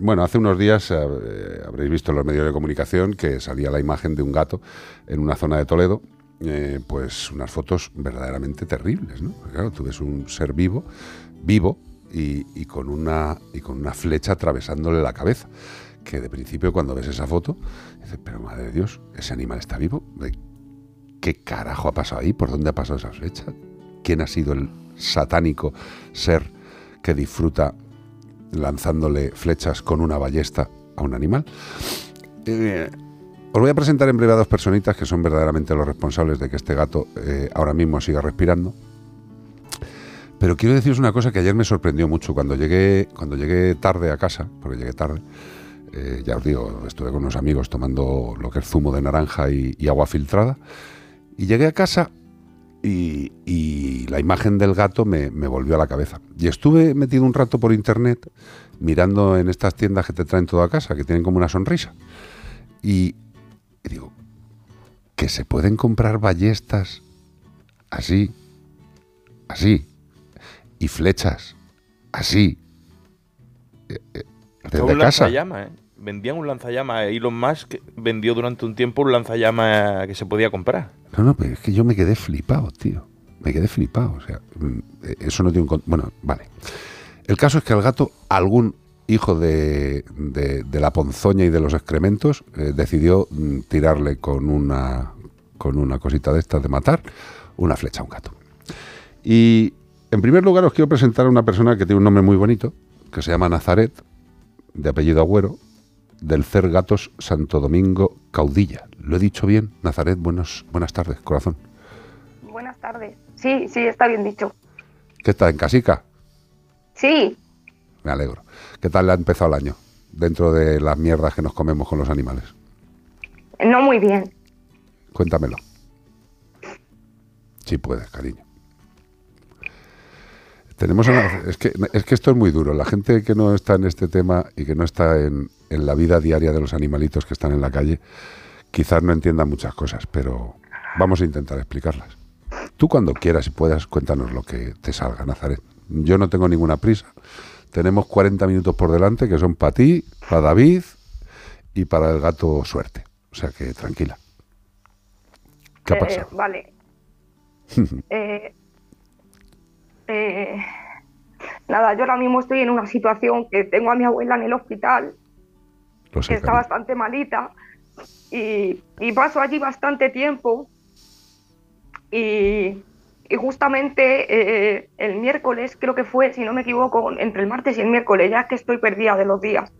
bueno, hace unos días eh, habréis visto en los medios de comunicación que salía la imagen de un gato en una zona de Toledo, eh, pues unas fotos verdaderamente terribles, ¿no? Claro, tú ves un ser vivo, vivo, y, con una, y con una flecha atravesándole la cabeza. Que de principio cuando ves esa foto, dices, pero madre de Dios, ese animal está vivo. ¿Qué carajo ha pasado ahí? ¿Por dónde ha pasado esa flecha? ¿Quién ha sido el satánico ser que disfruta lanzándole flechas con una ballesta a un animal? Eh, os voy a presentar en breve a dos personitas que son verdaderamente los responsables de que este gato eh, ahora mismo siga respirando. Pero quiero deciros una cosa que ayer me sorprendió mucho cuando llegué, cuando llegué tarde a casa, porque llegué tarde. Eh, ya os digo, estuve con unos amigos tomando lo que es zumo de naranja y, agua filtrada. Y llegué a casa y, la imagen del gato me, volvió a la cabeza. Y estuve metido un rato por internet mirando en estas tiendas que te traen todo a casa, que tienen como una sonrisa. Y, y digo, que se pueden comprar ballestas así, así, y flechas. Así. Eh, eh, desde un casa. Lanzallama, ¿eh? Vendían un lanzallamas. Elon Musk vendió durante un tiempo un lanzallamas que se podía comprar. No, no, pero es que yo me quedé flipado, tío. Me quedé flipado. O sea, mm, eso no tiene un. Bueno, vale. El caso es que al gato, algún hijo de, de, la ponzoña y de los excrementos, decidió mm, tirarle con una, con una cosita de estas de matar una flecha a un gato. Y en primer lugar, os quiero presentar a una persona que tiene un nombre muy bonito, que se llama Nazaret, de apellido Agüero, del CER Gatos Santo Domingo Caudilla. ¿Lo he dicho bien? Nazaret, buenos, buenas tardes, corazón. Buenas tardes. Sí, sí, está bien dicho. ¿Qué está, en casica? Sí. Me alegro. ¿Qué tal le ha empezado el año dentro de las mierdas que nos comemos con los animales? No muy bien. Cuéntamelo. Sí puedes, cariño. Tenemos es, que, es que esto es muy duro. La gente que no está en este tema y que no está en, la vida diaria de los animalitos que están en la calle, quizás no entienda muchas cosas, pero vamos a intentar explicarlas. Tú cuando quieras y puedas, cuéntanos lo que te salga, Nazaret. Yo no tengo ninguna prisa. Tenemos 40 minutos por delante que son para ti, para David y para el gato suerte. O sea que tranquila. ¿Qué ha eh, pasado? vale. eh, eh, nada, yo ahora mismo estoy en una situación que tengo a mi abuela en el hospital, que está bastante malita, y, paso allí bastante tiempo. Y, justamente eh, el miércoles, creo que fue, si no me equivoco, entre el martes y el miércoles, ya que estoy perdida de los días.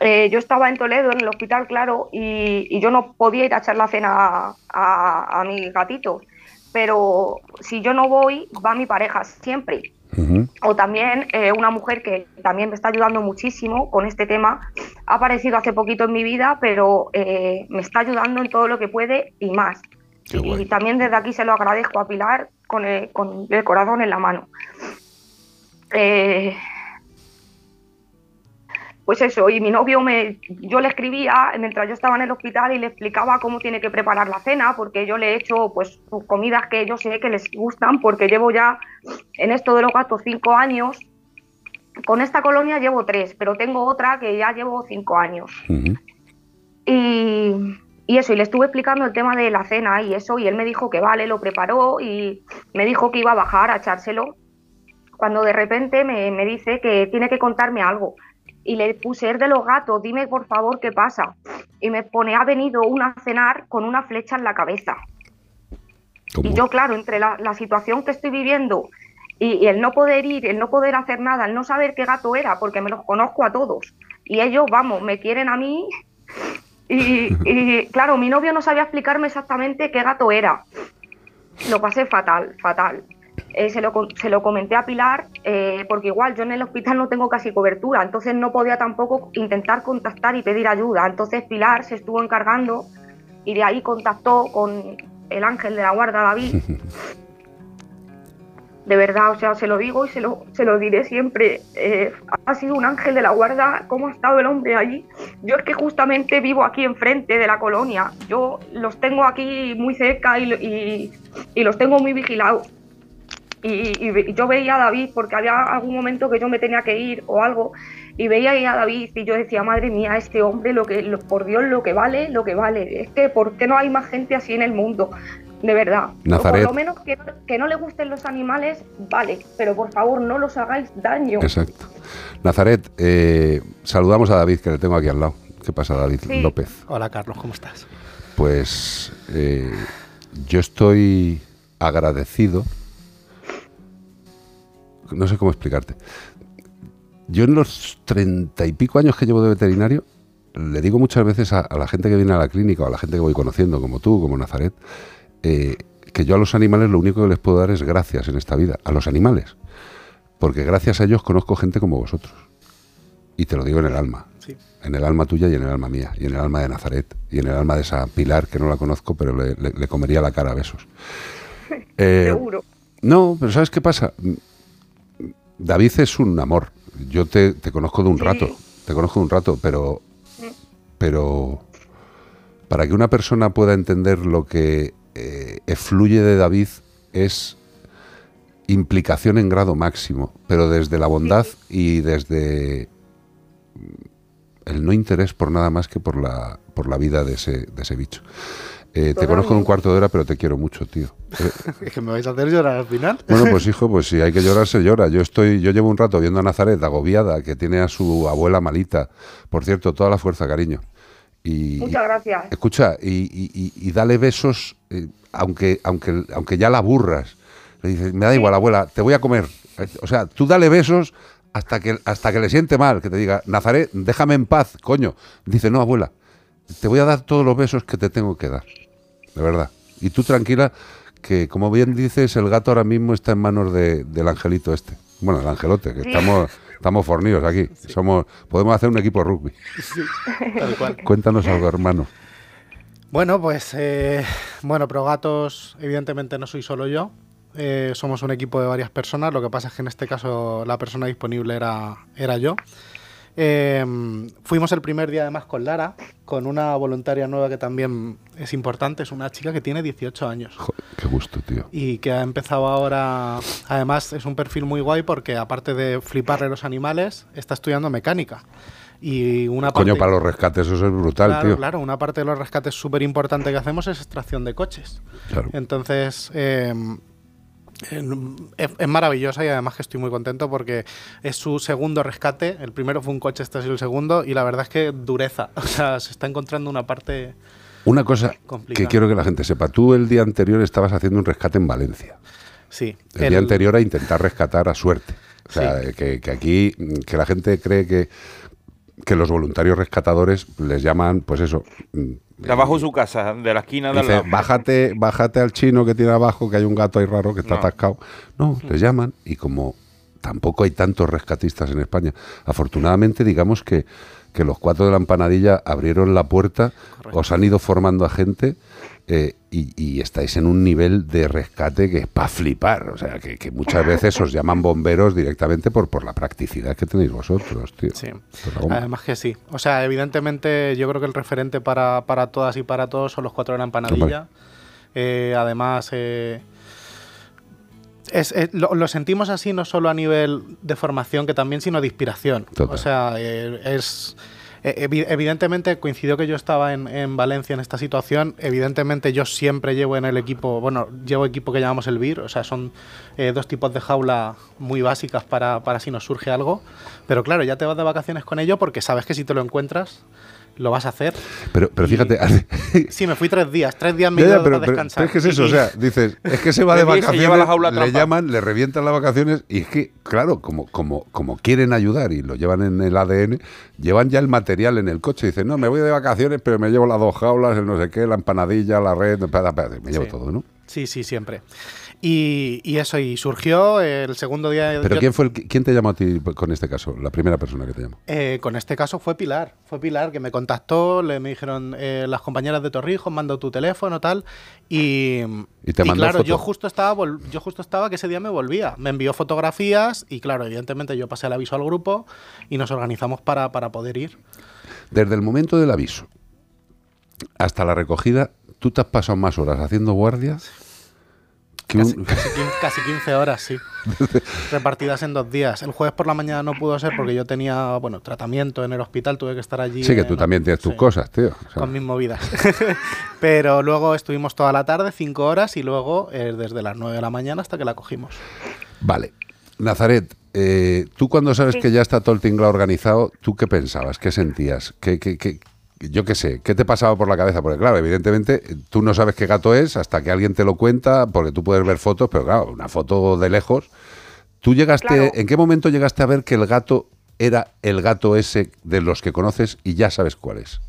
Eh, yo estaba en Toledo, en el hospital, claro, y, yo no podía ir a echar la cena a, a mi gatito pero si yo no voy, va mi pareja siempre. O también eh, una mujer que también me está ayudando muchísimo con este tema, ha aparecido hace poquito en mi vida, pero eh, me está ayudando en todo lo que puede y más. Y, también desde aquí se lo agradezco a Pilar con el, con el corazón en la mano. Eh, pues eso, y mi novio me, yo le escribía mientras yo estaba en el hospital y le explicaba cómo tiene que preparar la cena, porque yo le he hecho pues comidas que yo sé que les gustan, porque llevo ya en esto de los gatos cinco años. Con esta colonia llevo tres, pero tengo otra que ya llevo cinco años. y, y eso, y le estuve explicando el tema de la cena y eso, y él me dijo que vale, lo preparó y me dijo que iba a bajar a echárselo. Cuando de repente me, me dice que tiene que contarme algo y le puse er de los gatos, dime por favor qué pasa. Y me pone, ha venido una a cenar con una flecha en la cabeza. Y yo, claro, entre la, situación que estoy viviendo y, el no poder ir, el no poder hacer nada, el no saber qué gato era, porque me los conozco a todos. Y ellos, vamos, me quieren a mí. Y, y claro, mi novio no sabía explicarme exactamente qué gato era. Lo pasé fatal, fatal. Eh, se, lo, se, lo, comenté a Pilar eh, porque igual yo en el hospital no tengo casi cobertura, entonces no podía tampoco intentar contactar y pedir ayuda. Entonces Pilar se estuvo encargando y de ahí contactó con el ángel de la guarda David. De verdad, o sea, se lo digo y se lo, se lo diré siempre. Eh, ha sido un ángel de la guarda, cómo ha estado el hombre allí. Yo es que justamente vivo aquí enfrente de la colonia. Yo los tengo aquí muy cerca y, y, y los tengo muy vigilados Y, y ve- y yo veía a David, porque había algún momento que yo me tenía que ir o algo, y veía ahí a David y yo decía, madre mía, este hombre, lo que, lo- por Dios, lo que vale, lo que vale. Es que, ¿por qué no hay más gente así en el mundo? De verdad. Nazaret. por lo menos que, que no le gusten los animales, vale, pero por favor no los hagáis daño. Exacto. Nazaret, eh, saludamos a David, que le tengo aquí al lado. ¿Qué pasa, David Sí. López? Hola Carlos, ¿cómo estás? Pues eh, yo estoy agradecido. No sé cómo explicarte. Yo en los treinta y pico años que llevo de veterinario, le digo muchas veces a, a la gente que viene a la clínica o a la gente que voy conociendo, como tú, como Nazaret, eh, que yo a los animales lo único que les puedo dar es gracias en esta vida. A los animales. Porque gracias a ellos conozco gente como vosotros. Y te lo digo en el alma. Sí. En el alma tuya y en el alma mía. Y en el alma de Nazaret. Y en el alma de esa Pilar, que no la conozco, pero le, le- le comería la cara a besos. Eh, Seguro. No, pero ¿sabes qué pasa? David es un amor. Yo te, te conozco de un Sí. rato. Te conozco de un rato, pero. Pero. Para que una persona pueda entender lo que eh, fluye de David es implicación en grado máximo, pero desde la bondad y desde el no interés por nada más que por la, por la vida de ese, de ese bicho. Eh, te conozco de un cuarto de hora, pero te quiero mucho, tío. Eh, Es que me vais a hacer llorar al final. bueno, pues hijo, pues si hay que llorar, se llora. Yo estoy, yo llevo un rato viendo a Nazaret agobiada, que tiene a su abuela malita. Por cierto, toda la fuerza, cariño. Y, Muchas gracias. Escucha, y, y- y- y dale besos, eh, aunque, aunque, aunque ya la aburras. Le dices, me da igual, abuela, te voy a comer. O sea, tú dale besos hasta que, hasta que le siente mal, que te diga, Nazaret, déjame en paz, coño. Dice, no, abuela, te voy a dar todos los besos que te tengo que dar. De verdad. Y tú tranquila, que como bien dices, el gato ahora mismo está en manos de- del angelito este. Bueno, el angelote, que estamos, estamos fornidos aquí. Somos, podemos hacer un equipo de rugby. Sí, tal cual. Cuéntanos algo, hermano. Bueno, pues eh, bueno, Progatos evidentemente no soy solo yo. Eh, somos un equipo de varias personas. Lo que pasa es que en este caso la persona disponible era, era yo. Eh, fuimos el primer día además con Lara, con una voluntaria nueva que también es importante. Es una chica que tiene 18 años. Qué gusto, tío. Y que ha empezado ahora, además es un perfil muy guay porque aparte de fliparle los animales, está estudiando mecánica. Y una Coño, parte- para los rescates eso es brutal, claro, tío. Claro, una parte de los rescates súper importante que hacemos es extracción de coches. Claro. Entonces, eh, en- es, es maravillosa y además que estoy muy contento porque es su segundo rescate. El primero fue un coche, este ha sido el segundo y la verdad es que dureza. O sea, se está encontrando una parte... Una cosa que quiero que la gente sepa. Tú el día anterior estabas haciendo un rescate en Valencia. Sí. El, el- día anterior a intentar rescatar a suerte. O sea, que, que aquí, que la gente cree que, que los voluntarios rescatadores les llaman, pues eso. mm, De abajo de su casa, de la esquina de al Dice, lado. bájate, bájate al chino que tiene abajo, que hay un gato ahí raro que está No. atascado. No, les llaman y como tampoco hay tantos rescatistas en España, afortunadamente digamos que, que los cuatro de la empanadilla abrieron la puerta, os han ido formando a gente eh, y, y estáis en un nivel de rescate que es para flipar. O sea, que, que muchas veces os llaman bomberos directamente por, por la practicidad que tenéis vosotros, tío. Sí. Goma. Además que sí. O sea, evidentemente yo creo que el referente para, para todas y para todos son los cuatro de la empanadilla. Eh, además, eh, es- es- lo, lo sentimos así no solo a nivel de formación, que también, sino de inspiración. Total. O sea, eh, es... eh, evi- Evidentemente coincidió que yo estaba en, en Valencia en esta situación. Evidentemente yo siempre llevo en el equipo, bueno, llevo equipo que llamamos el BIR, o sea, son eh, dos tipos de jaula muy básicas para, para si nos surge algo. Pero claro, ya te vas de vacaciones con ello porque sabes que si te lo encuentras, lo vas a hacer. Pero, pero fíjate, Sí, me fui tres días, tres días me Ya, pero, a descansar. pero es que es eso, Y- o sea, dices, es que se va de Bebé y se lleva la jaula vacaciones, le llaman, le revientan las vacaciones y es que, claro, como, como, como quieren ayudar y lo llevan en el ADN, llevan ya el material en el coche. Dicen, no, me voy de vacaciones, pero me llevo las dos jaulas, el no sé qué, la empanadilla, la red, me llevo Sí. todo, ¿no? Sí, sí, siempre. Y, y eso, y surgió el segundo día. Pero yo- ¿quién fue el, quién te llamó a ti con este caso? La primera persona que te llamó. Eh, con este caso fue Pilar, fue Pilar que me contactó, le me dijeron eh, las compañeras de Torrijos, manda tu teléfono tal y, Y te mandó claro, foto. yo justo estaba yo justo estaba que ese día me volvía, me envió fotografías y claro, evidentemente yo pasé el aviso al grupo y nos organizamos para, para poder ir. Desde el momento del aviso hasta la recogida, ¿tú te has pasado más horas haciendo guardias? Que Casi, un- casi quin- Casi 15 horas, sí. Repartidas en dos días. El jueves por la mañana no pudo ser porque yo tenía, bueno, tratamiento en el hospital, tuve que estar allí. Sí, que en- tú también tienes tus cosas, tío. O sea, con mis movidas. Pero luego estuvimos toda la tarde, cinco horas, y luego eh, desde las 9 de la mañana hasta que la cogimos. Vale. Nazaret, eh, tú cuando sabes Sí. que ya está todo el tinglado organizado, ¿tú qué pensabas? ¿Qué sentías? ¿Qué, qué, qué- yo qué sé, ¿qué te pasaba por la cabeza? Porque claro, evidentemente tú no sabes qué gato es hasta que alguien te lo cuenta, porque tú puedes ver fotos, pero claro, una foto de lejos. ¿Tú llegaste, Claro. en qué momento llegaste a ver que el gato era el gato ese de los que conoces y ya sabes cuál es?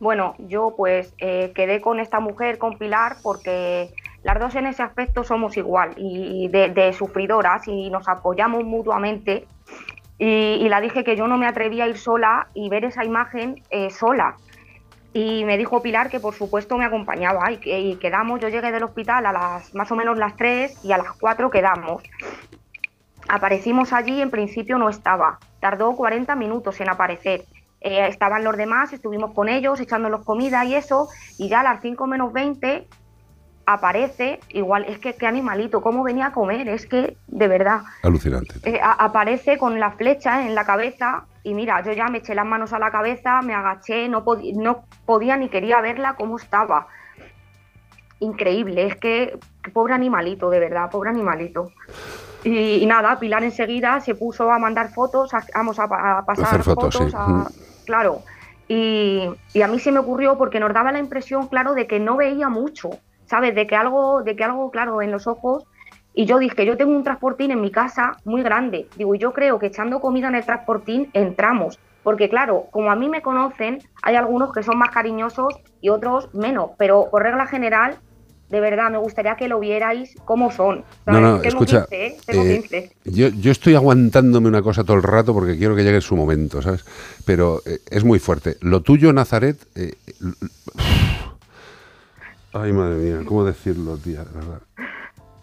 Bueno, yo pues eh, quedé con esta mujer, con Pilar, porque las dos en ese aspecto somos igual y de, de sufridoras y nos apoyamos mutuamente. Y, la dije que yo no me atrevía a ir sola y ver esa imagen eh, sola. Y me dijo Pilar que por supuesto me acompañaba y, y quedamos, yo llegué del hospital a las más o menos las 3 y a las 4 quedamos. Aparecimos allí, en principio no estaba. Tardó 40 minutos en aparecer. Eh, estaban los demás, estuvimos con ellos echándolos comida y eso, y ya a las 5 menos 20 aparece, igual, es que qué animalito, cómo venía a comer, es que de verdad, Alucinante. eh, a- aparece con la flecha en la cabeza y mira, yo ya me eché las manos a la cabeza, me agaché, no, pod- no podía ni quería verla cómo estaba. Increíble, es que pobre animalito, de verdad, pobre animalito. Y, y nada, Pilar enseguida se puso a mandar fotos, a- vamos a, a pasar Hacer fotos, sí. a- claro. Y, y a mí se me ocurrió porque nos daba la impresión, claro, de que no veía mucho, ¿sabes? De que algo, de que algo, claro, en los ojos. Y yo dije, yo tengo un transportín en mi casa muy grande. Digo, y yo creo que echando comida en el transportín entramos. Porque claro, como a mí me conocen, hay algunos que son más cariñosos y otros menos. Pero por regla general, de verdad, me gustaría que lo vierais cómo son. No, ¿sabes? no, Tengo escucha. 15, ¿eh? Tengo eh, 15. yo, yo estoy aguantándome una cosa todo el rato porque quiero que llegue su momento, ¿sabes? Pero eh, es muy fuerte. Lo tuyo, Nazaret. Ay, madre mía, ¿cómo decirlo, tía? De verdad.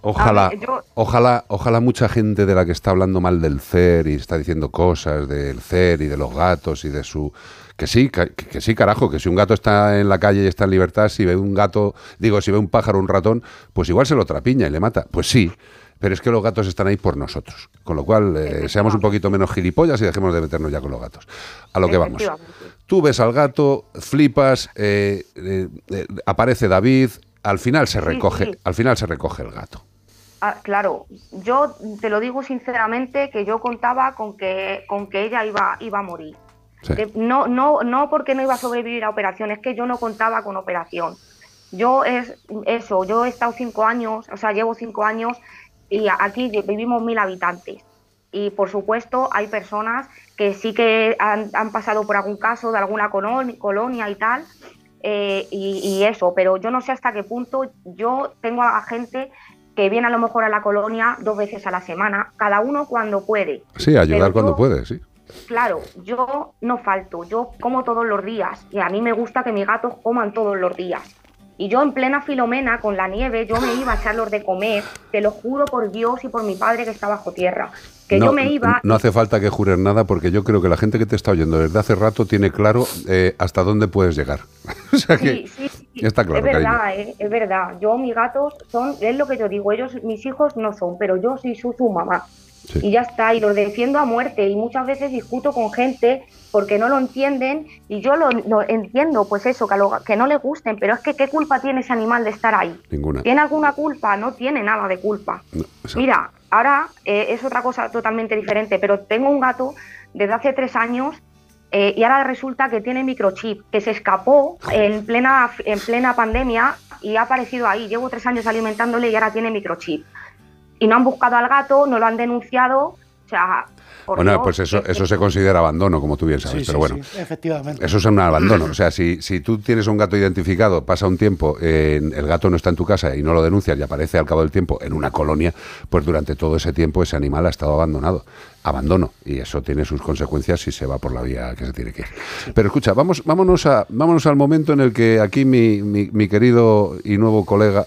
Ojalá, A ver, yo- ojalá, ojalá mucha gente de la que está hablando mal del CER y está diciendo cosas del CER y de los gatos y de su... Que sí, que, que sí, carajo, que si un gato está en la calle y está en libertad, si ve un gato, digo, si ve un pájaro o un ratón, pues igual se lo trapiña y le mata. Pues sí, pero es que los gatos están ahí por nosotros. Con lo cual, eh, seamos un poquito menos gilipollas y dejemos de meternos ya con los gatos. A lo que vamos. Tú ves al gato, flipas, eh, eh, aparece David, al final se recoge, sí. al final se recoge el gato. Ah, claro, yo te lo digo sinceramente que yo contaba con que, con que ella iba, iba a morir. Sí. No, no, no porque no iba a sobrevivir a operación, es que yo no contaba con operación. Yo es eso, yo he estado cinco años, o sea, llevo cinco años y aquí vivimos mil habitantes. Y por supuesto hay personas que sí que han, han pasado por algún caso de alguna colon- colonia y tal, eh, y, y eso, pero yo no sé hasta qué punto yo tengo a gente que viene a lo mejor a la colonia dos veces a la semana, cada uno cuando puede. Sí, ayudar Pero cuando yo- puede, sí. Claro, yo no falto, yo como todos los días y a mí me gusta que mis gatos coman todos los días. Y yo en plena filomena con la nieve, yo me iba a echarlos de comer, te lo juro por Dios y por mi padre que está bajo tierra, que no, yo me iba no hace falta que jures nada porque yo creo que la gente que te está oyendo desde hace rato tiene claro eh, hasta dónde puedes llegar. o sea que Sí, sí, sí. está claro, es verdad, eh, es verdad. Yo, mis gatos son, es lo que yo digo, ellos, mis hijos no son, pero yo sí soy su mamá. Y ya está, y los defiendo a muerte. Y muchas veces discuto con gente porque no lo entienden y yo lo, lo entiendo, pues eso, que, a lo- que no les gusten, pero es que ¿qué culpa tiene ese animal de estar ahí? Ninguna. ¿Tiene alguna culpa? No tiene nada de culpa. Mira, ahora eh, es otra cosa totalmente diferente, pero tengo un gato desde hace tres años eh, y ahora resulta que tiene microchip, que se escapó en plena, en plena pandemia y ha aparecido ahí. Llevo tres años alimentándole y ahora tiene microchip. Y no han buscado al gato, no lo han denunciado. O sea, Bueno, Dios, pues eso, eso se considera abandono, como tú bien sabes, Sí, pero sí, bueno. sí, efectivamente. Eso es un abandono. O sea, si, si tú tienes un gato identificado, pasa un tiempo, eh, el gato no está en tu casa y no lo denuncias y aparece al cabo del tiempo en una colonia, pues durante todo ese tiempo ese animal ha estado abandonado. Abandono. Y eso tiene sus consecuencias si se va por la vía que se tiene que ir. Pero escucha, vamos, vámonos, a, vámonos al momento en el que aquí mi, mi- mi querido y nuevo colega,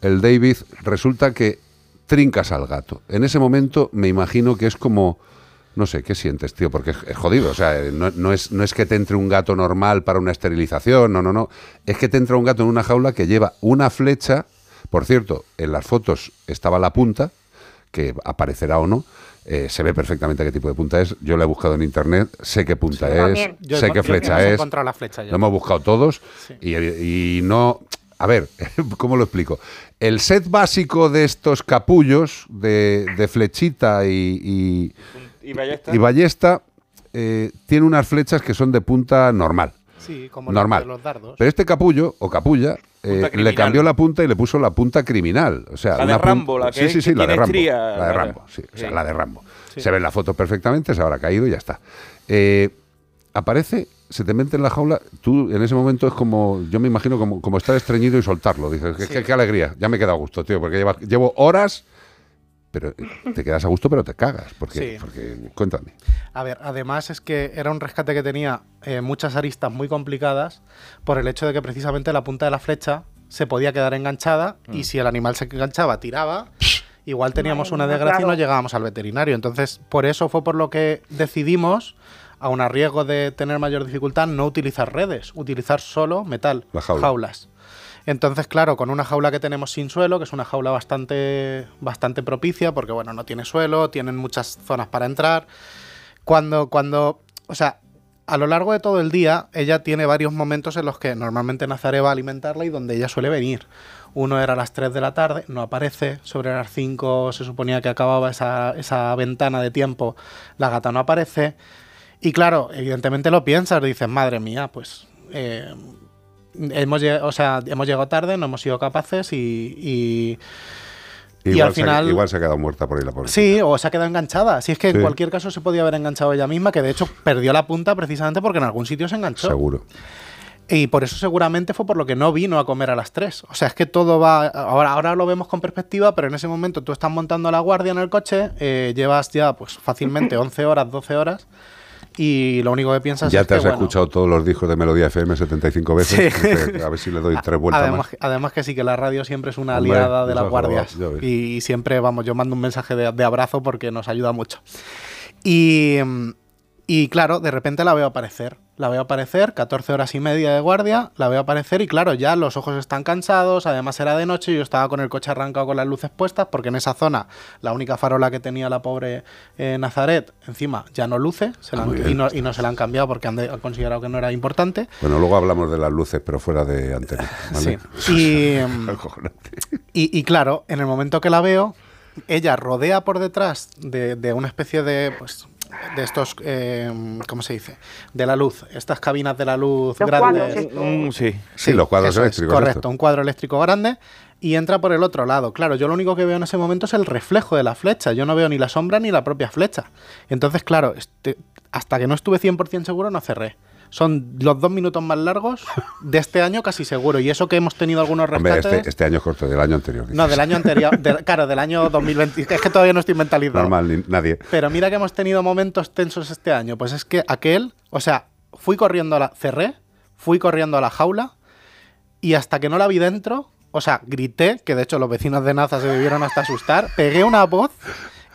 el David, resulta que trincas al gato. En ese momento me imagino que es como... No sé, ¿qué sientes, tío? Porque es, jodido. O sea, no, no es, no es que te entre un gato normal para una esterilización, no, no, no. Es que te entra un gato en una jaula que lleva una flecha Por cierto, en las fotos estaba la punta, que aparecerá o no. eh, se ve perfectamente qué tipo de punta es. Yo la he buscado en internet, sé qué punta Sí, es. Yo sé he- qué yo flecha es. encontrado la flecha ya. Lo hemos buscado todos y, y no. A ver, ¿cómo lo explico? El set básico de estos capullos de, de flechita y, y, ¿Y ballesta? y ballesta eh, tiene unas flechas que son de punta normal. Sí, como la normal. de los dardos. Pero este capullo o capulla eh, le cambió la punta y le puso la punta criminal. O sea, La de una Rambo, la que- sí, sí, sí, que la de Rambo. la de. Rambo, sí, o sea, la de Rambo. Se ve en la foto perfectamente, se habrá caído y ya está. Eh, aparece, se te mete en la jaula, tú en ese momento es como, yo me imagino como, como estar estreñido y soltarlo. Dices, qué, qué- qué alegría, ya me he quedado a gusto, tío, porque lleva- llevo horas, pero te quedas a gusto, pero te cagas. Porque, Sí. porque cuéntame. A ver, además es que era un rescate que tenía eh, muchas aristas muy complicadas por el hecho de que precisamente la punta de la flecha se podía quedar enganchada y si el animal se enganchaba, tiraba. Igual teníamos una desgracia y no llegábamos al veterinario. Entonces, por eso fue por lo que decidimos, a un riesgo de tener mayor dificultad, no utilizar redes, utilizar solo metal, La jaula. jaulas. Entonces, claro, con una jaula que tenemos sin suelo, que es una jaula bastante, bastante propicia, porque bueno, no tiene suelo, tienen muchas zonas para entrar. Cuando, cuando, o sea, a lo largo de todo el día, ella tiene varios momentos en los que normalmente Nazaré va a alimentarla y donde ella suele venir. Uno era a las 3 de la tarde, no aparece. Sobre las 5 se suponía que acababa esa, esa ventana de tiempo, la gata no aparece. Y claro, evidentemente lo piensas, dices, madre mía, pues eh, hemos, o sea, hemos llegado tarde, no hemos sido capaces y, y- y Igual, al se, ha- final... igual se ha quedado muerta por ahí la pobre. Sí, o se ha quedado enganchada. Si es que Sí. en cualquier caso se podía haber enganchado ella misma, que de hecho perdió la punta precisamente porque en algún sitio se enganchó. Seguro. Y por eso seguramente fue por lo que no vino a comer a las 3. O sea, es que todo va... Ahora, ahora lo vemos con perspectiva, pero en ese momento tú estás montando la guardia en el coche, eh, llevas ya pues fácilmente 11 horas, 12 horas, y lo único que piensas Ya es te que, has bueno, escuchado todos los discos de Melodía FM 75 veces. Sí. Dice, A ver si le doy tres vueltas además, más. además que sí, que la radio siempre es una Hombre, aliada de las guardias. Y siempre, vamos, yo mando un mensaje de, de abrazo porque nos ayuda mucho. Y, mm, y claro, de repente la veo aparecer. La veo aparecer, 14 horas y media de guardia, la veo aparecer y claro, ya los ojos están cansados, además era de noche y yo estaba con el coche arrancado con las luces puestas porque en esa zona la única farola que tenía la pobre eh, Nazaret encima ya no luce se Ah, han- y, no, y no se la han cambiado porque han considerado que no era importante. Bueno, luego hablamos de las luces, pero fuera de antena. ¿vale? Sí. Y, mm, y, y claro, en el momento que la veo, ella rodea por detrás de, de una especie de, pues, de estos, eh, ¿cómo se dice? De la luz, estas cabinas de la luz Los grandes. Mm, sí. Sí, los cuadros es, eléctricos. correcto, un cuadro eléctrico grande y entra por el otro lado. Claro, yo lo único que veo en ese momento es el reflejo de la flecha. Yo no veo ni la sombra ni la propia flecha. Entonces, claro, este- hasta que no estuve 100% seguro no cerré. Son los dos minutos más largos de este año casi seguro. Y eso que hemos tenido algunos Hombre, rescates... este, este año es corto, del año anterior. No, del año anterior. de- claro, del año 2020. Es que todavía no estoy mentalizado. Normal, ni- nadie. Pero mira que hemos tenido momentos tensos este año. Pues es que aquel, o sea, fui corriendo a la. Cerré, fui corriendo a la jaula y hasta que no la vi dentro, o sea, grité, que de hecho los vecinos de Naza se debieron hasta asustar, pegué una voz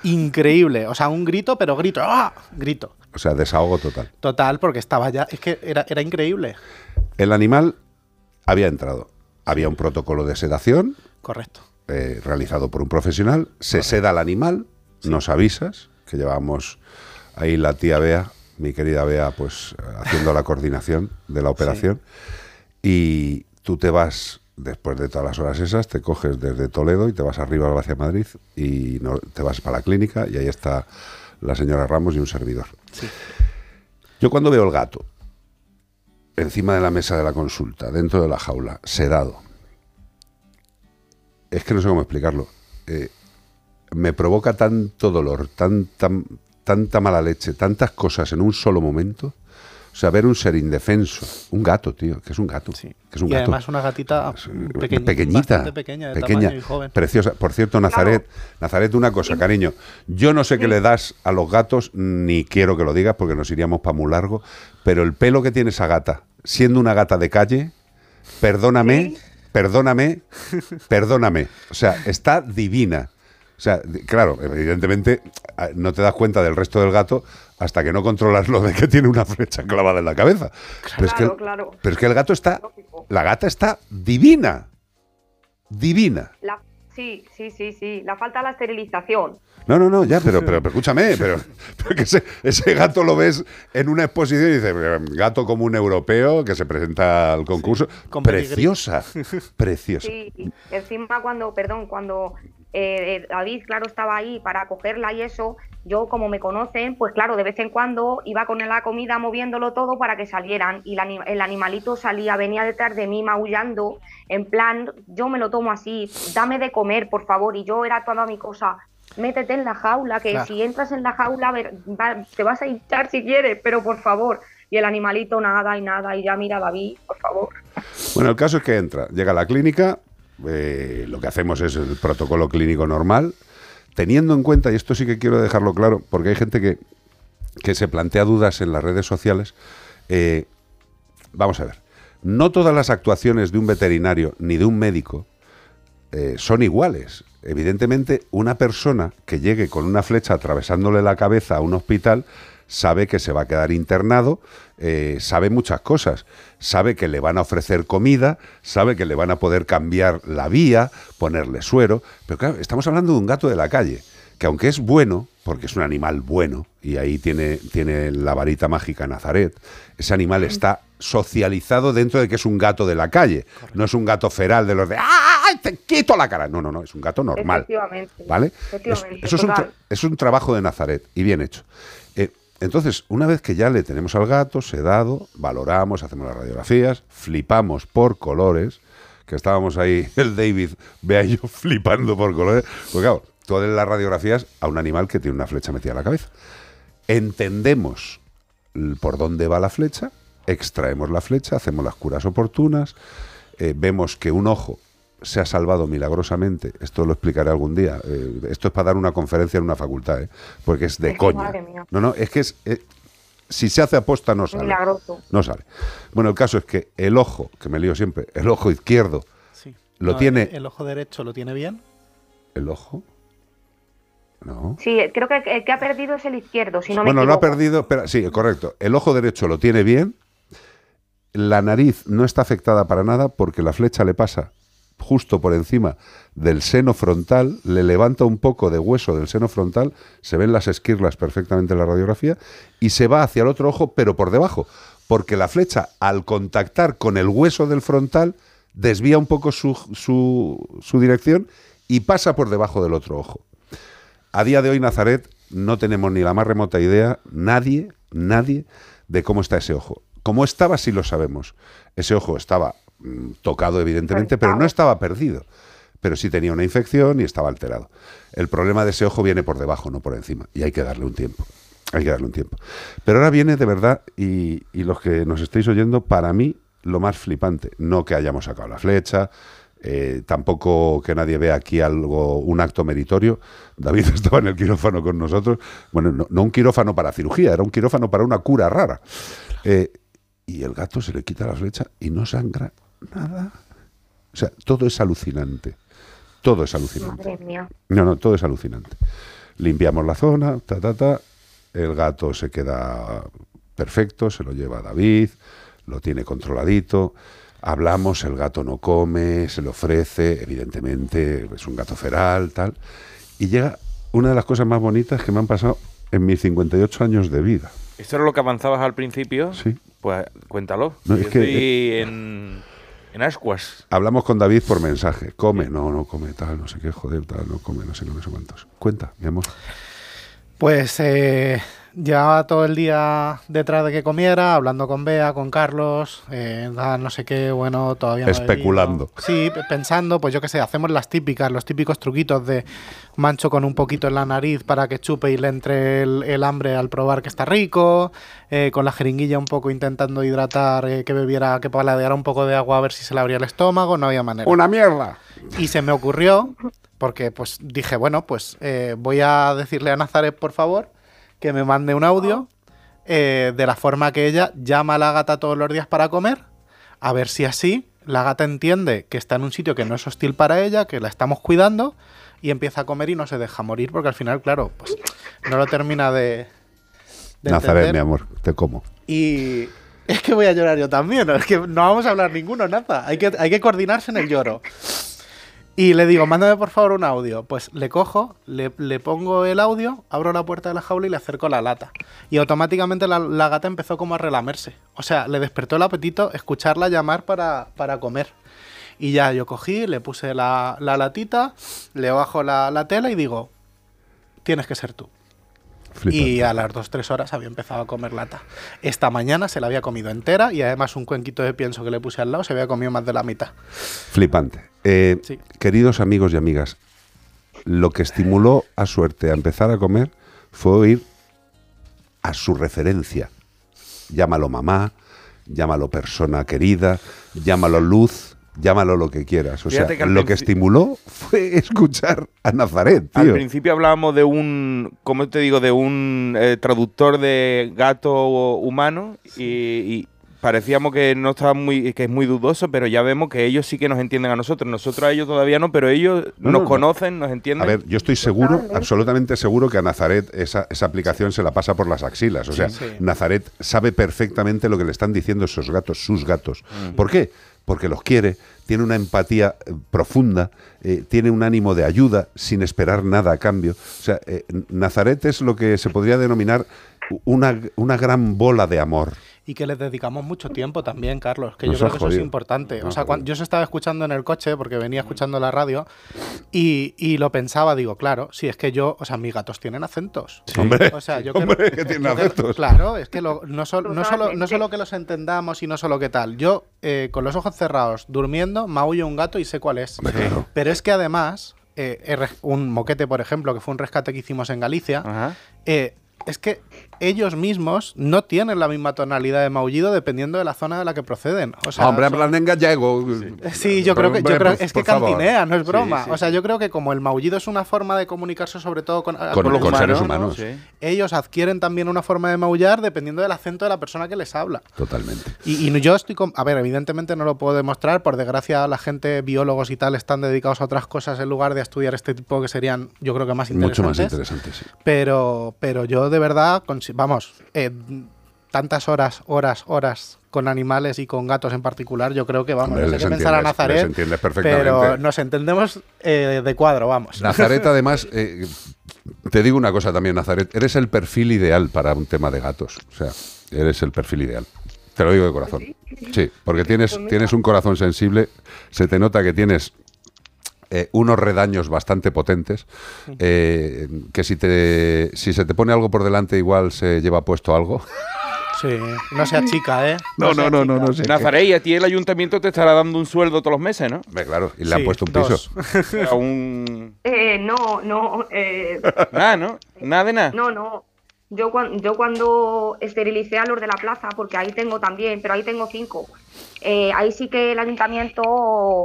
increíble. O sea, un grito, pero grito, ¡ah! Grito. O sea, desahogo total. Total, porque estaba ya. Es que era, era increíble. El animal había entrado. Había un protocolo de sedación Correcto. eh, realizado por un profesional. Se seda al animal, nos avisas, que llevamos ahí la tía Bea, mi querida Bea, pues haciendo la coordinación de la operación. Y tú te vas, después de todas las horas esas, te coges desde Toledo y te vas arriba hacia Madrid y no- te vas para la clínica y ahí está la señora Ramos y un servidor. Yo cuando veo el gato encima de la mesa de la consulta, dentro de la jaula, sedado, es que no sé cómo explicarlo. Eh, me provoca tanto dolor, tanta mala leche, tantas cosas en un solo momento. O sea, ver un ser indefenso, un gato, tío, que es un gato, que es un y gato. además una gatita pequeñi- pequeñita, pequeña, de pequeña, tamaño y joven. preciosa. Por cierto, Nazaret, Nazaret, una cosa, cariño. Yo no sé qué le das a los gatos, ni quiero que lo digas porque nos iríamos para muy largo, pero el pelo que tiene esa gata, siendo una gata de calle, perdóname, perdóname, perdóname. O sea, está divina. O sea, claro, evidentemente ah, no te das cuenta del resto del gato hasta que no controlas lo de que tiene una flecha clavada en la cabeza. Pero, es que, Claro, claro. pero es que el gato está, la gata está divina. divina. La- sí, sí, sí, sí. La falta de la esterilización. No, no, no, ya, pero, pero, pero escúchame, pero, pero que ese, ese gato lo ves en una exposición y dices, gato como un europeo que se presenta al concurso. preciosa, preciosa. Sí, encima cuando, perdón, cuando eh, David, claro, estaba ahí para cogerla y eso, yo como me conocen, pues claro, de vez en cuando iba con la comida moviéndolo todo para que salieran y la el animalito salía, venía detrás de mí maullando, en plan, yo me lo tomo así, dame de comer, por favor, y yo era toda mi cosa. Métete en la jaula, que Claro. si entras en la jaula a ver, va- te vas a hinchar si quieres, pero por favor. Y el animalito nada y nada, y ya mira David, por favor. Bueno, el caso es que entra, llega a la clínica, eh, lo que hacemos es el protocolo clínico normal, teniendo en cuenta, y esto sí que quiero dejarlo claro, porque hay gente que, que se plantea dudas en las redes sociales, eh, vamos a ver, no todas las actuaciones de un veterinario ni de un médico eh, son iguales. Evidentemente, una persona que llegue con una flecha atravesándole la cabeza a un hospital sabe que se va a quedar internado, eh, sabe muchas cosas, sabe que le van a ofrecer comida, sabe que le van a poder cambiar la vía, ponerle suero, pero claro, estamos hablando de un gato de la calle, que aunque es bueno, porque es un animal bueno, y ahí tiene, tiene la varita mágica Nazaret, ese animal está socializado dentro de que es un gato de la calle, no es un gato feral de los de ¡ay, te quito la cara! No, no, no, es un gato normal. Efectivamente. ¿Vale? Efectivamente, eso es un, es un trabajo de Nazaret y bien hecho. Entonces, una vez que ya le tenemos al gato sedado, valoramos, hacemos las radiografías, flipamos por colores, que estábamos ahí, el David, vea yo flipando por colores, porque claro, haces las radiografías a un animal que tiene una flecha metida en la cabeza. Entendemos por dónde va la flecha, extraemos la flecha, hacemos las curas oportunas, eh, vemos que un ojo se ha salvado milagrosamente, esto lo explicaré algún día, eh, esto es para dar una conferencia en una facultad, ¿eh? porque es de Es coña. madre mía. No, no, es que es, eh, si se hace aposta no sale. Milagroso. No sale. Bueno, el caso es que el ojo, que me lío siempre, el ojo izquierdo, Sí. lo No, tiene El, el ojo derecho lo tiene bien. el ojo. No. Sí, creo que el que ha perdido es el izquierdo, si no me bueno, lo ha perdido, espera, sí, correcto. El ojo derecho lo tiene bien. La nariz no está afectada para nada porque la flecha le pasa justo por encima del seno frontal, le levanta un poco de hueso del seno frontal, se ven las esquirlas perfectamente en la radiografía y se va hacia el otro ojo, pero por debajo, porque la flecha al contactar con el hueso del frontal desvía un poco su, su- dirección y pasa por debajo del otro ojo. A día de hoy, Nazaret, no tenemos ni la más remota idea, nadie, nadie, de cómo está ese ojo. Cómo estaba, sí lo sabemos. Ese ojo estaba tocado, evidentemente, pero no estaba perdido. Pero sí tenía una infección y estaba alterado. El problema de ese ojo viene por debajo, no por encima. Y hay que darle un tiempo. Hay que darle un tiempo. Pero ahora viene de verdad, y, y los que nos estáis oyendo, para mí, lo más flipante. No que hayamos sacado la flecha, eh, tampoco que nadie vea aquí algo, un acto meritorio. David estaba en el quirófano con nosotros. Bueno, no, no un quirófano para cirugía, era un quirófano para una cura rara. Eh, y el gato se le quita la flecha y no sangra nada. O sea, todo es alucinante. Todo es alucinante. Madre mía. No, no, todo es alucinante. Limpiamos la zona, ta, ta, ta. El gato se queda perfecto, se lo lleva David, lo tiene controladito. Hablamos, el gato no come, se le ofrece, evidentemente es un gato feral, tal. Y llega una de las cosas más bonitas que me han pasado en mis 58 años de vida. ¿Esto era lo que avanzabas al principio? Sí. Pues cuéntalo. No, Yo es que- estoy en, en Ascuas. Hablamos con David por mensaje. Come, no, no come, tal, no sé qué, joder, tal, no come, no sé qué, no sé cuántos. Cuenta, mi amor. Pues eh, llevaba todo el día detrás de que comiera, hablando con Bea, con Carlos, eh, no sé qué, bueno, todavía no. Especulando. Sí, pe- pensando, pues yo qué sé, hacemos las típicas, los típicos truquitos de mancho con un poquito en la nariz para que chupe y le entre el, el hambre al probar que está rico, eh, con la jeringuilla un poco intentando hidratar, eh, que bebiera, que paladeara un poco de agua a ver si se le abría el estómago, no había manera. ¡Una mierda! Y se me ocurrió, porque pues dije, bueno, pues eh, voy a decirle a Nazaret, por favor, que me mande un audio eh, de la forma que ella llama a la gata todos los días para comer, a ver si así la gata entiende que está en un sitio que no es hostil para ella, que la estamos cuidando, y empieza a comer y no se deja morir, porque al final, claro, pues no lo termina de... de Nazaret, mi amor, te como. Y es que voy a llorar yo también, es que no vamos a hablar ninguno, nada. Hay que, hay que coordinarse en el lloro. Y le digo, mándame por favor un audio. Pues le cojo, le, le pongo el audio, abro la puerta de la jaula y le acerco la lata. Y automáticamente la, gata empezó como a relamerse. O sea, le despertó el apetito escucharla llamar para, para comer. Y ya yo cogí, le puse la, la latita, le bajo la, la tela y digo, tienes que ser tú. Y a las 2-3 horas había empezado a comer lata. Esta mañana se la había comido entera y además un cuenquito de pienso que le puse al lado se había comido más de la mitad. Flipante. Eh, Sí. Queridos amigos y amigas, lo que estimuló a Suerte a empezar a comer fue oír a su referencia. Llámalo mamá, llámalo persona querida, llámalo luz, llámalo lo que quieras. O sea, que al lo que estimuló fue escuchar a Nazaret, Al tío. principio hablábamos de un, ¿cómo te digo? De un eh, traductor de gato humano y, y parecíamos que no estaba muy, que es muy dudoso, pero ya vemos que ellos sí que nos entienden a nosotros. Nosotros a ellos todavía no, pero ellos No, nos no, no. conocen, nos entienden. A ver, yo estoy seguro, absolutamente seguro que a Nazaret esa, esa aplicación se la pasa por las axilas. O Sí. sea, Sí. Nazaret sabe perfectamente lo que le están diciendo esos gatos, sus gatos. Mm. ¿Por qué? Porque los quiere, tiene una empatía eh, profunda, eh, tiene un ánimo de ayuda sin esperar nada a cambio. O sea, eh, Nazaret es lo que se podría denominar una, una gran bola de amor. Y que les dedicamos mucho tiempo también, Carlos, que Nos yo creo que eso es importante. Nos O has sea, cuando yo se estaba escuchando en el coche, porque venía escuchando la radio, y, y lo pensaba, digo, claro, si es que yo, o sea, mis gatos tienen acentos. Hombre, o sea, yo hombre, creo- que tienen yo creo- acentos. Claro, es que lo- no, sol- no, solo, no solo que los entendamos y no solo que tal. Yo, eh, con los ojos cerrados, durmiendo, maullo un gato y sé cuál es. Pero es que además, eh, un moquete, por ejemplo, que fue un rescate que hicimos en Galicia, eh, es que ellos mismos no tienen la misma tonalidad de maullido dependiendo de la zona de la que proceden. O sea, Hombre, en gallego. Sí, yo creo que, yo Hombre, creo, por- es que favor. cantinea, no es broma. sí. O sea, yo creo que como el maullido es una forma de comunicarse sobre todo con, Con- los con seres humanos. ¿no? ellos adquieren también una forma de maullar dependiendo del acento de la persona que les habla. Totalmente. Y, y yo estoy con... A ver, evidentemente no lo puedo demostrar. Por desgracia, la gente, biólogos y tal, están dedicados a otras cosas en lugar de estudiar este tipo que serían, yo creo que más interesantes. Mucho más interesante, sí. Pero, pero yo de verdad, vamos, eh, tantas horas, horas, horas con animales y con gatos en particular, yo creo que vamos, Hombre, no sé les qué pensar a Nazaret, les entiendes perfectamente. pero nos entendemos eh, de cuadro, vamos. Nazaret, además, eh, te digo una cosa también, Nazaret, eres el perfil ideal para un tema de gatos. O sea, eres el perfil ideal. Te lo digo de corazón. Sí, porque tienes, tienes un corazón sensible, se te nota que tienes eh, unos redaños bastante potentes, eh, que si, te, si se te pone algo por delante igual se lleva puesto algo. Sí, no sea chica, ¿eh? No, no, no, no, no sé. Nazaret, y a ti el ayuntamiento te estará dando un sueldo todos los meses, ¿no? Claro, y le han puesto un dos. piso. A un... Eh, no, no, eh, Nada, ¿no? Nada de nada. no, no. Yo, yo cuando esterilicé a los de la plaza, porque ahí tengo también, pero ahí tengo cinco, eh, ahí sí que el ayuntamiento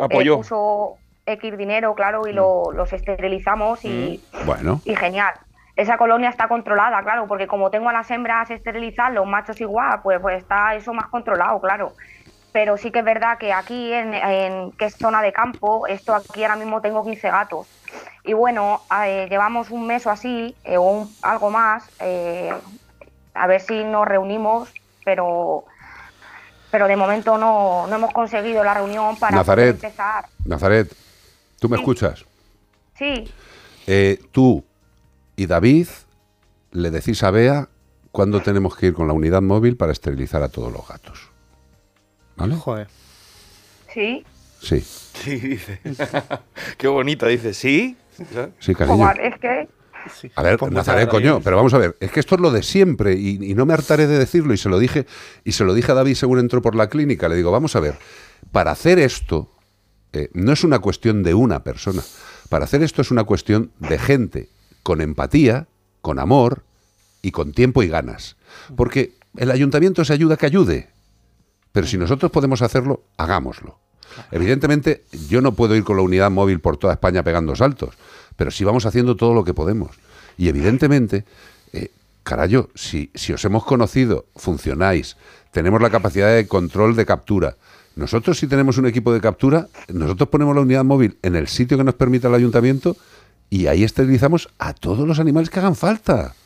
eh, Apoyó. puso X dinero, claro, y lo- los esterilizamos y, Bueno. y genial. Esa colonia está controlada, claro, porque como tengo a las hembras esterilizadas, los machos igual, pues, pues está eso más controlado, claro. Pero sí que es verdad que aquí, en, en que es zona de campo, esto aquí ahora mismo tengo 15 gatos. Y bueno, eh, llevamos un mes o así, eh, o un- algo más, eh, a ver si nos reunimos, pero, pero de momento no, no hemos conseguido la reunión para Nazaret. empezar. Nazaret, ¿tú me escuchas? Sí, Eh, tú y David le decís a Bea cuándo tenemos que ir con la unidad móvil para esterilizar a todos los gatos. ¿Vale? Joder. sí. Sí, Sí, dice. Qué bonito, dice. ¿Sí? sí, cariño. Joder, es que A ver, Pues Nazaret, coño, pero vamos a ver, es que esto es lo de siempre y, y no me hartaré de decirlo y se lo dije y se lo dije a David según entró por la clínica. Le digo, vamos a ver, para hacer esto eh, no es una cuestión de una persona. Para hacer esto es una cuestión de gente con empatía, con amor y con tiempo y ganas. Porque el ayuntamiento se ayuda que ayude. Pero si nosotros podemos hacerlo, hagámoslo. Evidentemente, yo no puedo ir con la unidad móvil por toda España pegando saltos, pero sí vamos haciendo todo lo que podemos. Y evidentemente, eh, carayo, si, si os hemos conocido, funcionáis, tenemos la capacidad de control de captura. Nosotros si tenemos un equipo de captura, nosotros ponemos la unidad móvil en el sitio que nos permita el ayuntamiento y ahí esterilizamos a todos los animales que hagan falta.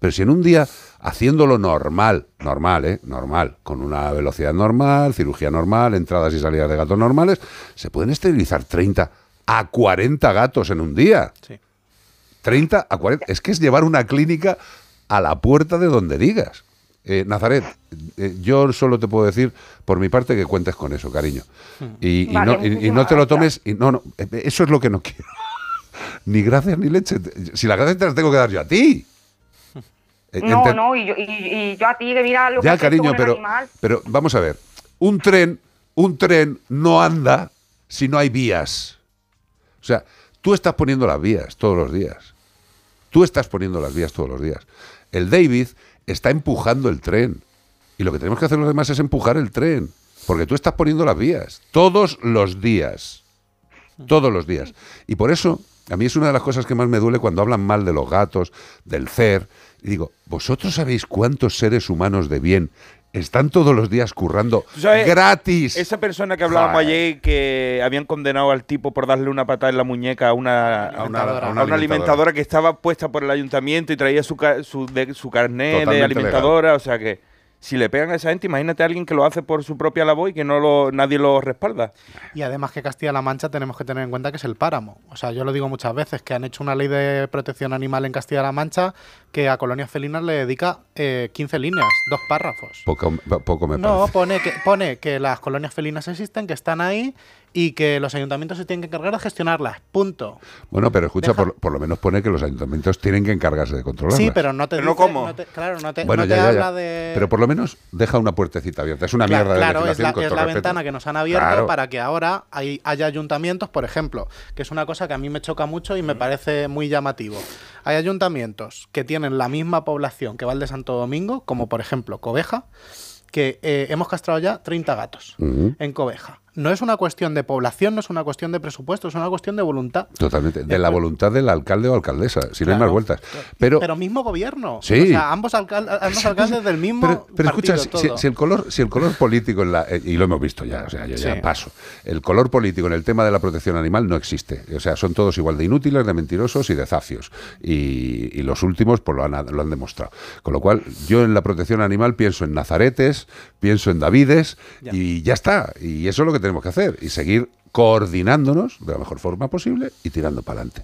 Pero si en un día, haciéndolo normal, normal, ¿eh? Normal, con una velocidad normal, cirugía normal, entradas y salidas de gatos normales, se pueden esterilizar 30 a 40 gatos en un día. 30 a 40. Es que es llevar una clínica a la puerta de donde digas. Eh, Nazaret, eh, yo solo te puedo decir, por mi parte, que cuentes con eso, cariño. Y, no, y- y muchísimas no te lo tomes. Y no, no, eh, eso es lo que no quiero. ni gracias ni leche. Si las gracias te las tengo que dar yo a ti. Eh, No, no, y yo, y, yo a ti, que mira lo que ya, hecho cariño, pero, animal. pero vamos a ver. Un tren, un tren no anda si no hay vías. O sea, tú estás poniendo las vías todos los días. Tú estás poniendo las vías todos los días. El David está empujando el tren. Y lo que tenemos que hacer los demás es empujar el tren. Porque tú estás poniendo las vías todos los días. Todos los días. Y por eso, a mí es una de las cosas que más me duele cuando hablan mal de los gatos, del CER. Y digo, ¿vosotros sabéis cuántos seres humanos de bien están todos los días currando ¿Tú sabes? gratis? Esa persona que hablábamos Joder. ayer que habían condenado al tipo por darle una patada en la muñeca a una, A una- a a una una alimentadora. alimentadora. que estaba puesta por el ayuntamiento y traía su, ca- su, de- su carnet de alimentadora. O sea que si le pegan a esa gente, imagínate a alguien que lo hace por su propia labor y que no lo, nadie lo respalda. Y además que Castilla-La Mancha tenemos que tener en cuenta que es el páramo. O sea, yo lo digo muchas veces, que han hecho una ley de protección animal en Castilla-La Mancha que a colonias felinas le dedica eh, 15 líneas, dos párrafos. Poco, poco me No, parece. pone que, pone que las colonias felinas existen, que están ahí y que los ayuntamientos se tienen que encargar de gestionarlas. Punto. Bueno, pero escucha, por, por lo menos pone que los ayuntamientos tienen que encargarse de controlarlas. Sí, pero no te Pero no dice- cómo. no te- claro, no te, Bueno, no ya, te ya, ya. habla de... Pero por lo menos deja una puertecita abierta. Es una mierda de Claro, es la, con es todo la respeto. ventana que nos han abierto Claro. para que ahora hay- haya ayuntamientos, por ejemplo, que es una cosa que a mí me choca mucho y me parece muy llamativo. Hay ayuntamientos que tienen la misma población que Val de Santo Domingo, como por ejemplo Coveja, que eh, hemos castrado ya 30 gatos Ujú. en Coveja. No es una cuestión de población, no es una cuestión de presupuesto, es una cuestión de voluntad. Totalmente. De la voluntad del alcalde o alcaldesa, si no hay Claro. más vueltas. Pero, Pero mismo gobierno. Sí. O sea, ambos, alcal- ambos alcaldes del mismo pero, pero escucha, si, el color, si el color político en la, eh, y lo hemos visto ya, o sea, yo ya Sí. paso. El color político en el tema de la protección animal no existe. O sea, son todos igual de inútiles, de mentirosos y de zafios. Y, y los últimos pues lo han, lo han demostrado. Con lo cual, yo en la protección animal pienso en nazaretes, pienso en Davides y ya está. Y eso es lo que tenemos que hacer. Y seguir coordinándonos de la mejor forma posible y tirando para adelante.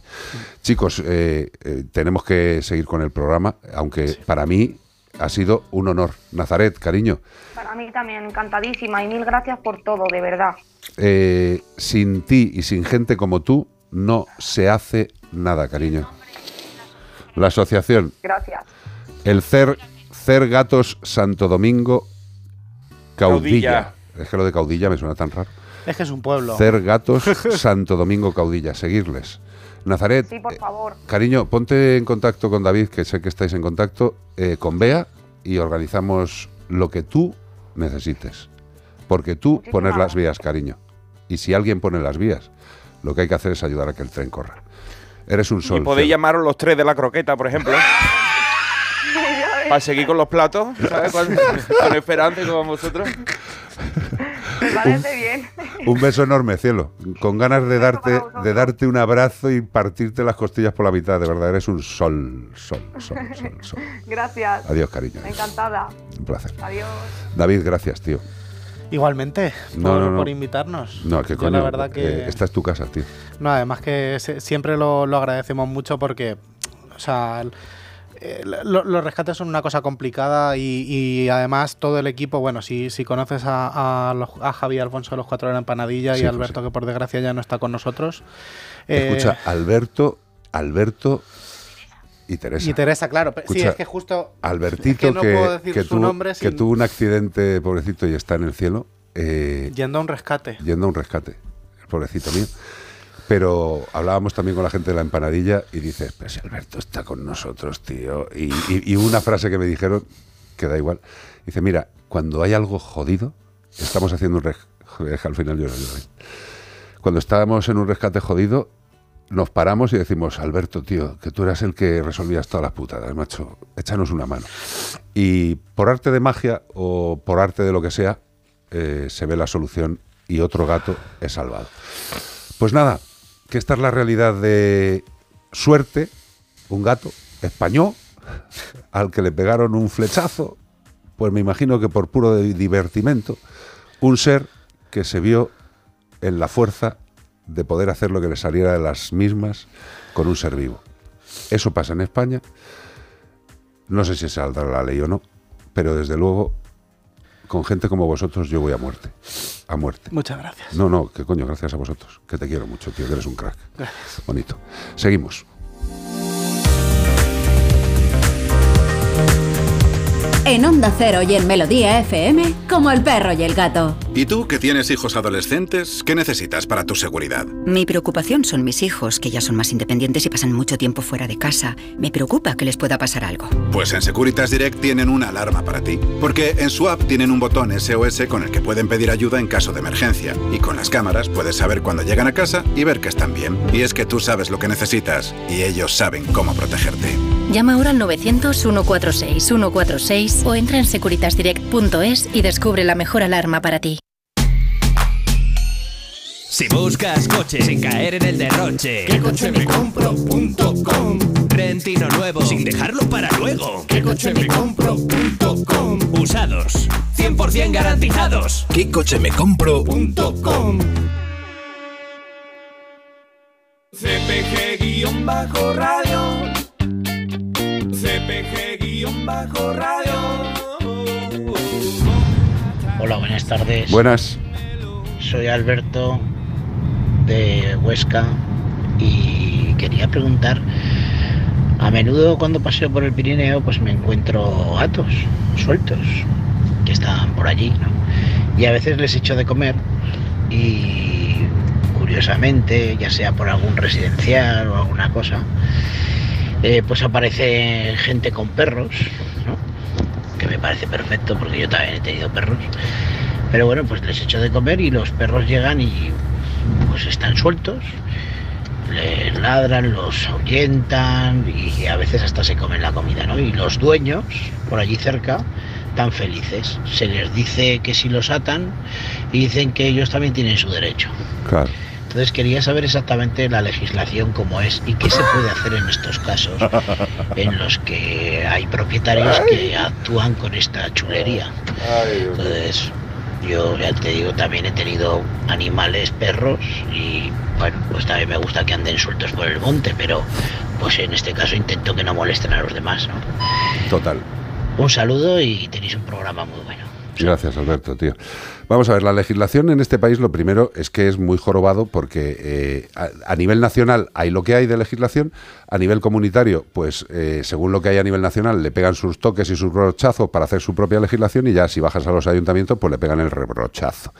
Chicos, eh, eh, tenemos que seguir con el programa, aunque para mí ha sido un honor. Nazaret, cariño, Para mí también encantadísima y mil gracias por todo, de verdad. eh, sin ti y sin gente como tú no se hace nada, cariño. La asociación, Gracias. el CER, CER Gatos Santo Domingo Caudilla. Es que lo de Caudilla me suena tan raro. Es que es un pueblo. CER Gatos Santo Domingo Caudilla, seguirles. Nazaret, Sí, por favor. Cariño, ponte en contacto con David, que sé que estáis en contacto, eh, con Bea y organizamos lo que tú necesites. Porque tú pones las vías, cariño. Y si alguien pone las vías, lo que hay que hacer es ayudar a que el tren corra. Eres un sol. y podéis cielo. llamaros los tres de la croqueta, por ejemplo. Para seguir con los platos, ¿sabes? Con, con esperanza y con vosotros. Me parece bien. Un beso enorme, cielo. Con ganas de darte, de darte un abrazo y partirte las costillas por la mitad. De verdad, eres un sol, sol, sol, sol, sol. Gracias. Adiós, cariño. Encantada. Un placer. Adiós. David, gracias, tío. Igualmente, No, por, no, no. por invitarnos. No, que coño. la verdad que... eh, esta es tu casa, tío. No, además que siempre lo, lo agradecemos mucho porque, o sea, eh, lo- los rescates son una cosa complicada y, y además todo el equipo, bueno, si, si conoces a, a, los- a Javi Alfonso de los Cuatro de la Empanadilla Sí, y pues Alberto, que por desgracia ya no está con nosotros. eh, Escucha, Alberto, Alberto y Teresa. y Teresa, claro. pe- sí, Escucha, es que justo... Albertito, es que no que, puedo decir que su tuvo, nombre que sin- tuvo un accidente, pobrecito, y está en el cielo, eh, Yendo a un rescate. yendo a un rescate, el pobrecito mío. Pero hablábamos también con la gente de la empanadilla y dices, pero si Alberto está con nosotros, tío. Y, una frase que me dijeron, que da igual, dice, mira, cuando hay algo jodido, estamos haciendo un rescate, al final yo. Cuando estábamos en un rescate jodido, nos paramos y decimos, Alberto, tío, que tú eras el que resolvías todas las putadas, macho, échanos una mano. Y por arte de magia o por arte de lo que sea, eh, se ve la solución y otro gato es salvado. Pues nada, que esta es la realidad de suerte, un gato español al que le pegaron un flechazo, pues me imagino que por puro divertimento, un ser que se vio en la fuerza de poder hacer lo que les saliera de las mismas con un ser vivo. Eso pasa en España. No sé si saldrá la ley o no, pero desde luego, con gente como vosotros yo voy a muerte. A muerte. Muchas gracias. No, no, que coño, gracias a vosotros. Que te quiero mucho, tío, que eres un crack. Gracias. Bonito. Seguimos. En Onda Cero y en Melodía FM, como el perro y el gato. ¿Y tú que tienes hijos adolescentes, qué necesitas para tu seguridad? Mi preocupación son mis hijos, que ya son más independientes y pasan mucho tiempo fuera de casa. Me preocupa que les pueda pasar algo. Pues en Securitas Direct tienen una alarma para ti. Porque en su app tienen un botón SOS con el que pueden pedir ayuda en caso de emergencia. Y con las cámaras puedes saber cuando llegan a casa y ver que están bien. Y es que tú sabes lo que necesitas y ellos saben cómo protegerte. Llama ahora al 900-146-146 o entra en securitasdirect.es y descubre la mejor alarma para ti. Si buscas coche sin caer en el derroche, ¿qué coche me compro.com? Rentino nuevo sin dejarlo para luego, ¿qué coche me compro.com? Usados, 100% garantizados. ¿Qué coche me compro.com? CPG-radio. Hola, buenas tardes. Buenas. Soy Alberto de Huesca y quería preguntar, a menudo cuando paseo por el Pirineo pues me encuentro gatos sueltos que están por allí ¿no? y a veces les echo de comer y curiosamente, ya sea por algún residencial o alguna cosa, eh, pues aparece gente con perros, que me parece perfecto porque yo también he tenido perros. Pero bueno, pues les echo de comer y los perros llegan y pues están sueltos, les ladran, los ahuyentan y a veces hasta se comen la comida, ¿no? Y los dueños, por allí cerca, tan felices. Se les dice que si los atan y dicen que ellos también tienen su derecho. Claro. Entonces quería saber exactamente la legislación cómo es y qué se puede hacer en estos casos en los que hay propietarios que actúan con esta chulería. Entonces, yo ya te digo, también he tenido animales, perros y bueno, pues también me gusta que anden sueltos por el monte, pero pues en este caso intento que no molesten a los demás, ¿no? Total. Un saludo y tenéis un programa muy bueno. Gracias, Alberto, tío. Vamos a ver, la legislación en este país lo primero es que es muy jorobado porque eh, a, nivel nacional hay lo que hay de legislación, a nivel comunitario, pues eh, según lo que hay a nivel nacional, le pegan sus toques y sus brochazos para hacer su propia legislación y ya si bajas a los ayuntamientos, pues le pegan el rebrochazo.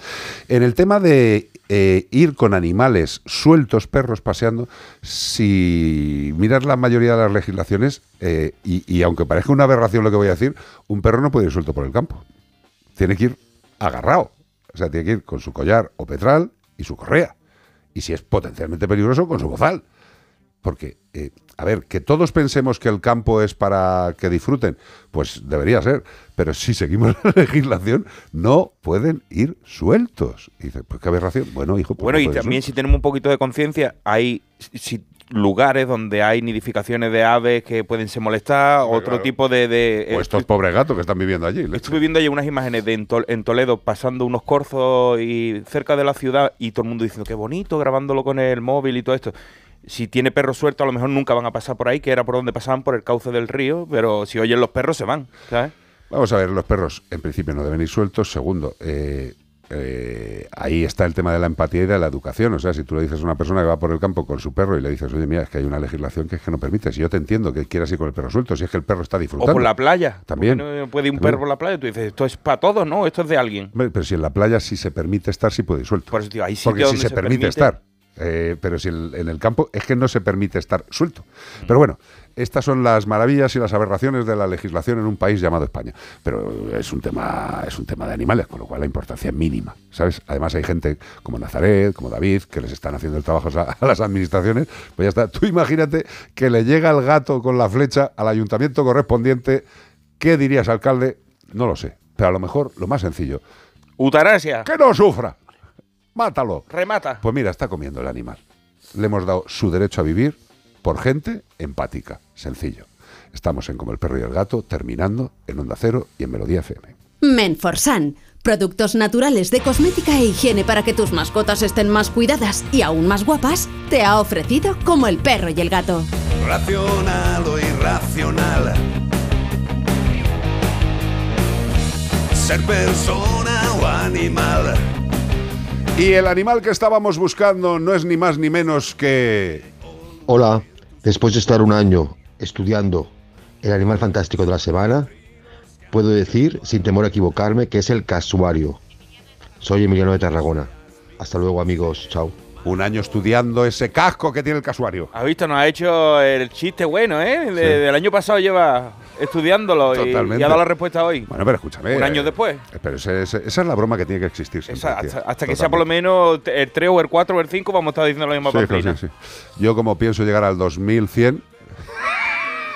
En el tema de eh, ir con animales sueltos, perros paseando, si miras la mayoría de las legislaciones, y, y aunque parezca una aberración lo que voy a decir, un perro no puede ir suelto por el campo. Tiene que ir agarrado. O sea, tiene que ir con su collar o petral y su correa. Y si es potencialmente peligroso, con su bozal. Porque, eh, a ver, que todos pensemos que el campo es para que disfruten, pues debería ser. Pero si seguimos la legislación, no pueden ir sueltos. Y dice, pues qué aberración. Bueno, hijo, pues Bueno, no y ir también si tenemos un poquito de conciencia, hay si- lugares donde hay nidificaciones de aves que pueden se molestar, otro claro. tipo de... de O estos pobres gatos que están viviendo allí. leche. Estuve viendo ahí unas imágenes de en, Tol- en Toledo pasando unos corzos y cerca de la ciudad y todo el mundo diciendo qué bonito, grabándolo con el móvil y todo esto. Si tiene perros sueltos, a lo mejor nunca van a pasar por ahí, que era por donde pasaban por el cauce del río, pero si oyen los perros se van, ¿sabes? Vamos a ver, los perros en principio no deben ir sueltos. Segundo, eh, eh, ahí está el tema de la empatía y de la educación. O sea, si tú le dices a una persona que va por el campo con su perro y le dices, oye, mira, es que hay una legislación que es que no permite. Si yo te entiendo que quieras ir con el perro suelto, si es que el perro está O disfrutando. por la playa. También. No puede ir un También. perro por la playa. Tú dices, esto es para todos, ¿no? Esto es de alguien. Pero si en la playa sí se permite estar, sí puede ir suelto. Por eso, tío, hay sitios Porque si donde se, se permite, permite. estar. Eh, pero si el- en el campo es que no se permite estar suelto. Pero bueno, estas son las maravillas y las aberraciones de la legislación en un país llamado España. Pero es un tema, es un tema de animales, con lo cual la importancia es mínima. ¿Sabes? Además hay gente como Nazaret, como David, que les están haciendo el trabajo a, a las administraciones. Pues ya está. Tú imagínate que le llega el gato con la flecha al ayuntamiento correspondiente. ¿Qué dirías, alcalde? No lo sé. Pero a lo mejor lo más sencillo. Eutanasia. ¡Que no sufra! Mátalo. Remata. Pues mira, está comiendo el animal. Le hemos dado su derecho a vivir por gente empática. Sencillo. Estamos en Como el perro y el gato, terminando en Onda Cero y en Melodía FM. Menforsan, Productos naturales de cosmética e higiene para que tus mascotas estén más cuidadas y aún más guapas, te ha ofrecido como el perro y el gato. Racional o irracional. Ser persona o animal. Y el animal que estábamos buscando no es ni más ni menos que... Hola, después de estar un año estudiando el animal fantástico de la semana, puedo decir, sin temor a equivocarme, que es el casuario. Soy Emiliano de Tarragona. Hasta luego amigos, chao. Un año estudiando ese casco que tiene el casuario. Has visto, nos ha hecho el chiste bueno, ¿eh? De- Sí. Del año pasado lleva estudiándolo y- y, ha dado la respuesta hoy. Bueno, pero escúchame. Un año eh, después. Pero ese- ese- esa es la broma que tiene que existir siempre, Esa- tío. hasta, hasta que sea por lo menos el 3 o el 4 o el 5 vamos a estar diciendo la misma Sí, sí, sí. Yo como pienso llegar al 2100...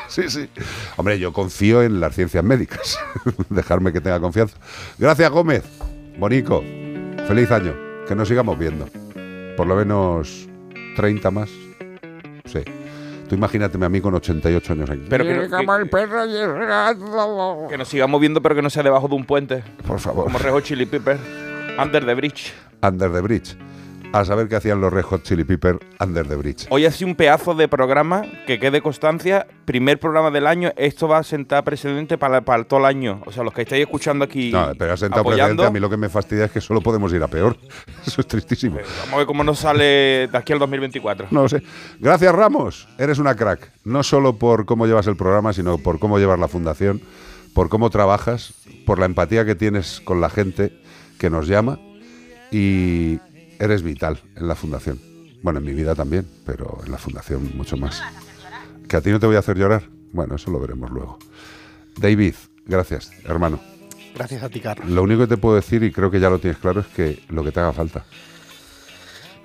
Sí, sí. Hombre, yo confío en las ciencias médicas. Dejarme que tenga confianza. Gracias, Gómez. Bonico. Feliz año. Que nos sigamos viendo. Por lo menos 30 más. Sí. Tú imagínateme a mí con 88 años aquí. Pero que, no- que- que nos sigamos viendo, pero que no sea debajo de un puente. Por favor. Como Rejo Chili Pepper. Under the Bridge. Under the Bridge. A saber qué hacían los Red Hot Chili Pepper Under the Bridge. Hoy ha sido un pedazo de programa que quede constancia. Primer programa del año. Esto va a sentar precedente para, para todo el año. O sea, los que estáis escuchando aquí. No, pero ha sentado apoyando, precedente. A mí lo que me fastidia es que solo podemos ir a peor. Eso es tristísimo. Vamos a ver cómo nos sale de aquí al 2024. No lo sé. Gracias, Ramos. Eres una crack. No solo por cómo llevas el programa, sino por cómo llevas la fundación, por cómo trabajas, por la empatía que tienes con la gente que nos llama y eres vital en la fundación. Bueno, en mi vida también, pero en la fundación mucho más. ¿Que a ti no te voy a hacer llorar? Bueno, eso lo veremos luego. David, gracias, hermano. Gracias a ti, Carlos. Lo único que te puedo decir, y creo que ya lo tienes claro, es que lo que te haga falta.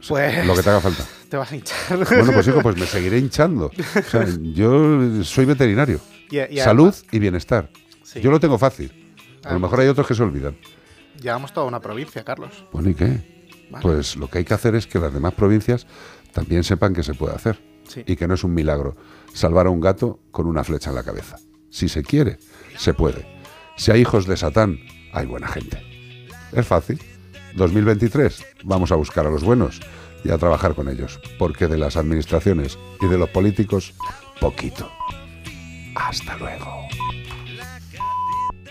Pues. Lo que te haga falta. Te vas a hinchar. Bueno, pues hijo, pues me seguiré hinchando. O sea, yo soy veterinario. Salud además- y bienestar. Sí. Yo lo tengo fácil. A lo mejor hay otros que se olvidan. Llevamos toda una provincia, Carlos. Bueno, ¿y qué? Vale. Pues lo que hay que hacer es que las demás provincias también sepan que se puede hacer. Sí. Y que no es un milagro salvar a un gato con una flecha en la cabeza. Si se quiere, se puede. Si hay hijos de Satán, hay buena gente. Es fácil. 2023, vamos a buscar a los buenos y a trabajar con ellos. Porque de las administraciones y de los políticos, poquito. Hasta luego.